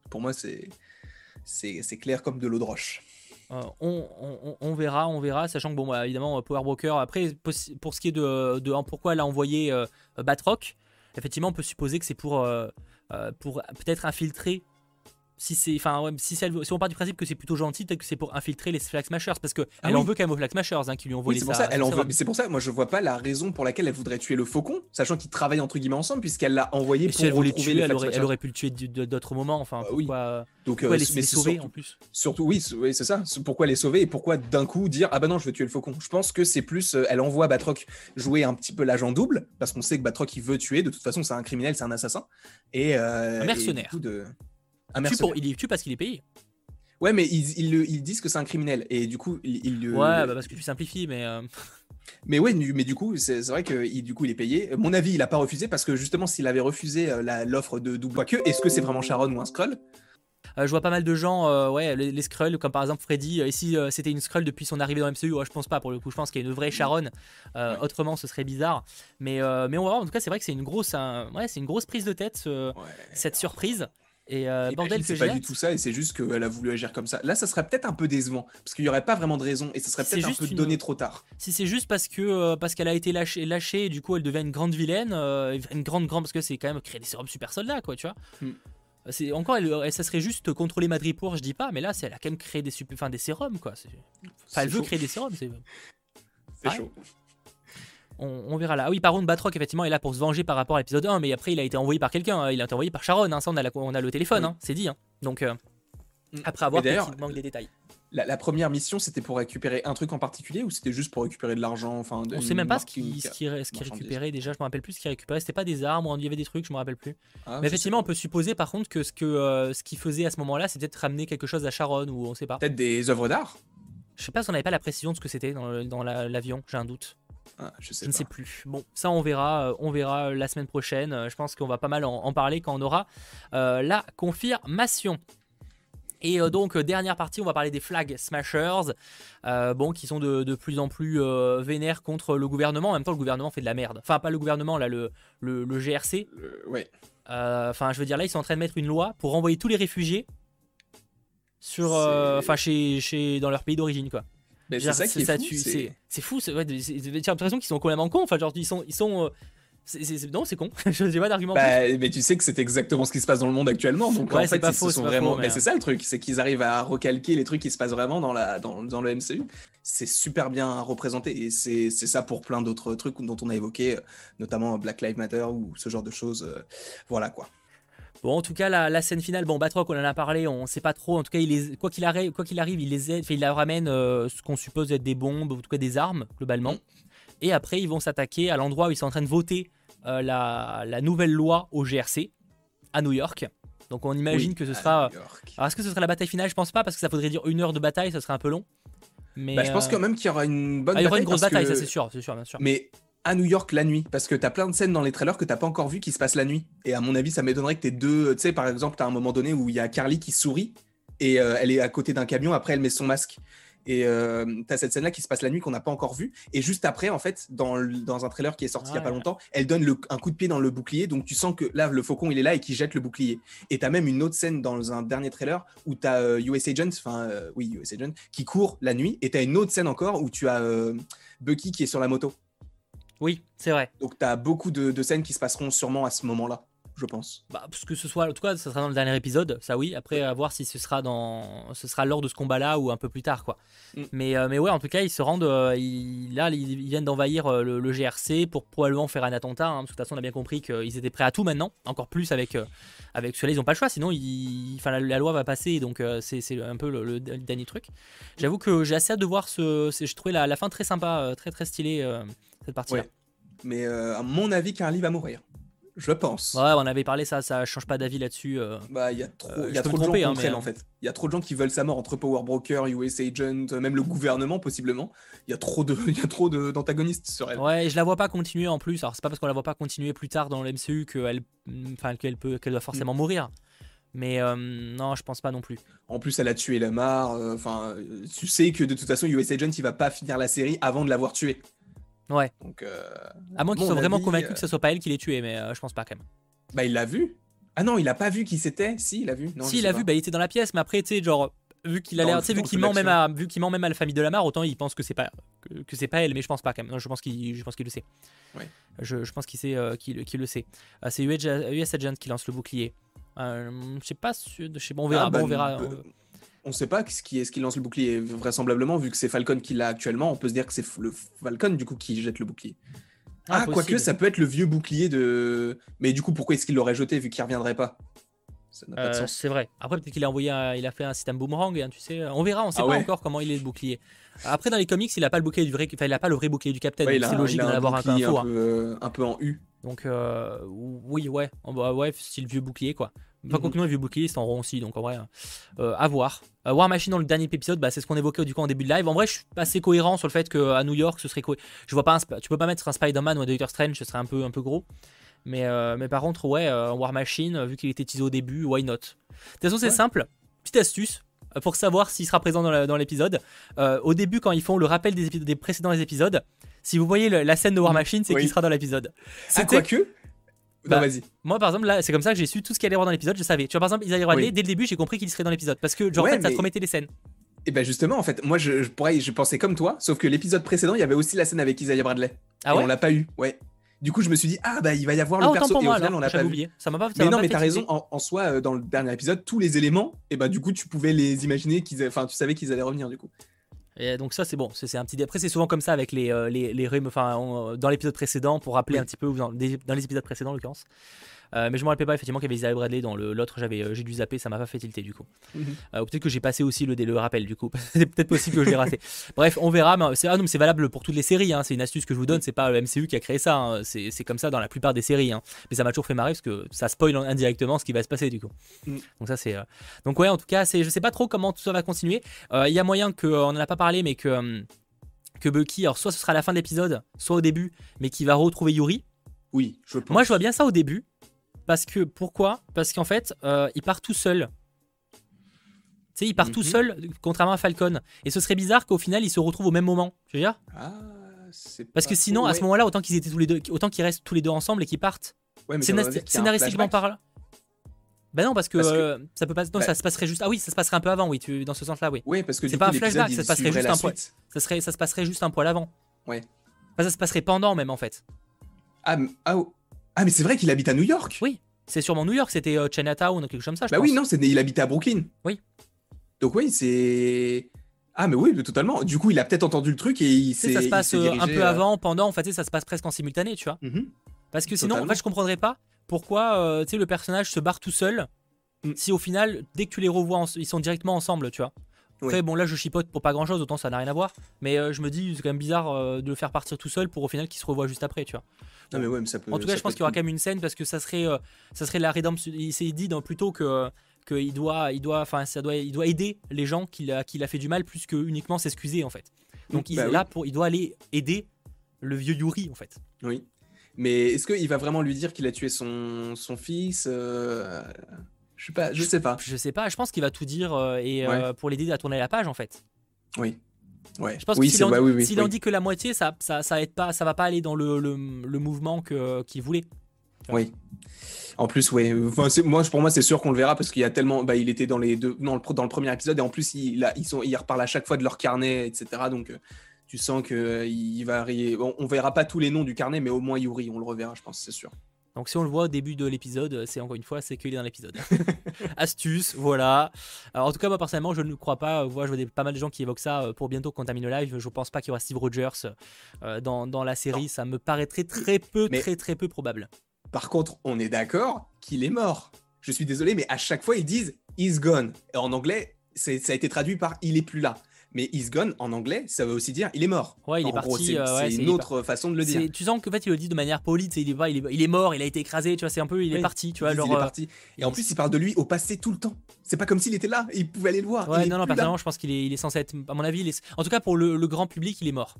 Pour moi, c'est c'est clair comme de l'eau de roche. Euh, on, verra, on verra, sachant que bon, bah, évidemment, Power Broker. Après, pour ce qui est de, de pourquoi elle a envoyé euh, Batroc, effectivement, on peut supposer que c'est pour, euh, pour peut-être infiltrer si c'est enfin si, si, on part du principe que c'est plutôt gentil peut-être que c'est pour infiltrer les Flag Smashers parce que Ah elle en veut quand même aux Flag Smashers hein, qui lui ont volé Oui, pour ça. Elle sa en veut. sérum. Mais c'est pour ça. Moi, je vois pas la raison pour laquelle elle voudrait tuer le faucon, sachant qu'ils travaillent entre guillemets ensemble, puisqu'elle l'a envoyé Et pour si elle retrouver tuer les elle aurait, elle Smashers. aurait pu le tuer d'autres moments enfin Bah oui. pourquoi, Donc, pourquoi euh, les, mais les c'est sauver surtout- en plus Surtout, oui, c'est- ça. Pourquoi les sauver et pourquoi d'un coup dire ah bah non, je veux tuer le faucon. Je pense que c'est plus, euh, elle envoie Batroc jouer un petit peu l'agent double parce qu'on sait que Batroc il veut tuer. De toute façon, c'est un criminel, c'est un assassin et euh, et mercenaire. De... Un Tue pour- il tue parce qu'il est payé Ouais, mais ils, ils, ils disent que c'est un criminel et du coup, ils, ils le- ouais bah, parce que tu simplifies mais euh, Mais ouais, mais du coup, c'est vrai que il- du coup, il est payé. Mon avis, il a pas refusé parce que justement, s'il avait refusé euh, l'offre de double, que est-ce que c'est vraiment Sharon ou un Skrull? Euh, je vois pas mal de gens, euh, ouais, les, les Skrulls, comme par exemple Freddy. Et si euh, c'était une Skrull depuis son arrivée dans MCU, ouais, je pense pas pour le coup. Je pense qu'il y a une vraie Sharon. Ouais. Autrement, ce serait bizarre. Mais, mais on va voir. En tout cas, c'est vrai que c'est une grosse, un- ouais, c'est une grosse prise de tête ce- cette surprise. Et euh, bordel que c'est pas du tout ça et c'est juste qu'elle a voulu agir comme ça. Là, ça serait peut-être un peu décevant parce qu'il y aurait pas vraiment de raison et ça serait peut-être un peu une- donné trop tard. Si c'est juste parce que euh, parce qu'elle a été lâchée, lâchée, et du coup elle devient une grande vilaine, euh, une grande grande parce que c'est quand même créer des sérums super soldats quoi, tu vois. Hmm. C'est encore, elle, ça serait juste contrôler Madripoor, je dis pas, mais là, c'est elle a quand même créé des super, enfin des sérums quoi. Enfin, elle veut créer des sérums, c'est C'est Ouais. chaud. On, on verra là. Ah oui, par contre, Batroc, effectivement, est là pour se venger par rapport à l'épisode 1, mais après, il a été envoyé par quelqu'un. hein. Il a été envoyé par Sharon. hein. Ça, on a, la- on a le téléphone, Oui. hein. c'est dit. hein. Donc, euh, Mm. après avoir, qu'il manque des détails. La, la première mission, c'était pour récupérer un truc en particulier ou c'était juste pour récupérer de l'argent enfin, On sait même pas ce qu'il ce qui, ce qui marchandise? récupérait déjà. Je me rappelle plus ce qu'il récupérait. C'était pas des armes il y avait des trucs, je me rappelle plus. Ah, mais effectivement, on peut supposer par contre que ce euh, ce qu'il faisait à ce moment-là, c'était peut-être ramener quelque chose à Sharon ou on sait pas. Peut-être des œuvres d'art? Je sais pas si on n'avait pas la précision de ce que c'était dans, l'avion. J'ai un doute. Ah, Je sais Je ne sais plus. Bon, ça on verra, euh, on verra la semaine prochaine. Euh, Je pense qu'on va pas mal en, en parler quand on aura euh, la confirmation. Et euh, donc euh, dernière partie, on va parler des flag smashers, euh, bon, qui sont de, de plus en plus euh, vénères contre le gouvernement. En même temps, le gouvernement fait de la merde. Enfin, pas le gouvernement, là, le, le, le GRC. Euh, ouais. Euh, Enfin, je veux dire, là, ils sont en train de mettre une loi pour renvoyer tous les réfugiés sur, euh, enfin, chez, chez, dans leur pays d'origine, quoi. Mais c'est ça qui est fou, tue- c'est- fou. ouais, J'ai l'impression qu'ils sont complètement cons. Enfin, genre, ils sont, ils sont. euh, c'est- non, c'est con. Je n'ai pas d'argument. Bah, mais tu sais que c'est exactement ce qui se passe dans le monde actuellement. Donc Ouais, en c'est fait, pas ils se sont vraiment. faux, mais mais- c'est ça le truc, c'est qu'ils arrivent à recalquer les trucs qui se passent vraiment dans, la, dans, dans le MCU. C'est super bien représenté et c'est c'est ça pour plein d'autres trucs dont on a évoqué, euh, notamment Black Lives Matter ou ce genre de choses. euh, Voilà quoi. Bon, en tout cas, la, la scène finale, bon, Batroc, on en a parlé, on sait pas trop. En tout cas, il les, quoi qu'il arrive, quoi qu'il arrive, il les aide, il leur ramène euh, ce qu'on suppose être des bombes, ou en tout cas des armes, globalement. Mm. Et après, ils vont s'attaquer à l'endroit où ils sont en train de voter euh, la, la nouvelle loi au GRC, à New York. Donc, on imagine Oui, que ce sera. York. Alors, est-ce que ce sera la bataille finale? Je pense pas, parce que ça faudrait dire une heure de bataille, ça serait un peu long. Mais, Bah, je pense euh, quand même qu'il y aura une bonne ah, il y aura une grosse bataille, que- ça c'est sûr, c'est sûr, bien sûr. Mais à New York la nuit, parce que t'as plein de scènes dans les trailers que t'as pas encore vu qui se passent la nuit. Et à mon avis, ça m'étonnerait que t'aies deux. Tu sais, par exemple, t'as un moment donné où il y a Carly qui sourit et euh, elle est à côté d'un camion. Après, elle met son masque. Et euh, t'as cette scène-là qui se passe la nuit qu'on n'a pas encore vue. Et juste après, en fait, dans, le- dans un trailer qui est sorti il y a pas longtemps, elle donne le- un coup de pied dans le bouclier. Donc tu sens que là, le faucon, il est là et qu'il jette le bouclier. Et t'as même une autre scène dans un dernier trailer où t'as euh, US Agent, enfin, euh, oui, US Agent, qui court la nuit. Et t'as une autre scène encore où tu as euh, Bucky qui est sur la moto. Oui, c'est vrai. Donc tu as beaucoup de, de scènes qui se passeront sûrement à ce moment-là, je pense. Bah, parce que ce soit, en tout cas, ce sera dans le dernier épisode, ça oui. Après, à voir si ce sera dans, ce sera lors de ce combat-là ou un peu plus tard, quoi. Mm. Mais, euh, mais ouais, en tout cas, ils se rendent, euh, ils- là, ils, viennent d'envahir euh, le, le GRC pour probablement faire un attentat. hein, parce que de toute façon, on a bien compris qu'ils étaient prêts à tout maintenant, encore plus avec, avec cela, ils ont pas le choix, sinon, ils, enfin, la, la loi va passer, donc c'est un peu le, le dernier truc. J'avoue que j'ai assez hâte de voir ce, j'ai trouvé la, la fin très sympa, très très stylée cette partie-là. Ouais. Mais euh, à mon avis, Carly va mourir. Je pense. Ouais, on avait parlé ça, ça change pas d'avis là-dessus. euh. Bah, il y a trop, Euh, y a trop de gens tromper, hein, contre mais, elle en fait. Il y a trop de gens qui veulent sa mort entre Power Broker, US Agent, même le gouvernement possiblement. Il y a trop de, il y a trop de- d'antagonistes sur elle. Ouais, et je la vois pas continuer en plus. Alors c'est pas parce qu'on la voit pas continuer plus tard dans le MCU qu'elle, enfin qu'elle peut, qu'elle doit forcément Mm. mourir. Mais euh, non, je pense pas non plus. En plus, elle a tué Lamar. Enfin, euh, tu sais que de toute façon, US Agent, il va pas finir la série avant de l'avoir tué. Ouais. Donc, euh, À moins qu'ils soient vraiment avis, convaincus euh, que ce soit pas elle qui l'ait tué, mais euh, je pense pas quand même. bah, il l'a vu. Ah non, il a pas vu qui c'était. Si, il a vu. Non, si il sais a pas. vu, bah il était dans la pièce, mais après tu sais genre vu qu'il a l'air, tu sais vu qu'il ment même à, vu qu'il ment même à la famille de Lamar, autant il pense que c'est pas que, que c'est pas elle, mais je pense pas quand même. Non, je pense qu'il, je pense qu'il le sait. Ouais. Je, je pense qu'il sait, euh, qu'il, le sait. Euh, c'est US, Agent qui lance le bouclier. je sais pas, je sais pas, on verra. Ah, bah, on verra. euh, on sait pas ce qui est ce qui lance le bouclier. Vraisemblablement, vu que c'est Falcon qui l'a actuellement, on peut se dire que c'est le Falcon du coup qui jette le bouclier. Ah, quoique ça peut être le vieux bouclier de. Mais du coup, pourquoi est-ce qu'il l'aurait jeté vu qu'il reviendrait pas? Euh, C'est vrai. Après, peut-être qu'il a envoyé, il a fait un système boomerang, hein, tu sais. On verra, on sait ah pas encore comment il est le bouclier. Après, dans les comics, il a pas le bouclier du vrai, enfin, il a pas le vrai bouclier du Capitaine. c'est logique d'en avoir un peu, un, peu, un peu en U. Donc, euh, oui, ouais, ouais, style vieux bouclier, quoi. Enfin, mm -hmm. le vieux bouclier, c'est en rond aussi, donc en vrai, euh, à voir. Euh, War Machine dans le dernier épisode, bah, c'est ce qu'on évoquait du coup en début de live. En vrai, je suis assez cohérent sur le fait qu'à New York, ce serait quoi Je vois pas, tu peux pas mettre un Spider-Man ou un Doctor Strange, ce serait un peu, un peu gros. Mais, euh, mais par contre, ouais, War Machine, vu qu'il était teasé au début, why not? De toute façon, c'est simple. Petite astuce pour savoir s'il sera présent dans l'épisode. au début, quand ils font le rappel des, des précédents épisodes, si vous voyez la scène de War Machine, c'est qu'il sera dans l'épisode. C'est quoi que bah, vas-y. Moi, par exemple, là, c'est comme ça que j'ai su tout ce qu'il allait y avoir dans l'épisode. Je savais. Tu vois, par exemple, Isaiah Bradley, dès le début, j'ai compris qu'il serait dans l'épisode. Parce que, genre, en fait, ça te remettait les scènes. Et eh ben justement, en fait, moi, je, je, pourrais, je pensais comme toi, sauf que l'épisode précédent, il y avait aussi la scène avec Isaiah Bradley. Ah ouais et on l'a pas eu, ouais. Du coup, je me suis dit, ah bah il va y avoir ah, le perso. Pour moi, et au final, on l'a pas oublié. Ça m'a pas, mais non, mais t'as raison. En, soi, euh, dans le dernier épisode, tous les éléments, et bah du coup, tu pouvais les imaginer qu'ils, enfin, tu savais qu'ils allaient revenir du coup. Et donc ça c'est bon, c'est un petit. Après c'est souvent comme ça avec les euh, les, les, enfin dans l'épisode précédent pour rappeler un petit peu dans, dans les épisodes précédents en l'occurrence. Euh, mais je me rappelais pas effectivement qu'il y avait Isaiah Bradley dans l'autre, j'avais euh, j'ai dû zapper, ça m'a pas fait tilter du coup. Mhm. Euh, peut-être que j'ai passé aussi le, le rappel du coup. c'est peut-être possible que je l'ai raté. Bref, on verra. Mais c'est ah c'est valable pour toutes les séries. Hein. C'est une astuce que je vous donne. C'est pas le MCU qui a créé ça. Hein. C'est comme ça dans la plupart des séries. Hein. Mais ça m'a toujours fait marrer parce que ça spoil indirectement ce qui va se passer du coup. Mhm. Donc ça c'est. Donc ouais, en tout cas, c'est je sais pas trop comment tout ça va continuer. Il y a moyen que on en a pas parlé, mais que que Bucky, alors soit ce sera à la fin de l'épisode, soit au début, mais qui va retrouver Yuri. Oui, je pense. Moi, je vois bien ça au début. Parce que, pourquoi? Parce qu'en fait, euh, il part tout seul. Tu sais, il part tout mhm. seul, contrairement à Falcon. Et ce serait bizarre qu'au final, ils se retrouvent au même moment. Je veux dire? Ah, Parce que sinon, à ce moment-là, autant qu'ils étaient tous les deux, autant qu'ils restent tous les deux ensemble et qu'ils partent. Ouais, scénaristiquement parlant. Bah non, parce que, euh, ça peut pas. Non, bah ça se passerait juste. Ah oui, ça se passerait un peu avant, oui, tu... dans ce sens-là, oui. Oui, parce que c'est pas un flashback, ça se passerait juste un poil. Ça, serait... ça se passerait juste un poil avant. Ouais. ça se passerait pendant même en fait. Ah, ah. Ah, mais c'est vrai qu'il habite à New York Oui. C'est sûrement New York, c'était euh, Chinatown ou quelque chose comme ça. Je bah oui, non, il habitait à Brooklyn. Oui. Donc oui, c'est. Ah mais oui, totalement. Du coup, il a peut-être entendu le truc et il s'est. Ça se passe euh, un peu avant, pendant. En fait, ça se passe presque en simultané, tu vois. Mhm. Parce que sinon, en fait, je comprendrais pas pourquoi, euh, tu sais, le personnage se barre tout seul. Mm. Si au final, dès que tu les revois, ils sont directement ensemble, tu vois. Après, bon, là, je chipote pour pas grand chose, autant ça n'a rien à voir. Mais euh, je me dis, c'est quand même bizarre euh, de le faire partir tout seul pour au final qu'il se revoit juste après, tu vois. Non, mais ouais, mais ça peut, en tout cas, je pense qu'il y aura quand même une scène parce que ça serait, euh, ça serait la rédemption. Il s'est dit dans, plutôt que qu'il doit, il doit, enfin, ça doit, il doit aider les gens qu'il a, qu'il a fait du mal plus que uniquement s'excuser en fait. Donc il bah est là pour, il doit aller aider le vieux Yuri en fait. Oui. Mais est-ce qu'il va vraiment lui dire qu'il a tué son, son fils je sais pas, je sais pas. Je sais pas, je pense qu'il va tout dire euh, et euh, pour l'aider à tourner la page en fait. Oui. Ouais. Je pense oui, que s'il en, oui, oui, en, dit que la moitié, ça, ça, ça aide pas, ça va pas aller dans le, le, le mouvement que qu'il voulait. Oui. En plus, oui. Enfin, moi, pour moi, c'est sûr qu'on le verra parce qu'il y a tellement. Bah, il était dans les deux, dans le, dans le premier épisode et en plus, il, a, ils sont, ils reparlent à chaque fois de leur carnet, etc. Donc, euh, tu sens que il va. On, on verra pas tous les noms du carnet, mais au moins Yuri, on le reverra, je pense, c'est sûr. Donc si on le voit au début de l'épisode, c'est encore une fois, c'est qu'il est dans l'épisode. Astuce, voilà. Alors, en tout cas, moi personnellement, je ne crois pas. Voilà, je vois des, pas mal de gens qui évoquent ça euh, pour bientôt Contamine Live. Je pense pas qu'il y aura Steve Rogers euh, dans, dans, la série. Ça me paraîtrait très peu, très très peu probable. Par contre, on est d'accord qu'il est mort. Je suis désolé, mais à chaque fois, ils disent He's gone. Et en anglais, ça a été traduit par Il est plus là. Mais is gone en anglais, ça veut aussi dire il est mort. Ouais, il est parti. c'est euh, une autre façon de le dire. Tu sens qu'en fait il le dit de manière polie, il est, il, est, il est mort, il a été écrasé, tu vois, c'est un peu il est parti, tu vois. il est euh, parti. Et en plus il parle de lui au passé tout le temps. C'est pas comme s'il était là, il pouvait aller le voir. Ouais, non, non, personnellement je pense qu'il est, il est censé être, à mon avis, en tout cas pour le, grand public, il est mort.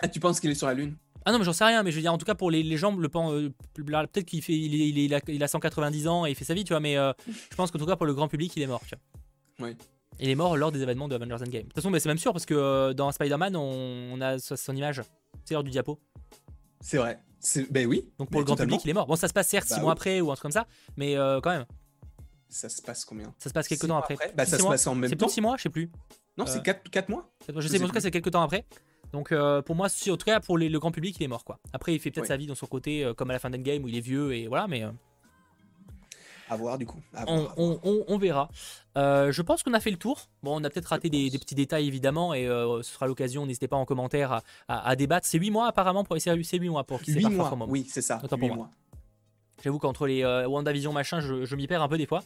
Ah, tu penses qu'il est sur la lune? Ah non mais j'en sais rien mais je veux dire en tout cas pour les, les gens le euh, peut-être qu'il fait il, est, il, a, il, a, 190 ans et il fait sa vie tu vois mais je pense qu'en tout cas pour le grand public il est mort tu vois. Oui. Il est mort lors des événements de Avengers Endgame. De toute façon, c'est même sûr parce que euh, dans Spider-Man, on, a son image. C'est l'heure du diapo. C'est vrai. Ben oui. Donc pour le grand public, il est mort. Bon, ça se passe certes 6 bah mois après ou un truc comme ça, mais euh, quand même. Ça se passe combien? Ça se passe quelques temps après. Bah, ça se passe en même temps. C'est plus 6 mois, je sais plus. Non, c'est 4, euh, 4 mois Je sais, mais en tout cas, c'est quelques temps après. Donc pour moi, en tout cas, pour le grand public, il est mort quoi. Après, il fait peut-être sa vie dans son côté, comme à la fin d'Endgame où il est vieux et voilà, mais. À voir du coup. on, verra. Euh, je pense qu'on a fait le tour. Bon, on a peut-être raté des, petits détails évidemment, et euh, ce sera l'occasion. N'hésitez pas en commentaire à, débattre. C'est 8 mois apparemment pour essayer. C'est 8 mois pour qui 8 mois. Oui, c'est ça. 8 mois. J'avoue qu'entre les WandaVision machin, je, je m'y perds un peu des fois.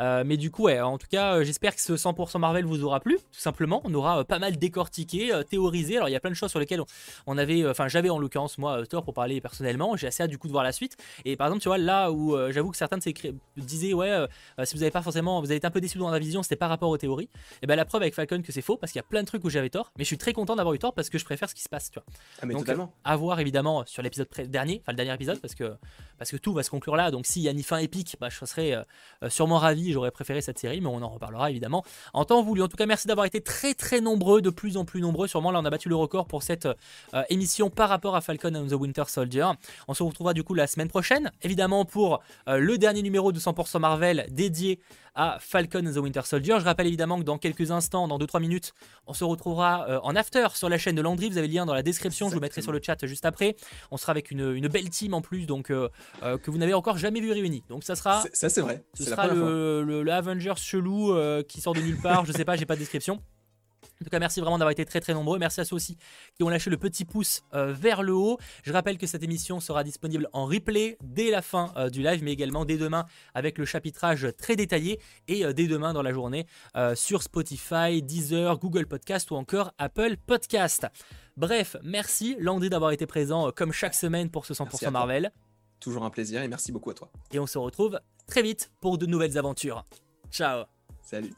Euh, mais du coup, ouais, en tout cas, euh, j'espère que ce 100% Marvel vous aura plu, tout simplement. On aura euh, pas mal décortiqué, théorisé. Alors, il y a plein de choses sur lesquelles on, avait, enfin, j'avais en l'occurrence, moi, tort pour parler personnellement. J'ai assez hâte du coup de voir la suite. Et par exemple, tu vois, là où j'avoue que certains de ces disaient, ouais, si vous avez pas forcément, vous avez été un peu déçu dans la vision, c'était par rapport aux théories. Et ben la preuve avec Falcon que c'est faux, parce qu'il y a plein de trucs où j'avais tort. Mais je suis très content d'avoir eu tort parce que je préfère ce qui se passe, tu vois. Ah, mais Donc, totalement. à voir évidemment sur l'épisode dernier, enfin le dernier épisode, parce que, parce que tout va se conclure là. Donc, s'il y a ni fin épique, bah, je serais sûrement ravi. J'aurais préféré cette série, mais on en reparlera évidemment en temps voulu. En tout cas, merci d'avoir été très très nombreux, de plus en plus nombreux. Sûrement, là, on a battu le record pour cette euh, émission par rapport à Falcon and the Winter Soldier. On se retrouvera du coup la semaine prochaine, évidemment, pour euh, le dernier numéro de 100% Marvel dédié à Falcon and the Winter Soldier. Je rappelle évidemment que dans quelques instants, dans 2-3 minutes, on se retrouvera euh, en after sur la chaîne de Landry. Vous avez le lien dans la description, je vous mettrai sur le chat juste après. On sera avec une, belle team en plus, donc que vous n'avez encore jamais vu réunie. Donc ça sera. Ça c'est vrai. Ce sera le, le, Avengers chelou euh, qui sort de nulle part. je sais pas, j'ai pas de description. En tout cas, merci vraiment d'avoir été très très nombreux. Merci à ceux aussi qui ont lâché le petit pouce euh, vers le haut. Je rappelle que cette émission sera disponible en replay dès la fin euh, du live, mais également dès demain avec le chapitrage très détaillé et dès demain dans la journée sur Spotify, Deezer, Google Podcast ou encore Apple Podcast. Bref, merci Landry d'avoir été présent comme chaque semaine pour ce 100% Marvel. Toujours un plaisir et merci beaucoup à toi. Et on se retrouve très vite pour de nouvelles aventures. Ciao Salut